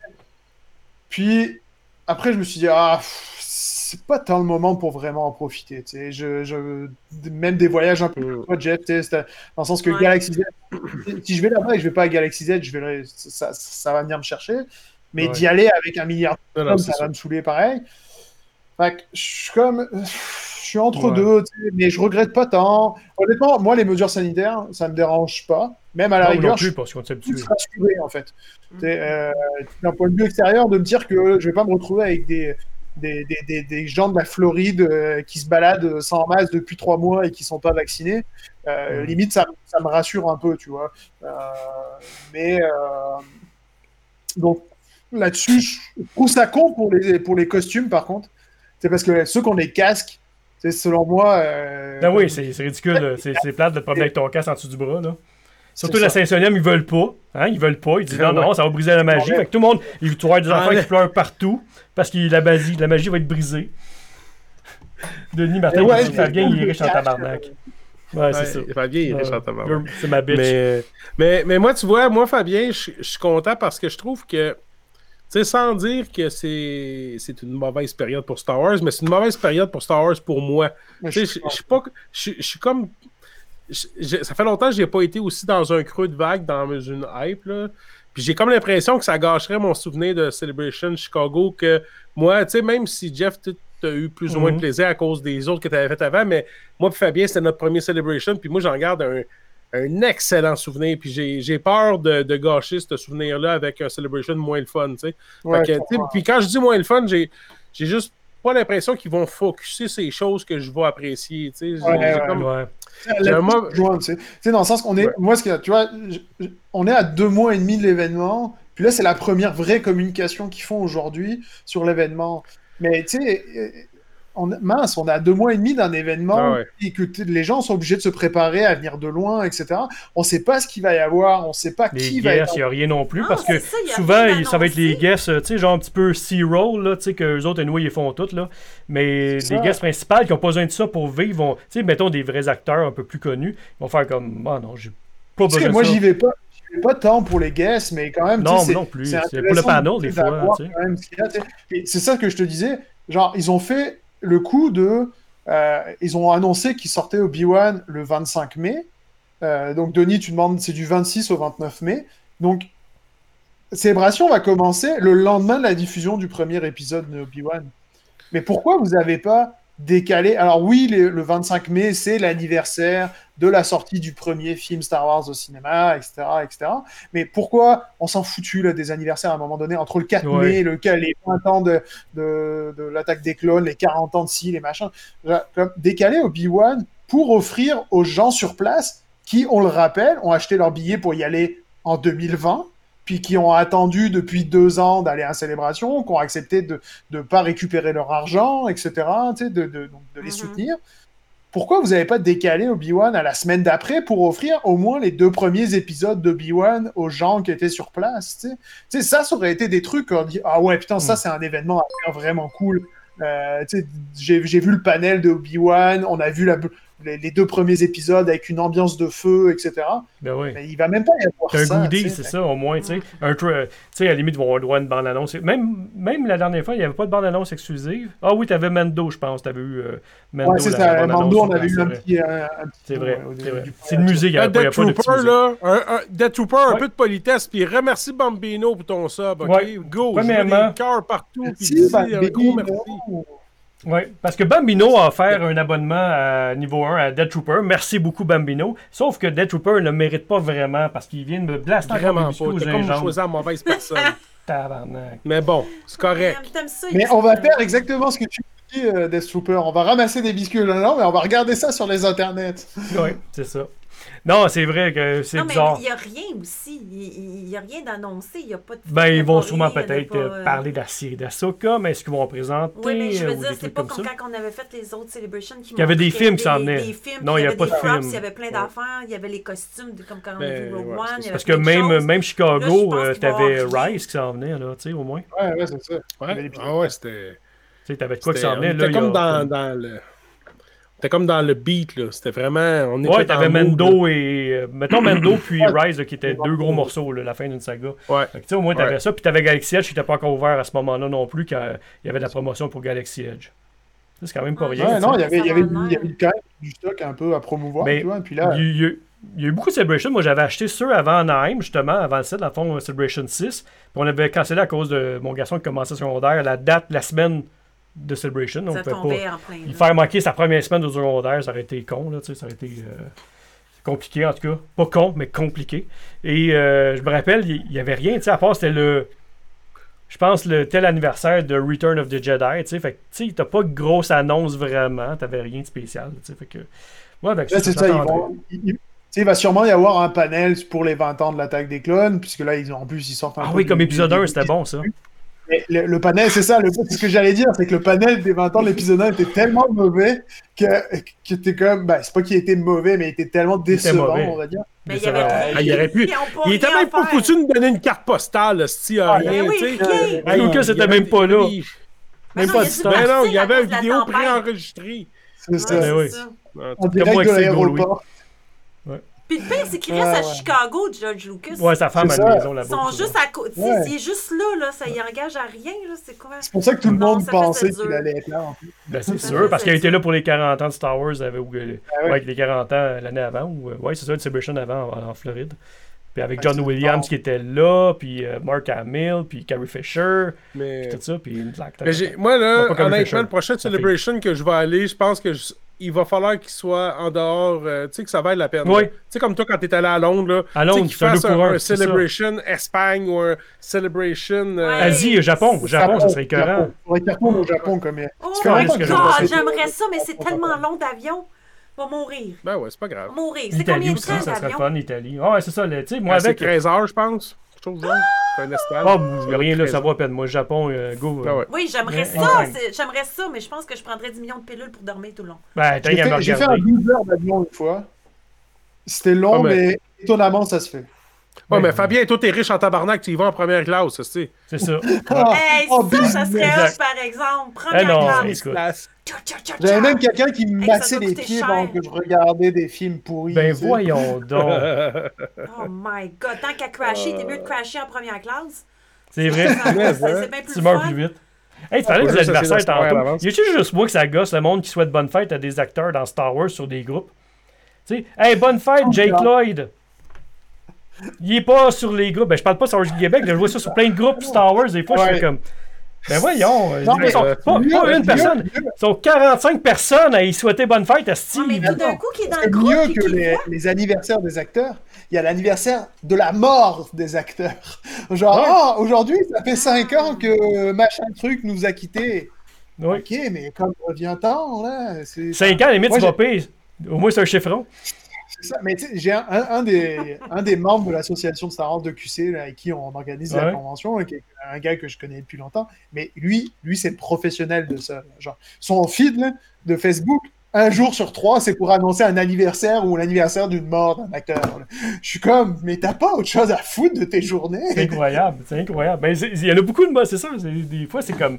Puis après, je me suis dit, ah, c'est pas tant le moment pour vraiment en profiter. Tu sais, je, je, même des voyages un peu comme toi, Jeff, dans le sens que Ouais. Galaxy Z, si je vais là-bas et que je vais pas à Galaxy Z, je vais, ça, ça va venir me chercher. Mais Ouais. d'y aller avec un milliard c'est ça ça. va me saouler pareil. Fait que je suis comme. Je suis entre Ouais. deux, mais je regrette pas tant. Honnêtement, moi, les mesures sanitaires, ça me dérange pas. Même à la Non, rigueur, je plus, parce qu'on s'est plus rassuré, en fait. Sais, euh, D'un point de vue extérieur, de me dire que je vais pas me retrouver avec des, des, des, des, des gens de la Floride euh, qui se baladent sans masque depuis trois mois et qui sont pas vaccinés. Euh, Mhm. Limite, ça, ça me rassure un peu, tu vois. Euh, mais euh, donc là-dessus, je trouve ça con pour les, pour les costumes, par contre. C'est parce que ceux qui ont des casques, c'est selon moi. euh, Ah oui, c'est ridicule. là. C'est plate de te promener avec ton casque en dessous du bras. Là. Surtout la. Saint-Sonium, ils veulent pas. Hein? Ils veulent pas. Ils disent non, Ouais. non, ça va briser la magie. Fait que tout le monde, il vas avoir des enfants qui pleurent partout parce que la magie, la magie va être brisée. Denis Martin, ouais, il Fabien, il est riche en tabarnak. Ouais, c'est ça. Fabien, il est riche en tabarnak. C'est ma bitch. Mais, mais, mais moi, tu vois, moi, Fabien, je suis content parce que je trouve que, sais, sans dire que c'est une mauvaise période pour Star Wars, mais c'est une mauvaise période pour Star Wars pour moi. je- suis pas. Je suis comme. ça fait longtemps que j'ai pas été aussi dans un creux de vague, dans une hype, là. Puis j'ai comme l'impression que ça gâcherait mon souvenir de Celebration Chicago, que moi, tu sais, même si Jeff, tu as eu plus ou moins de Mhm. plaisir à cause des autres que tu avais fait avant, mais moi et Fabien, c'était notre premier Celebration, puis moi, j'en garde un, un excellent souvenir, puis j'ai j'ai peur de, de gâcher ce souvenir-là avec un Celebration moins le fun, ouais, puis quand je dis moins le fun, j'ai j'ai juste pas l'impression qu'ils vont focuser ces choses que je vais apprécier. tu sais. Ouais, J'ai ouais. comme- Ouais. Dans le sens qu'on est, Ouais. moi, ce que, tu vois, je- on est à deux mois et demi de l'événement, puis là, c'est la première vraie communication qu'ils font aujourd'hui sur l'événement. Mais tu sais, on, mince, on est à deux mois et demi d'un événement Ah ouais. et que les gens sont obligés de se préparer à venir de loin, etc. On sait pas ce qu'il va y avoir, on sait pas Les qui va être. guests, il n'y a rien non plus Non, parce que ça, y souvent, il- ça va être les guests, euh, tu sais, genre un petit peu C-roll, là, tu sais, que les autres, anyway, ils font tout, là. Mais les guests principaux qui n'ont pas besoin de ça pour vivre, vont, tu sais, mettons des vrais acteurs un peu plus connus, ils vont faire comme, ah non, j'ai pas Parce besoin que de moi, ça. j'y vais pas. j'y vais pas tant pour les guests, mais quand même. Non, non plus. c'est pour le de- des fois, y C'est ça que je te disais. Genre, ils ont fait le coup de. euh, ils ont annoncé qu'ils sortaient Obi-Wan le 25 mai. Euh, donc, Denis, tu demandes, c'est du 26 au 29 mai. Donc, Célébration va commencer le lendemain de la diffusion du premier épisode de Obi-Wan. Mais pourquoi vous n'avez pas décalé Alors oui, les- le 25 mai, c'est l'anniversaire de la sortie du premier film Star Wars au cinéma, etc., etc. Mais pourquoi on s'en foutu là, des anniversaires à un moment donné entre le 4 Ouais. mai, le, les 20 ans de, de, de l'attaque des clones, les 40 ans de ci, les machins, décaler Obi-Wan pour offrir aux gens sur place qui, on le rappelle, ont acheté leur billet pour y aller en 2020 puis qui ont attendu depuis deux ans d'aller à la célébration, qui ont accepté de ne pas récupérer leur argent, etc., tu sais, de, de, donc de les Mhm. soutenir. Pourquoi vous n'avez pas décalé Obi-Wan à la semaine d'après pour offrir au moins les deux premiers épisodes d'Obi-Wan aux gens qui étaient sur place tu sais? Tu sais, ça, ça aurait été des trucs qu'on dit Ah ouais, putain, ça, Mm. c'est un événement à faire vraiment cool. Euh, tu sais, j'ai j'ai vu le panel de Obi-Wan, on a vu la, les, les deux premiers épisodes avec une ambiance de feu, etc. Ben oui. Mais il va même pas y avoir C'est un ça. goodie, tu sais. c'est ça, au moins, tu sais. Un tra- Tu sais, à la limite, ils vont avoir le droit à une bande-annonce. Même, même la dernière fois, il n'y avait pas de bande-annonce exclusive. Ah oui, t'avais Mando, je pense. T'avais eu euh, Mando. Ouais, c'est ça. Mando, on avait eu un c'est vrai. petit. un- un petit C'est peu, vrai, au c'est une musique, il n'y Un avait pas, il y a Death pas de petite Trooper, musique. là, un, un Death Trooper, un peu de politesse, puis remercie Bambino pour ton sub, ok? Go, Premièrement- des cœurs partout, puis Merci, un Bambino. merci. Oui, parce que Bambino a offert un abonnement à niveau 1 à Dead Trooper. Merci beaucoup, Bambino. Sauf que Dead Trooper ne le mérite pas vraiment parce qu'il vient de me blaster Vraiment pas, t'as comme choisi la mauvaise personne. Tabarnak. Mais bon, c'est correct. Mais on va faire exactement ce que tu dis, euh, Death Trooper. On va ramasser des biscuits là, non, mais on va regarder ça sur les internets. Oui, c'est ça. Non, c'est vrai que c'est Non, mais bizarre. il n'y a rien aussi. Il n'y a rien d'annoncé. Il n'y a pas de. Ben, ils vont sûrement peut-être pas, euh, euh, parler de la série d'Asoka, mais est-ce qu'ils vont en présenter Oui, mais je euh, veux ou dire, c'est pas comme quand on avait fait les autres Celebrations qui Il y avait des films qui s'en venaient. des films, Non, il y a avait pas des de props, film. Il y avait plein d'affaires, il y avait les costumes, de- comme quand on a Ben, vu Rogue ouais, One. c'est il y avait Parce que même, même Chicago, euh, avoir rien. Rice qui s'en venait, là, tu sais, au moins. Ouais, ouais, c'est ça. Ouais, ah ouais, c'était. Tu sais, t'avais quoi qui c'était- s'en venait, là. était il y a- comme dans, dans le. C'était comme dans le beat, là. C'était vraiment. On Ouais, t'avais Mando et. euh, mettons Mando puis. Rise là, qui étaient deux gros morceaux, là, la fin d'une saga. Ouais. Fait que, tu sais, au moins, t'avais Ouais. ça. Puis t'avais Galaxy Edge qui n'était pas encore ouvert à ce moment-là non plus, quand il y avait de la promotion pour Galaxy Edge. Ça, C'est quand même pas Ouais, rien. Ouais, non, il y avait, il y avait, il y avait quand même du stock un peu à promouvoir, Mais tu vois. Puis là, Il y, a eu- il y a eu beaucoup de Celebration. Moi, j'avais acheté ceux avant Anaheim, justement, avant le 7, dans le fond, Celebration 6. Puis on avait cancellé à cause de mon garçon qui commençait secondaire, la date, la semaine de Celebration. Donc, Ça pouvait pas tombait en plein. il faire manquer sa première semaine de secondaire, ça aurait été con, là, tu sais, ça aurait été euh, compliqué en tout cas. Pas con, mais compliqué. Et euh, je me rappelle, il n'y avait rien, tu sais, à part c'était le. Je pense le tel anniversaire de Return of the Jedi, tu sais. Fait tu sais, t'as pas de grosse annonce vraiment, t'avais rien de spécial, tu sais. Fait que. Moi, avec là, ça, c'est ça. Ils vont, il, il- tu sais, il va sûrement y avoir un panel pour les 20 ans de l'attaque des clones, puisque là, ils ont, en plus, ils sortent un Ah peu oui, comme épisode du- 1, c'était bon, ça. Mais le, le panel, c'est ça, le, c'est ce que j'allais dire, c'est que le panel des 20 ans de l'épisode 1 était tellement mauvais que, que t'es comme, ben, c'est pas qu'il était mauvais, mais il était tellement décevant, on va dire. Mais il y avait. Ah, il aurait pu- Il était même pas foutu de nous donner une carte postale, si Ah, rien, oui, tu sais. Hey, Lucas, c'était même pas là. Même pas de. Ben non, il y avait une vidéo préenregistrée. C'est ça. Comme direct moi de l'aéroport. Puis le pire, c'est qu'il Ouais, reste à ouais. Chicago, George Lucas. Ouais, sa femme la ça. maison Ils là-bas. sont tu juste à côté. Ouais. Il est juste là, là, ça y engage à rien, là. C'est quoi? C'est pour ça que tout le monde pensait qu'il allait être là, en plus. Ben, c'est sûr, parce qu'il a été là pour les 40 ans de Star Wars, avec, euh, Ah ouais. ouais, avec les 40 ans l'année avant. Ou, euh, ouais, c'est ça, le Celebration avant en, en Floride. Puis avec Ouais, John Williams bon. qui était là, puis euh, Mark Hamill, puis Carrie Fisher, Mais. puis tout ça, puis une j'ai- moi, là, honnêtement, le prochain Celebration que je vais aller, je pense que je- il va falloir qu'il soit en dehors, euh, tu sais, que ça vaille la peine. Oui. Tu sais, comme toi, quand t'es allé à Londres, là, À tu sais, Londres, qu'il fasse un, pour un, c'est ça. Celebration Espagne ou un Celebration... euh, Ouais. Asie, Japon. Japon, ça serait écœurant. Japon. Qu'il retourne au Japon comme il Oh j'aimerais ça, mais c'est tellement long d'avion. Va mourir. Ben ouais, c'est pas grave. Mourir. C'est combien de aussi, temps ça serait fun, l'Italie. Ah ouais, c'est ça. le- Tu sais, moi, Ouais, avec. 13 heures, je pense. Chose genre. Un. Ah, je veux rien là, 13 ça va à peine. Moi, Japon, euh, go. Ah euh, ouais. Oui, j'aimerais ça. J'aimerais ça, mais je pense que je prendrais 10 millions de pilules pour dormir tout le long. Ben, J'ai fait, j'ai fait un regarder. 12 heures d'avion une fois. C'était long, Ah, mais- mais... étonnamment, ça se fait. Ouais, mais Ben, Fabien, toi, t'es riche en tabarnak, tu y vas en première classe, tu sais. C'est ça. Ah, Hey, oh, ça, ça business. serait Exact. hot, par exemple. Première non, classe. J'avais même quelqu'un qui me Hey, ça massait les pieds cher. pendant que je regardais des films pourris. Ben voyons donc. Oh my god, tant qu'à crasher, t'es mieux de crasher en première classe. C'est vrai. Ça- Mais, C'est c'est Tu meurs plus vite. Hey, tu parlais des ça, c'est à tantôt. Y a-tu juste moi que ça gosse le monde qui souhaite bonne fête à des acteurs dans Star Wars sur des groupes? Tu sais, hey, bonne fête, Jake. Lloyd! Il est pas sur les groupes. Ben, je parle pas sur Star Wars du Québec, je vois ça sur plein de groupes Star Wars. Des fois, je fais comme. Ben voyons, euh, Non, ils mais- sont pas, pas mieux, une mieux, personne, mieux. ils sont 45 personnes à y souhaiter bonne fête à Steve. mais tout d'un coup, qui est dans le C'est groupe, mieux que les, anniversaires des acteurs. Il y a l'anniversaire de la mort des acteurs. Genre, Ouais. ah, aujourd'hui, ça fait 5 ans que machin truc nous a quittés. Oui. Ok, mais comme revient-temps, là, c'est 5 ans, limite, vas j'ai- payer. Au moins, c'est un chiffron. C'est ça. Mais j'ai un, des, un des membres de l'association de Star Wars de QC, là, avec qui on organise la convention, qui est un gars que je connais depuis longtemps. Mais lui, lui c'est professionnel de ça. Genre, son feed là, de Facebook, un jour sur trois, c'est pour annoncer un anniversaire ou l'anniversaire d'une mort d'un acteur. Je suis comme, mais t'as pas autre chose à foutre de tes C'est journées? incroyable, c'est incroyable. Ben, c'est- il y en a beaucoup de moi, c'est ça. c'est- Des fois, c'est comme.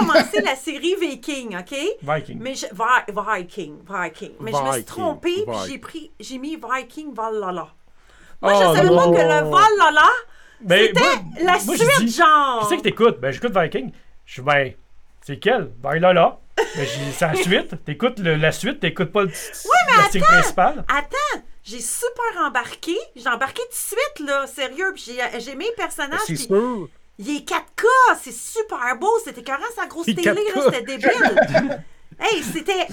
Commencer la série Viking, OK? Viking. Mais je... Vi- Viking, Viking. Mais je me suis trompée, puis Viking. j'ai pris, j'ai mis Viking Valhalla. Moi, Oh, je savais pas que le Valhalla, Ben, c'était la moi, je suite, dis- genre. Qui c'est que t'écoutes? Ben, j'écoute Viking. Je suis, ben, c'est quel? Ben, là. Ben, c'est la suite. T'écoutes le- la suite, t'écoutes pas le, la série principale. Attends, j'ai super embarqué. J'ai embarqué tout de suite, là, sérieux. Puis j'ai, j'ai mis les personnages. C'est sûr. Il est 4K, c'est super beau. C'était écœurant, sa grosse télé, là, 4K. c'était débile. hey, c'était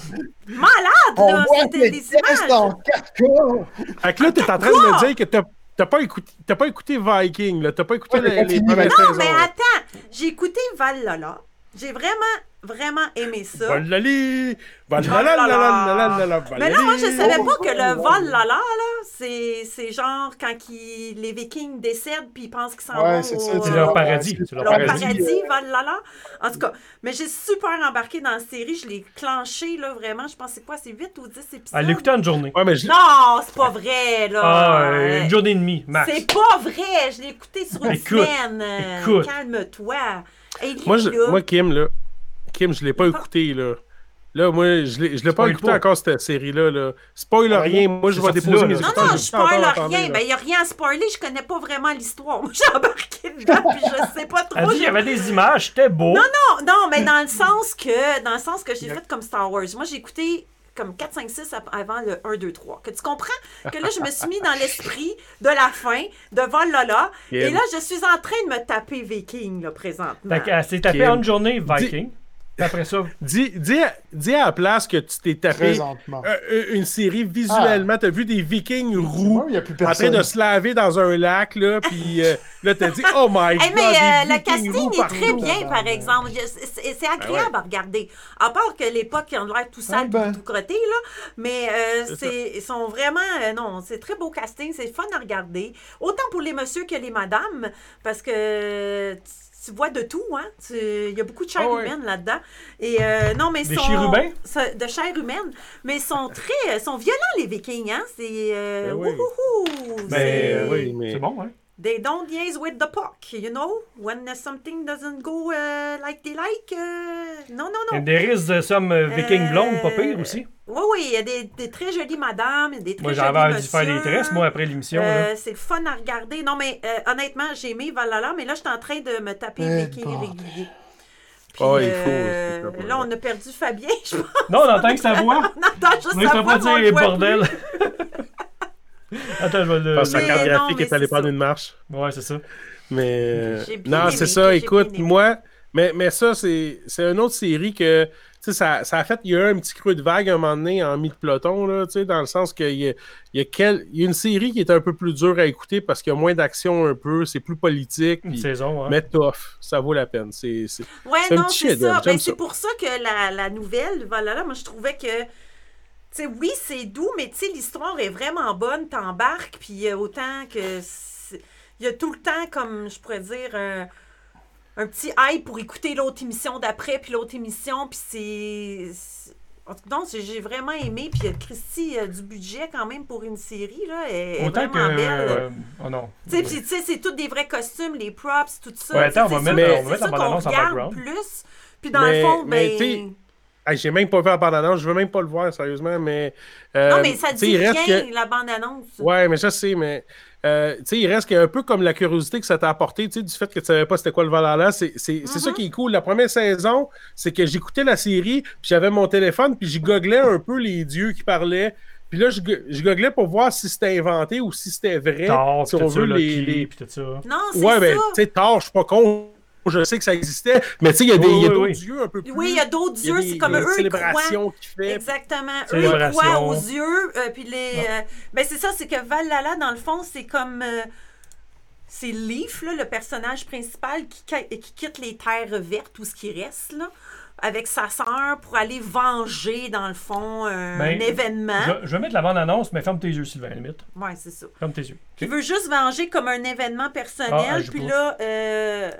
malade, On là. voit C'était des images. en 4K! Fait que là, t'es en train de me dire que t'as t'as pas écouté, t'as pas écouté Viking, là. T'as pas écouté Ouais, les, les Non, saisons. mais attends, j'ai écouté Valhalla. J'ai vraiment, vraiment aimé ça. Valali! Valala! Oh mais là, moi, je savais pas que le Valhalla, là, c'est genre quand les Vikings décèdent puis ils pensent qu'ils s'en vont. C'est leur paradis. Leur paradis, Valhalla. En tout cas, mais j'ai super embarqué dans la série. Je l'ai clenché, là, vraiment. Je pensais quoi? C'est 8 ou 10 épisodes? À l'écouter en journée. Non, c'est pas vrai, là. une journée et demie, max. C'est pas vrai! Je l'ai écouté sur une semaine. Calme-toi. Moi, Kim, là. Kim, je l'ai pas écouté, là. Là, moi, je l'ai je l'ai pas Spoil écouté pas. encore, cette série-là. Là. Spoil Ah, rien. Moi, je c'est vais déposer là, mes. Non, écouteurs, non, j'ai je spoil rien. là. Ben, il n'y a rien à spoiler. Je connais pas vraiment l'histoire. Moi, j'ai embarqué dedans, puis je sais pas trop. Elle dit qu'il y avait des images, c'était beau. Non, non, non, mais dans le sens que, dans le sens que j'ai fait comme Star Wars. Moi, j'ai écouté comme 4, 5, 6 ap- avant le 1, 2, 3. Que tu comprends que là, je me suis mis dans l'esprit de la fin, de Valhalla. Kim. Et là, je suis en train de me taper Viking, là, présentement. S'est tapée Kim. en une journée Viking. Après ça, Dis, dis, à- dis à la place que tu t'es tapé euh, une série visuellement. T'as vu des vikings roux Moi, en train de se laver dans un lac, là. Puis euh, là, t'as dit, oh my Hey, god. mais euh, des le casting est très bien, par exemple. C'est c'est agréable à regarder. À part que l'époque, ils ont l'air tout sale, Ah ben. tout crotté, là. Mais euh, c'est, ils sont vraiment. euh, non, c'est très beau casting. C'est fun à regarder. Autant pour les messieurs que les madames. Parce que. Tu vois de tout, hein? Il y a beaucoup de chair Ah ouais. humaine là-dedans. Et euh, non, mais Des sont- chérubins? De chair humaine. Mais ils sont très. sont violents, les Vikings, hein? C'est. euh, Ben oui. wouhouhou, ben, c'est- euh, oui, mais- c'est bon, hein? They don't liaise with the puck, you know? When something doesn't go uh, like they like. uh, Non, non, non. And there is uh, some uh, Viking Euh, blonde, pas pire aussi. Oui, oui, il y a des, des très jolies madames, des très Moi, jolis j'avais envie de faire des tresses, moi, après l'émission. Euh, c'est le fun à regarder. Non, mais euh, honnêtement, j'ai aimé Valhalla, mais là, je suis en train de me taper Eh, Viking bordel. régulier. Puis Ah, il faut, euh, là, on a perdu Fabien, je pense. Non, on entend que sa voix. On entend juste sa ça voix, pas dire bordel. Attends, je vais le. Parce que sa carte non, graphique est allée c'est prendre ça. une marche. Ouais, c'est ça. Mais euh, non, c'est ça. Écoute, moi, mais, mais ça, c'est c'est une autre série que, tu sais, ça, ça a fait, il y a eu un petit creux de vague à un moment donné en mi-peloton, là, tu sais, dans le sens qu'il y a, il y, a quel- il y a une série qui est un peu plus dure à écouter parce qu'il y a moins d'action un peu, c'est plus politique, Une saison, hein. mais tough, ça vaut la peine. C'est c'est- Ouais, non, petit c'est ça. Ben, c'est pour ça que la, la nouvelle, voilà, moi, je trouvais que. Tu sais, oui, c'est doux, mais tu sais, l'histoire est vraiment bonne, t'embarques, puis euh, autant que. Il y a tout le temps, comme je pourrais dire, un, un petit hype pour écouter l'autre émission d'après, puis l'autre émission, puis c'est. c'est- en tout cas, non, j'ai vraiment aimé. Puis euh, Christy a du budget quand même pour une série, là. Elle est Autant que. vraiment belle. euh, Oh non. Tu sais, puis tu sais, c'est tous des vrais costumes, les props, tout ça. Ouais, attends, on va c'est mettre- ça- on va c'est mettre ça la qu'on bande-annonce en background. plus. Puis dans Mais- le fond, mais ben... t'sais, Hey, J'ai même pas vu la bande-annonce, je veux même pas le voir, sérieusement, mais. euh, Non, mais ça dit il reste rien, que- la bande-annonce. Ouais, mais je sais, mais euh, tu sais, il reste qu'un peu comme la curiosité que ça t'a apporté, tu sais, du fait que tu savais pas c'était quoi le Valhalla, c'est c'est- c'est Mm-hmm. ça qui est cool. La première saison, c'est que j'écoutais la série, puis j'avais mon téléphone, puis j'y googlais un peu les dieux qui parlaient. Puis là, je, je googlais pour voir si c'était inventé ou si c'était vrai. Thor, si on ça, veut Loki, les, les- pis tout ça. Non, c'est Ouais, ben, ça. tu sais, Thor, je suis pas con. Je sais que ça existait, mais tu sais, il y a des Oui, y a d'autres oui. dieux un peu plus. Oui, il y a d'autres dieux, c'est comme des eux, ils croient. fait. Exactement. Eux, ils croient aux yeux. euh, puis les. euh, ben, c'est ça, c'est que Valhalla, dans le fond, c'est comme. euh, c'est Leaf, là, le personnage principal, qui, qui- qui quitte les terres vertes, ou ce qui reste, là, avec sa sœur pour aller venger, dans le fond, un, Ben, événement. Je, je vais mettre la bande-annonce, mais ferme tes yeux, Sylvain, à la limite. Ouais, c'est ça. Ferme tes yeux. Il veut juste venger comme un événement Ah, personnel. je puis là, euh,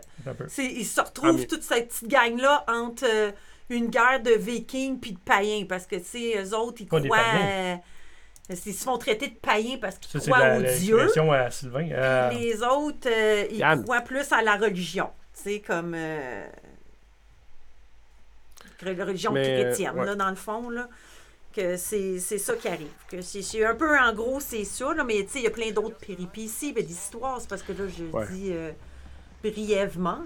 c'est- il se retrouve Ah, mais- toute cette petite gang-là entre euh, une guerre de vikings puis de païens. Parce que, tu sais, eux autres, ils Pas croient. euh, ils se font traiter de païens parce qu'ils c'est croient la, à Sylvain. Euh, les autres, euh, ils Yann. croient plus à la religion. Tu sais, comme. La religion Mais, chrétienne, ouais. là, dans le fond, là. Que c'est c'est ça qui arrive. Que c'est un peu, en gros, c'est ça, là, mais tu sais, il y a plein d'autres péripéties, ben, d'histoires, c'est parce que là, je Ouais. dis euh, brièvement.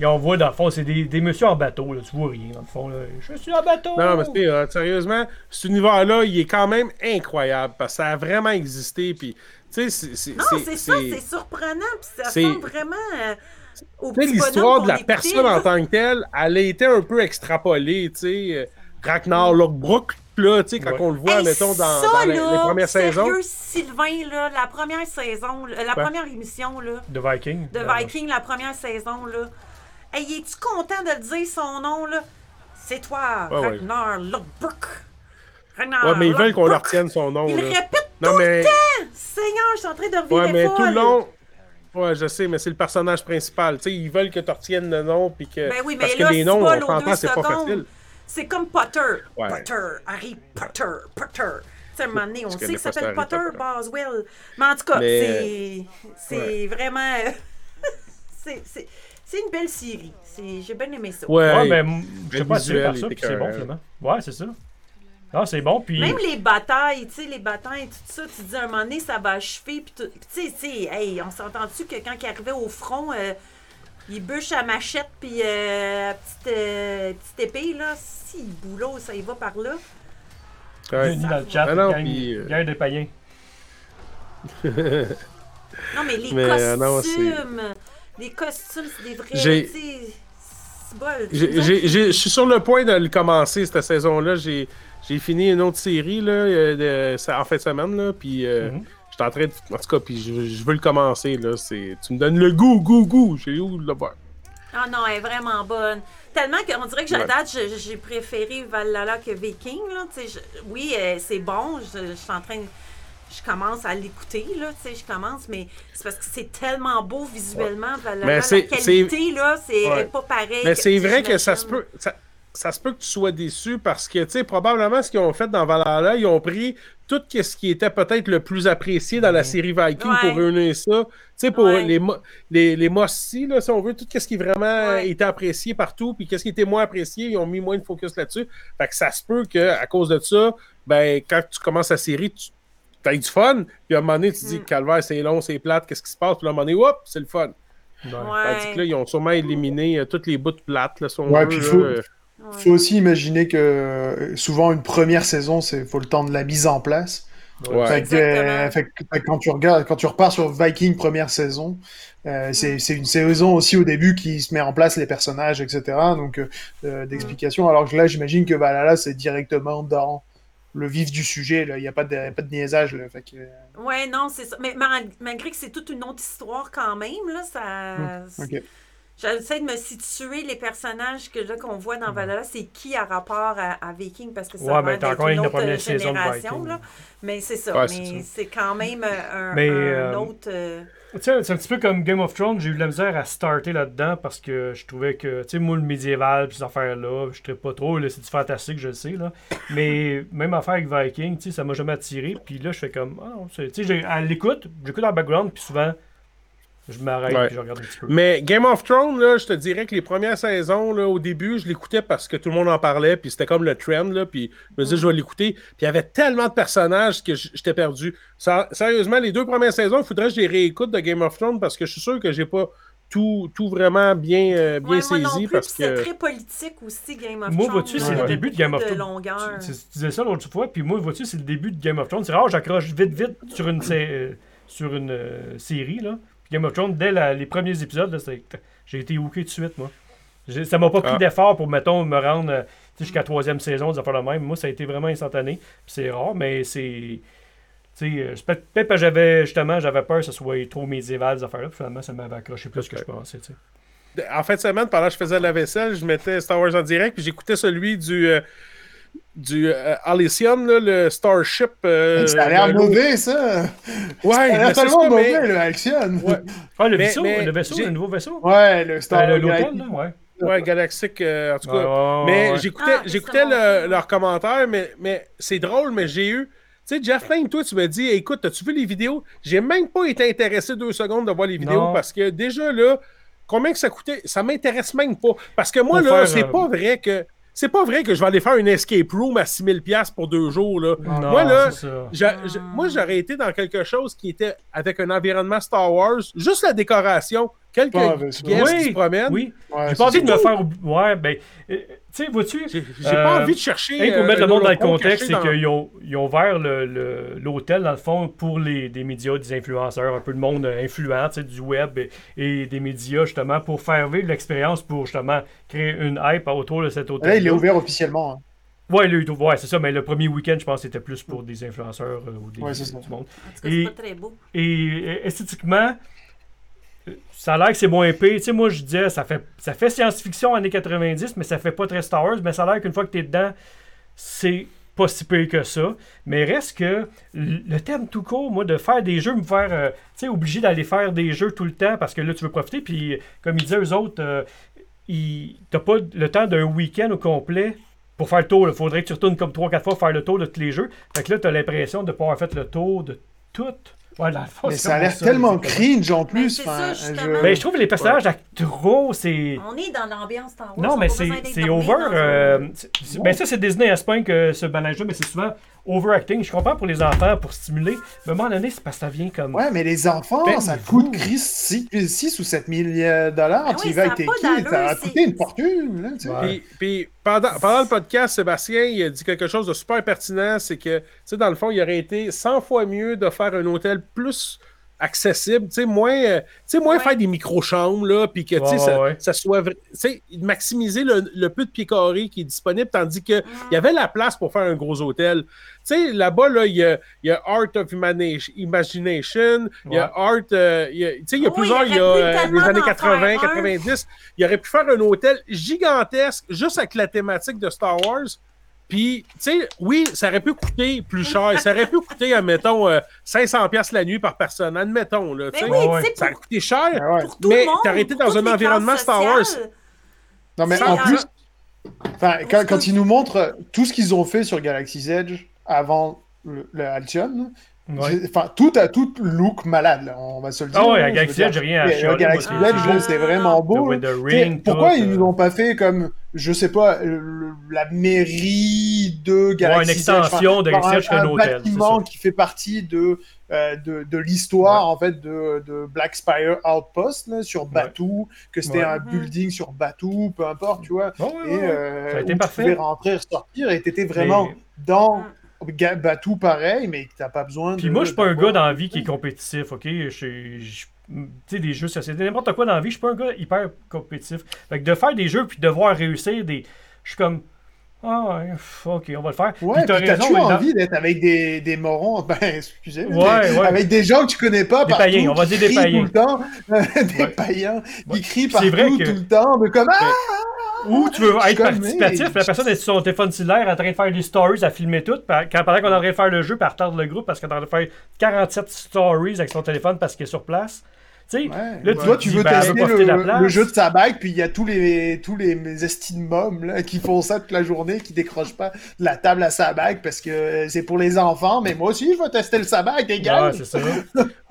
et on voit, dans le fond, c'est des, des messieurs en bateau. Là, tu vois rien, dans le fond. Là. Je suis en bateau! Non, mais c'est euh, sérieusement, cet univers-là, il est quand même incroyable parce que ça a vraiment existé. Puis, tu sais, c'est- c'est. Non, c'est ça, c'est surprenant, puis ça c'est- ressemble vraiment euh, l'histoire de la personne là. en tant que telle, elle a été un peu extrapolée, tu sais. euh, Ragnar Lothbrok, là, tu sais, quand Ouais. on le voit, Hey, mettons, dans, ça, dans les, là, les premières saisons. sérieux, Sylvain, là, la première saison, la Ouais. première émission, là, De Viking. de Viking, la première saison, là. Hey, es-tu content de le dire son nom, là? C'est toi, Ouais, ouais. Ragnar Lothbrok. Ragnar Ouais, mais ils veulent qu'on leur retienne son nom. Il là. le répète Non, tout mais. le temps! Seigneur, je suis en train de revirer Ouais, mais tout le long. Ouais, je sais, mais c'est le personnage principal. Tu sais, ils veulent que tu retiennes le nom. Puis que... Ben oui, mais Parce là, que les noms, on s'entend, c'est pas facile. C'est comme Potter. Ouais. Potter, Harry Potter, Potter. Tu sais, à un moment donné, on Je sait que ça s'appelle Potter, Potter. Boswell. Mais en tout cas, Mais- c'est c'est vraiment... c'est- une belle série. J'ai bien aimé ça. Ouais, Ouais, mais je sais pas puis c'est bon, finalement. Ouais, c'est ça. Ah, c'est bon, puis. Même les batailles, tu sais, les batailles, tout ça, tu te dis à un moment donné, ça va achever. Puis tu sais, tu sais, hey, on s'entend-tu que quand il arrivait au front, euh, il bûche à machette, puis euh, petite, euh, petite épée, là, si, boulot, ça y va par là. Ouais. Dans le chat, Ah non, gang, puis, euh, des païens. Non, mais les Mais, euh, non, costumes, les costumes, c'est des vrais, Je suis sur le point de le commencer cette saison-là. J'ai j'ai fini une autre série là, euh, de- ça- en fin de semaine. Là, puis euh, Mhm. je suis en train de. En tout cas, puis je, je veux le commencer. Là, c'est- tu me donnes le goût, goût, goût. J'ai où de le voir? Ah non, elle est vraiment bonne. Tellement qu'on dirait que Ouais. à date, je- j'ai préféré Valhalla que Viking. Là. Tu sais, je- oui, euh, c'est bon. Je, je suis en train de- Je commence à l'écouter, là, tu sais, je commence, mais c'est parce que c'est tellement beau visuellement, Valhalla. Mais la c'est- qualité, là, c'est Ouais. pas pareil. Mais c'est vrai que ça se peut. Ça, ça se peut que tu sois déçu parce que, tu sais, probablement ce qu'ils ont fait dans Valhalla, ils ont pris tout ce qui était peut-être le plus apprécié dans la série Viking Ouais. pour réunir ça. Tu sais, pour Ouais. les, les, les Mossy, là, si on veut, tout ce qui vraiment Ouais. était apprécié partout, puis qu'est-ce qui était moins apprécié, ils ont mis moins de focus là-dessus. Fait que ça se peut qu'à cause de ça, ben, quand tu commences la série, tu as du fun, puis à un moment donné, tu te dis, Mm. calvaire, c'est long, c'est plate, qu'est-ce qui se passe, puis à un moment donné, hop, c'est le fun. Ouais. Tandis que là, ils ont sûrement éliminé euh, toutes les bouts de plates, là, si on Ouais, veut, puis là, faut- euh, Ouais. faut aussi imaginer que euh, souvent une première saison, c'est faut le temps de la mise en place. Ouais. Fait que, euh, fait que, quand tu regardes, quand tu repars sur Viking première saison, euh, c'est c'est une saison aussi au début qui se met en place les personnages, etc. Donc euh, euh, d'explications. Alors que là, j'imagine que Valhalla c'est directement dans le vif du sujet. Il n'y a pas de pas de niaisage. Là, fait que, Ouais, non, c'est ça. Mais mal- malgré que c'est toute une autre histoire quand même, là, ça. ok. J'essaie de me situer les personnages que là qu'on voit dans Valhalla, c'est qui a rapport à, à Viking? Parce que ça Ouais, encore une une autre première saison de génération, Viking. là. Mais c'est ça. Ouais, mais c'est quand même euh, un, Mais, un euh, autre. euh, Tu sais, c'est un petit peu comme Game of Thrones, j'ai eu de la misère à starter là-dedans parce que je trouvais que, tu sais, moi, le médiéval, pis ces affaires-là, je ne pas trop, là, c'est du fantastique, je le sais, là. Mais même affaire avec Viking, tu sais, ça m'a jamais attiré. Puis là, je fais comme, ah non, c'est- tu sais, j'ai- à l'écoute, j'écoute en background, puis souvent, je m'arrête, Ouais. je regarde un petit peu. Mais Game of Thrones, là, je te dirais que les premières saisons, là, au début, je l'écoutais parce que tout le monde en parlait, puis c'était comme le trend, là, puis je me disais, je vais l'écouter. Puis il y avait tellement de personnages que j'étais perdu. Ça- sérieusement, les deux premières saisons, il faudrait que je les réécoute de Game of Thrones parce que je suis sûr que j'ai pas tout, tout vraiment bien, euh, bien ouais, moi non saisi. plus, parce puis c'est que... très politique aussi, Game of Moi, Thrones. vois-tu, là. c'est le début de Game of Thrones. longueur. Tu, tu disais ça l'autre fois, puis moi, vois-tu, c'est le début de Game of Thrones. C'est rare, j'accroche vite, vite sur une, euh, sur une euh, série, là. Puis Game of Thrones, dès la- les premiers épisodes, j'ai été hooké tout de suite, moi. Ça m'a pas pris Ah. d'effort pour, mettons, me rendre euh, jusqu'à la troisième saison, des affaires de même. Moi, ça a été vraiment instantané. C'est rare, mais c'est... Euh, peut-être que j'avais, justement, j'avais peur que ce soit trop médiéval, ces affaires-là. Finalement, ça m'avait accroché plus que je pensais. En fin de semaine, pendant que je faisais la vaisselle, je mettais Star Wars en direct, puis j'écoutais celui du, euh, du euh, là, le Starship. euh, ça a l'air mauvais, ça. Ouais, Ça a l'air tellement ça, mais- mauvais, le Action. Ouais. Ah, le Mais- vaisseau, mais le vaisseau, le nouveau vaisseau? Ouais, le Star Euh, le- là, ouais. Ouais, Galactic, euh, en tout cas. Ouais, ouais, mais ouais. j'écoutais, Ah, j'écoutais le- leurs commentaires, mais, mais c'est drôle, mais j'ai eu. Tu sais, Jeff Lane, toi, tu me dis, écoute, as-tu vu les vidéos? J'ai même pas été intéressé deux secondes de voir les vidéos Non. parce que déjà là, combien que ça coûtait? Ça m'intéresse même pas. Parce que moi, Pour là, c'est euh, pas vrai que. C'est pas vrai que je vais aller faire une escape room à 6000$ pour deux jours, là. Non, Moi, là, moi, j'aurais été dans quelque chose qui était avec un environnement Star Wars, juste la décoration, quelques guests Oui, qui se promènent. Oui, Ouais, j'ai pas envie de me faire. Ouais, ben. euh, tu sais, vois-tu. J'ai j'ai Euh, pas envie de chercher. Hey, pour euh, mettre le monde dans le contexte, c'est dans- qu'ils ont, ils ont ouvert le- le- l'hôtel, dans le fond, pour les, des médias, des influenceurs, un peu de monde influent, tu sais, du web et, et des médias, justement, pour faire vivre l'expérience, pour justement créer une hype autour de cet hôtel. Là, il est ouvert officiellement. hein. Ouais, il est ouvert, ouais, c'est ça, mais le premier week-end, je pense, c'était plus pour des influenceurs euh, ou des, Ouais, c'est ça. du monde. En tout cas, Et- c'est pas très beau. Et esthétiquement, euh, ça a l'air que c'est moins épais. Tu sais, moi, je disais, ça fait, ça fait science-fiction années 90, mais ça fait pas très Star Wars. Mais ça a l'air qu'une fois que t'es dedans, c'est pas si pire que ça. Mais reste que le thème tout court, moi, de faire des jeux, me faire, euh, tu sais, obligé d'aller faire des jeux tout le temps parce que là, tu veux profiter. Puis, comme ils disaient eux autres, euh, ils- t'as pas le temps d'un week-end au complet pour faire le tour. Il faudrait que tu retournes comme 3-4 fois faire le tour de tous les jeux. Fait que là, t'as l'impression de pas avoir fait le tour de tout. Ouais, dans le fond, Mais ça a l'air tellement cringe en plus. enfin, ça, je-. Mais je trouve les personnages trop, c'est. On est dans l'ambiance Star Wars. Non, on mais c'est over. euh, c'est- c'est- ben ça, c'est Disney à ce point que ce manège-là, mais c'est souvent overacting. Je comprends pour les enfants, pour stimuler. Mais à un moment donné, c'est parce que ça vient comme. Ouais, mais les enfants, Ben, ça coûte Chris 6, ou 7 000 euh, dollars. Tu oui, y vas ça avec ça a c'est- coûté une fortune. Là, tu sais. Ouais. Puis, puis pendant, pendant le podcast, Sébastien, il a dit quelque chose de super pertinent, c'est que, tu sais, dans le fond, il aurait été 100 fois mieux de faire un hôtel plus accessible, tu sais, moins, euh, tu sais, moins Ouais. faire des micro-chambres, là, puis que, tu sais, Ouais, ça, ouais, ça soit, tu sais, maximiser le, le peu de pieds carrés qui est disponible, tandis que Mm. il y avait la place pour faire un gros hôtel. Tu sais, là-bas, là, il y a, il y a Art of Imagination, il y a. Art, euh, il y a- tu sais, il y a Oui, plusieurs, il y a euh, les années en 80, faire un. 90, il aurait pu faire un hôtel gigantesque juste avec la thématique de Star Wars. Puis, tu sais, oui, ça aurait pu coûter plus cher. Ça aurait pu coûter, admettons, euh, 500$ piastres la nuit par personne. Admettons, là, tu Mais sais. Ben oui, Ouais, Ça a pour, coûté cher. Ouais. pour tout mais monde. t'aurais été dans un environnement Star Wars. Non, mais en plus, enfin, quand, quand ils nous montrent tout ce qu'ils ont fait sur Galaxy's Edge avant le, le Halcyon, Ouais. j'ai- Enfin, tout a tout look malade, là, on va se le dire. Ah ouais, Galaxy Edge, j'ai rien à Et, euh, chialer, Galaxy Edge, c'est- vraiment The beau. The Ring, pourquoi tout, ils euh, l'ont pas fait comme, je sais pas, le- la mairie de Galaxy une extension de Edge, Galaxy Edge un, un hôtel, bâtiment qui fait partie de, euh, de, de l'histoire en fait de, de Black Spire Outpost là, sur Batuu, que c'était Ouais. un building sur Batuu, peu importe, tu vois. Et ouais. euh, Ça a été où parfait. tu pouvais rentrer et ressortir et t'étais vraiment Mais- dans Batuu pareil, mais t'as pas besoin Puis moi, je suis pas un gars dans la vie qui est compétitif, ok? Je suis- je- Tu sais, des jeux société, n'importe quoi dans la vie, je suis pas un gars hyper compétitif. Fait que de faire des jeux puis de devoir réussir des. Je suis comme. Ah, ok, on va le faire. Ouais, t'as raison, mais dans- envie d'être avec des, des morons, ben, excusez, mais Ouais, ouais. avec des gens que tu connais pas Des partout, païens, on va dire des païens. tout le temps, des païens, qui crient C'est partout vrai que- tout le temps, de comme ah, Ou tu veux être participatif, la personne est sur son téléphone cellulaire en train de faire des stories, à filmer tout, quand, pendant qu'on est en train de faire le jeu, elle retarde le groupe parce qu'elle est en train de faire 47 stories avec son téléphone parce qu'elle est sur place. Tu sais, Ouais. là, Toi, tu dis, veux ben, tester le, jeu de sa bague, puis il y a tous les tous les mes là, qui font ça toute la journée, qui décrochent pas de la table à sa bague parce que euh, c'est pour les enfants, mais moi aussi, je vais tester le sabac, les gars. Ouais, c'est ça.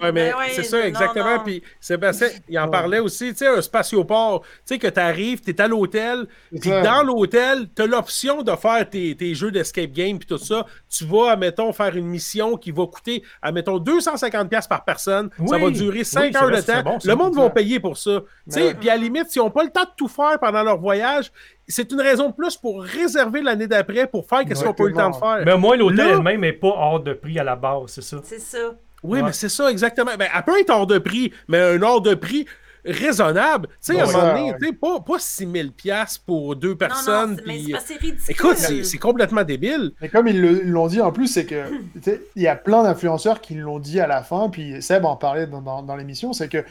Ouais, mais ouais, c'est ça, non, exactement. non. Puis Sébastien, il en parlait aussi, tu sais, un spatioport. Tu sais, que tu arrives, tu es à l'hôtel, puis ça. dans l'hôtel, tu as l'option de faire tes, tes jeux d'escape game, puis tout ça. Tu vas, admettons, faire une mission qui va coûter, admettons, 250$ par personne. ça va durer Oui, 5 c'est heures de temps. bon, ça. le monde va payer pour ça. Tu sais, Ouais. Puis à la limite, s'ils n'ont pas le temps de tout faire pendant leur voyage, c'est une raison de plus pour réserver l'année d'après pour faire qu'est-ce Ouais, qu'on pas eu le temps de faire. Mais au moins, l'hôtel Là- elle-même n'est pas hors de prix à la base, c'est ça? C'est ça. Oui, Ouais. mais c'est ça, exactement. Ben, elle peut être hors de prix, mais un hors de prix raisonnable. Tu sais, à un moment ça, donné, ouais. tu sais, pas, pas 6 000 pour deux Non, non, personnes. c'est- mais c'est pas c'est ridicule. Écoute, c'est c'est complètement débile. Mais comme ils l'ont dit en plus, c'est que tu sais, il y a plein d'influenceurs qui l'ont dit à la fin, puis Seb en parlait dans, dans- dans l'émission, c'est que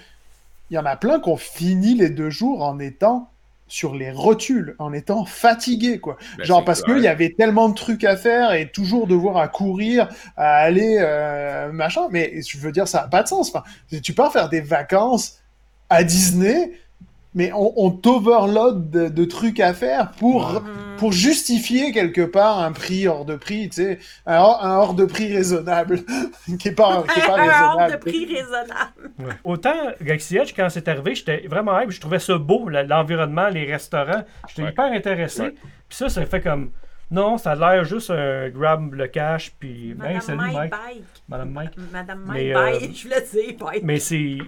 il y en a plein qui ont fini les deux jours en étant sur les rotules, en étant fatigués, quoi. Ben, Genre parce qu'il y avait tellement de trucs à faire et toujours devoir à courir, à aller, euh, machin. Mais je veux dire, ça n'a pas de sens. Enfin, tu pars faire des vacances à Disney, mais on, on t'overload de, de trucs à faire pour, pour justifier quelque part un prix hors de prix, tu sais, un, hors- un hors de prix raisonnable, qui n'est pas, qui est pas Un hors de raisonnable. prix raisonnable. Ouais. Autant Galaxy Edge, quand c'est arrivé, j'étais vraiment hype, je trouvais ça beau, l'environnement, les restaurants. J'étais Ouais. hyper intéressé. Ouais. Puis ça, ça fait comme. Non, ça a l'air juste un grab le cash, puis. Madame Hey, salut My Mike. Bike. Madame Mike. Madame Mais, euh. Je voulais dire Bike. Mais c'est.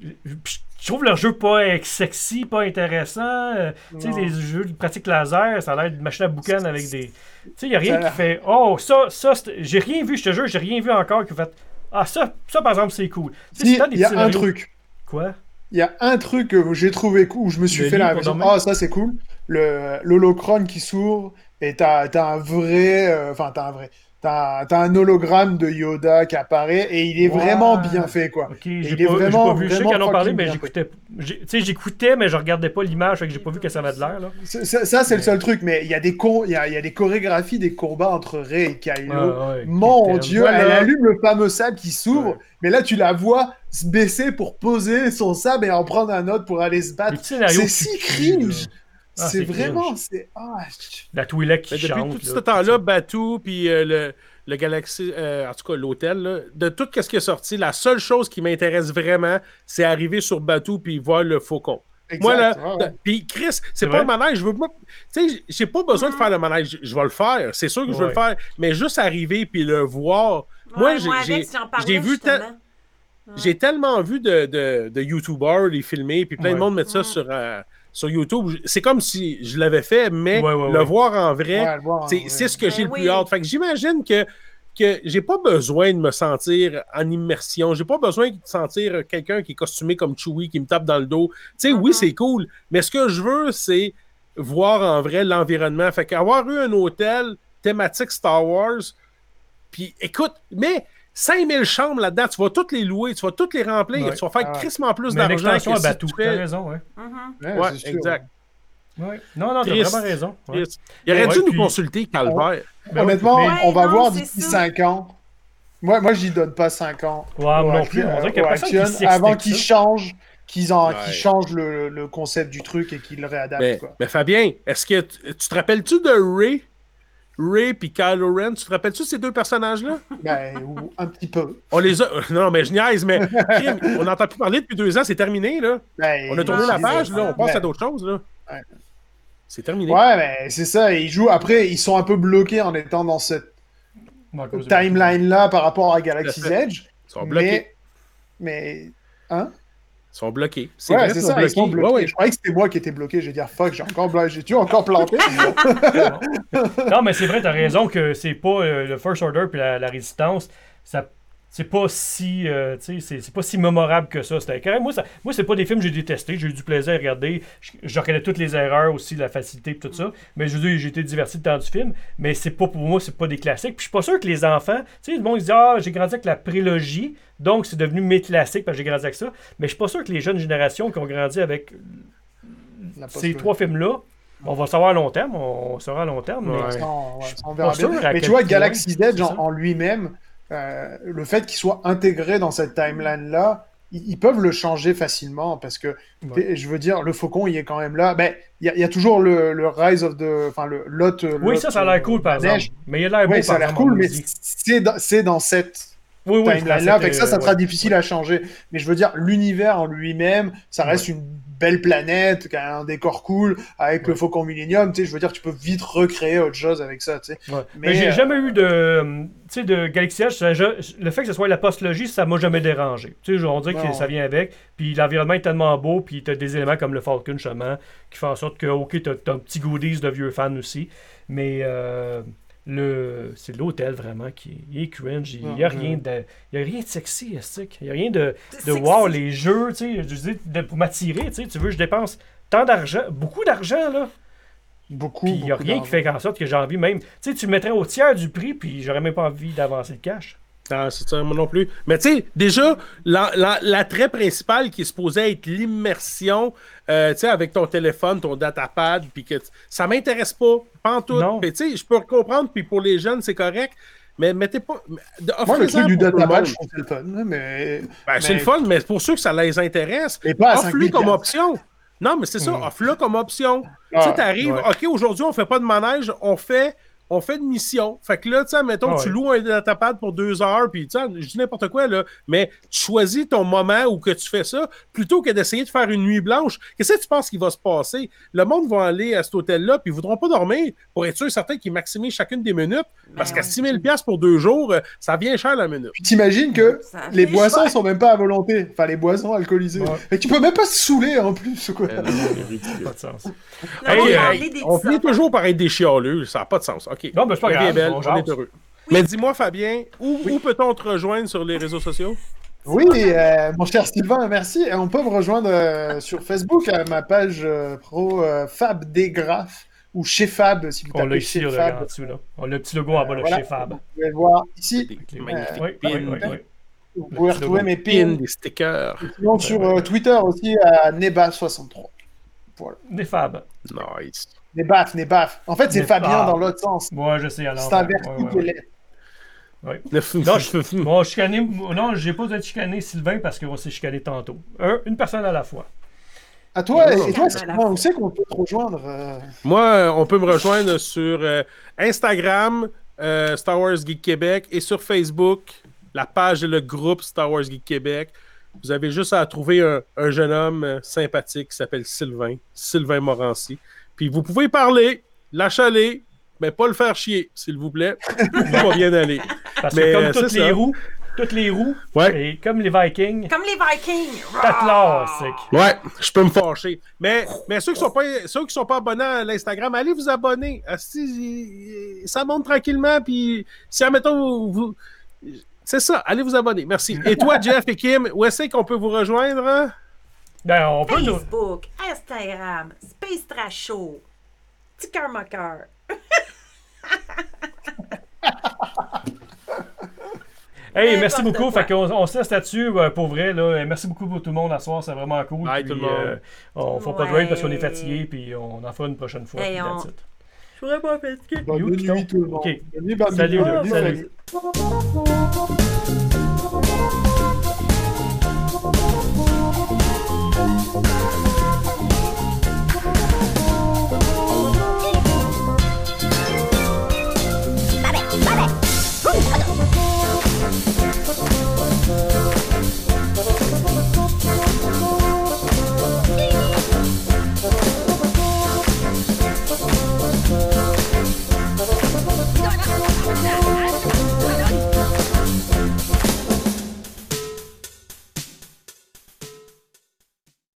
Je trouve leur jeu pas ex- sexy, pas intéressant. Euh, Tu sais, les jeux de pratique laser, ça a l'air d'une machine à boucan avec des. Tu sais, il a Ça rien a qui fait. Oh, ça, ça, j'ai rien vu, je te jure, j'ai rien vu encore qui fait. Ah, ça, ça par exemple, c'est cool. Si, il y a un truc. Quoi? Il y a un truc que j'ai trouvé cool, où je me suis Le fait la réflexion. Ah, ça c'est cool. Le l'holochrone qui s'ouvre et t'as t'as un vrai. euh, Enfin, t'as un vrai. T'as un hologramme de Yoda qui apparaît et il est vraiment bien fait, quoi. J'ai pas, vraiment- pas vu. Je sais vraiment qu'ils en fucking mais j'écoutais. Tu sais, j'écoutais, mais je regardais pas l'image, fait que j'ai pas vu que ça avait de l'air, là. Ça, c'est le seul truc, mais il y, a des con- il y, a, il y a des chorégraphies des combats entre Rey et Kylo. Ah, ouais, Mon dieu, Voilà. elle allume le fameux sable qui s'ouvre, Ouais. mais là tu la vois se baisser pour poser son sable et en prendre un autre pour aller se battre. C'est si cringe. là. Ah, c'est vraiment, ah, je- La Twi'lek qui depuis chante. tout ce là, temps-là, Batou, puis euh, le, le Galaxy, euh, en tout cas l'hôtel, là, de tout ce qui est sorti, la seule chose qui m'intéresse vraiment, c'est arriver sur Batou puis voir le faucon. exact, Moi, là, ouais. puis Chris, c'est C'est pas vrai? le manège. Je veux pas. Tu sais, j'ai pas besoin de faire le manège. Je vais le faire. C'est sûr que je vais Ouais. le faire. Mais juste arriver puis le voir. moi, Ouais, j'ai- avec, j'ai j'en parlais, j'ai vu j'ai tellement vu de, de, de YouTubers les filmer, puis plein de monde mettre ça Mm. sur, euh, sur YouTube. C'est comme si je l'avais fait, mais Ouais, ouais, le ouais. voir en vrai, c'est ce que Ben j'ai le plus oui. hâte. Fait que j'imagine que, que j'ai pas besoin de me sentir en immersion. J'ai pas besoin de sentir quelqu'un qui est costumé comme Chewie qui me tape dans le dos. Tu sais, oui, c'est cool, mais ce que je veux, c'est voir en vrai l'environnement. Fait qu'avoir eu un hôtel thématique Star Wars, puis écoute, mais 5000 chambres là-dedans, tu vas toutes les louer, tu vas toutes les remplir, Ouais. tu vas faire Ah crissement plus d'argent extension que à si tu fais- raison, ouais. Mhm. Ouais, exact. ouais. Non, non, t'as vraiment raison. Il aurait Ouais, dû nous consulter, Calvaire. Ben Honnêtement, mais- on va voir d'ici c'est ça. 5 ans. Moi, moi j'y donne pas 5 ans. Ouais, moi Au non plus. On dirait qu'il personne qui Avant qu'ils changent, qu'ils en- Ouais. qu'ils changent le, le concept du truc et qu'ils le réadaptent. Mais, quoi. mais Fabien, est-ce que tu, tu te rappelles-tu de Ray? Ray puis Kylo Ren. Tu te rappelles-tu de ces deux personnages-là? Ben, ou un petit peu. On les a. Non, mais je niaise, mais on n'entend plus parler depuis deux ans, c'est terminé, là. Ben, On a tourné la page, là, on passe à Ben, d'autres choses, là. Ouais. C'est terminé. Ouais, mais c'est ça. Ils jouent. Après, ils sont un peu bloqués en étant dans cette timeline-là par rapport à Galaxy's. Edge. Ils sont bloqués. Mais. Mais. Hein? Ils sont bloqués. C'est Ouais, vrai, c'est ça, sont ils sont bloqués. bloqués. Ouais, ouais. Je croyais que c'était moi qui étais bloqué. J'ai dit, ah, fuck, j'ai encore, bla- j'ai-tu encore planté? Non, mais c'est vrai, t'as raison que c'est pas euh, le First Order puis la, la résistance. Ça, c'est pas si, euh, tu sais, c'est, c'est pas si mémorable que ça. C'était. Moi, ça, moi, c'est pas des films que j'ai détestés. J'ai eu du plaisir à regarder. Je, je reconnais toutes les erreurs aussi, la facilité et tout ça. Mais je veux dire, j'ai été diverti dans du film. Mais c'est pas pour moi, c'est pas des classiques. Puis je suis pas sûr que les enfants, tu sais, le monde ils disent ah, j'ai grandi avec la prélogie, donc c'est devenu mes classiques parce que j'ai grandi avec ça. Mais je suis pas sûr que les jeunes générations qui ont grandi avec ces trois films-là, on va savoir à long terme. On saura à long terme. mais- on- ouais, on verra bien. Mais tu vois, c'est Edge en lui-même, euh, le fait qu'il soit intégré dans cette timeline-là, ils, ils peuvent le changer facilement parce que, Ouais. je veux dire, le faucon, il est quand même là. Ben, il y, a- il y a toujours le, le Rise of the. Enfin, le Lot. Oui, ça, ça a l'air cool, par exemple. Mais il a l'air beau, Oui, ça a l'air cool, mais c'est dans, dans cette Oui, oui, timeline-là. c'est Fait que ça, ça euh, sera ouais. difficile à changer. Mais je veux dire, l'univers en lui-même, ça reste une belle planète, un décor cool, avec le Faucon Millennium. Tu sais, je veux dire, tu peux vite recréer autre chose avec ça, tu sais. Ouais. Mais, Mais, j'ai euh, jamais eu de. euh, Tu sais, de Galaxy Edge, ça, je- le fait que ce soit la postlogie, ça m'a jamais dérangé. Tu sais, on dirait que ça vient avec. Puis l'environnement est tellement beau, puis t'as des éléments comme le Falcon, justement, qui font en sorte que, ok, t'as t'as un petit goodies de vieux fans aussi. Mais euh, le c'est l'hôtel vraiment qui il est cringe. Il n'y a, rien de- il y a rien de sexy, Estic. Il n'y a rien de, de wow, les jeux, tu sais, je dis, de- pour m'attirer, tu sais, tu veux que je dépense tant d'argent, beaucoup d'argent, là. Beaucoup. Puis il n'y a rien qui fait en sorte que j'ai envie même. Tu sais, tu le mettrais au tiers du prix, puis j'aurais même pas envie d'avancer le cash. Ah, c'est ça, moi non plus. Mais tu sais, déjà, la- la- l'attrait principal qui est supposé être l'immersion, euh, tu sais, avec ton téléphone, ton datapad, puis que ça m'intéresse pas, pas en tout. Tu sais, je peux comprendre, puis pour les jeunes, c'est correct, mais mettez pas... Moi, le truc du datapad, je trouve c'est le fun. Mais, Ben, c'est le fun, mais pour ceux que ça les intéresse, 5000 comme option. Non, mais c'est ça, Mm. offre-le comme option. Ah, tu sais, t'arrives, ouais. OK, aujourd'hui, on fait pas de manège, on fait, on fait une mission. Fait que là, tu sais, mettons, tu ouais. loues un datapad pour deux heures, puis tu sais, je dis n'importe quoi, là, mais tu choisis ton moment où que tu fais ça, plutôt que d'essayer de faire une nuit blanche. Qu'est-ce que tu penses qui va se passer? Le monde va aller à cet hôtel-là, puis ils voudront pas dormir pour être sûr certain qu'ils maximisent chacune des minutes, parce Ben qu'à ouais. 6 000 piastres pour deux jours, euh, ça vient cher la minute. Puis t'imagines que Ça les boissons cher. sont même pas à volonté. Enfin, les boissons alcoolisées. Ouais. Et tu peux même pas se saouler en plus. Quoi. Pas de sens. Non, Hey, on hey, on finit toujours par être des chialeux, ça n'a pas de sens. OK? Non, mais c'est pas grave, est belle, on on est heureux. Mais dis-moi, Fabien, où, où peut-on te rejoindre sur les réseaux sociaux? Oui, euh, mon cher Sylvain, merci. Et on peut me rejoindre euh, sur Facebook à ma page euh, pro euh, Fab Desgraphes ou chez Fab si vous On l'a tapez ici, le Fab. dessus, là. On a le petit logo en bas, là, Voilà. chez Fab. Vous pouvez le voir ici. Magnifiques Oui, pins, oui, oui, oui. Vous pouvez retrouver mes pins, des stickers. Sinon, sur euh, Twitter aussi à Neba63. Des Fab. Nice. Nebaf, Nebaf. En fait, c'est. Fabien dans l'autre sens. Moi, je sais, alors. C'est inverti ouais, ouais, ouais. Non, je, bon, chicané, non, j'ai pas de chicaner Sylvain parce qu'on s'est chicané tantôt. Un- une personne à la fois. À toi, et toi, où c'est qu'on peut te rejoindre euh, Moi, on peut me rejoindre sur euh, Instagram, euh, Star Wars Geek Québec, et sur Facebook, la page et le groupe Star Wars Geek Québec. Vous avez juste à trouver un, un jeune homme sympathique qui s'appelle Sylvain, Sylvain Morancy. Puis vous pouvez parler, l'achaler, mais pas le faire chier, s'il vous plaît. Tout va bien aller. Parce Mais, que euh, comme toutes c'est les ça. roues, toutes les roues, Ouais. et comme les Vikings, Comme les Vikings. t'as. Ouais, je peux me fâcher. Mais, mais ceux qui sont pas ceux qui sont pas abonnés à l'Instagram, allez vous abonner. Ça monte tranquillement. Puis si admettons vous, vous- c'est ça, allez vous abonner. Merci. Et toi, Jeff et Kim, où est-ce qu'on peut vous rejoindre? Ben, on peut nous. Facebook, Instagram, Space Trash Show, Petit cœur moqueur. Hey, merci beaucoup. quoi. Fait qu'on on se laisse là-dessus euh, pour vrai. Là. Merci beaucoup pour tout le monde à soir. C'est vraiment cool. Bye, Puis, tout le monde. euh, on fera pas de raid parce qu'on est fatigué. Puis on en fera une prochaine fois. Hey, on-. Je suis vraiment fatigué. Bonne You, nuit tout le monde. Salut, nuit. Salut. Bye.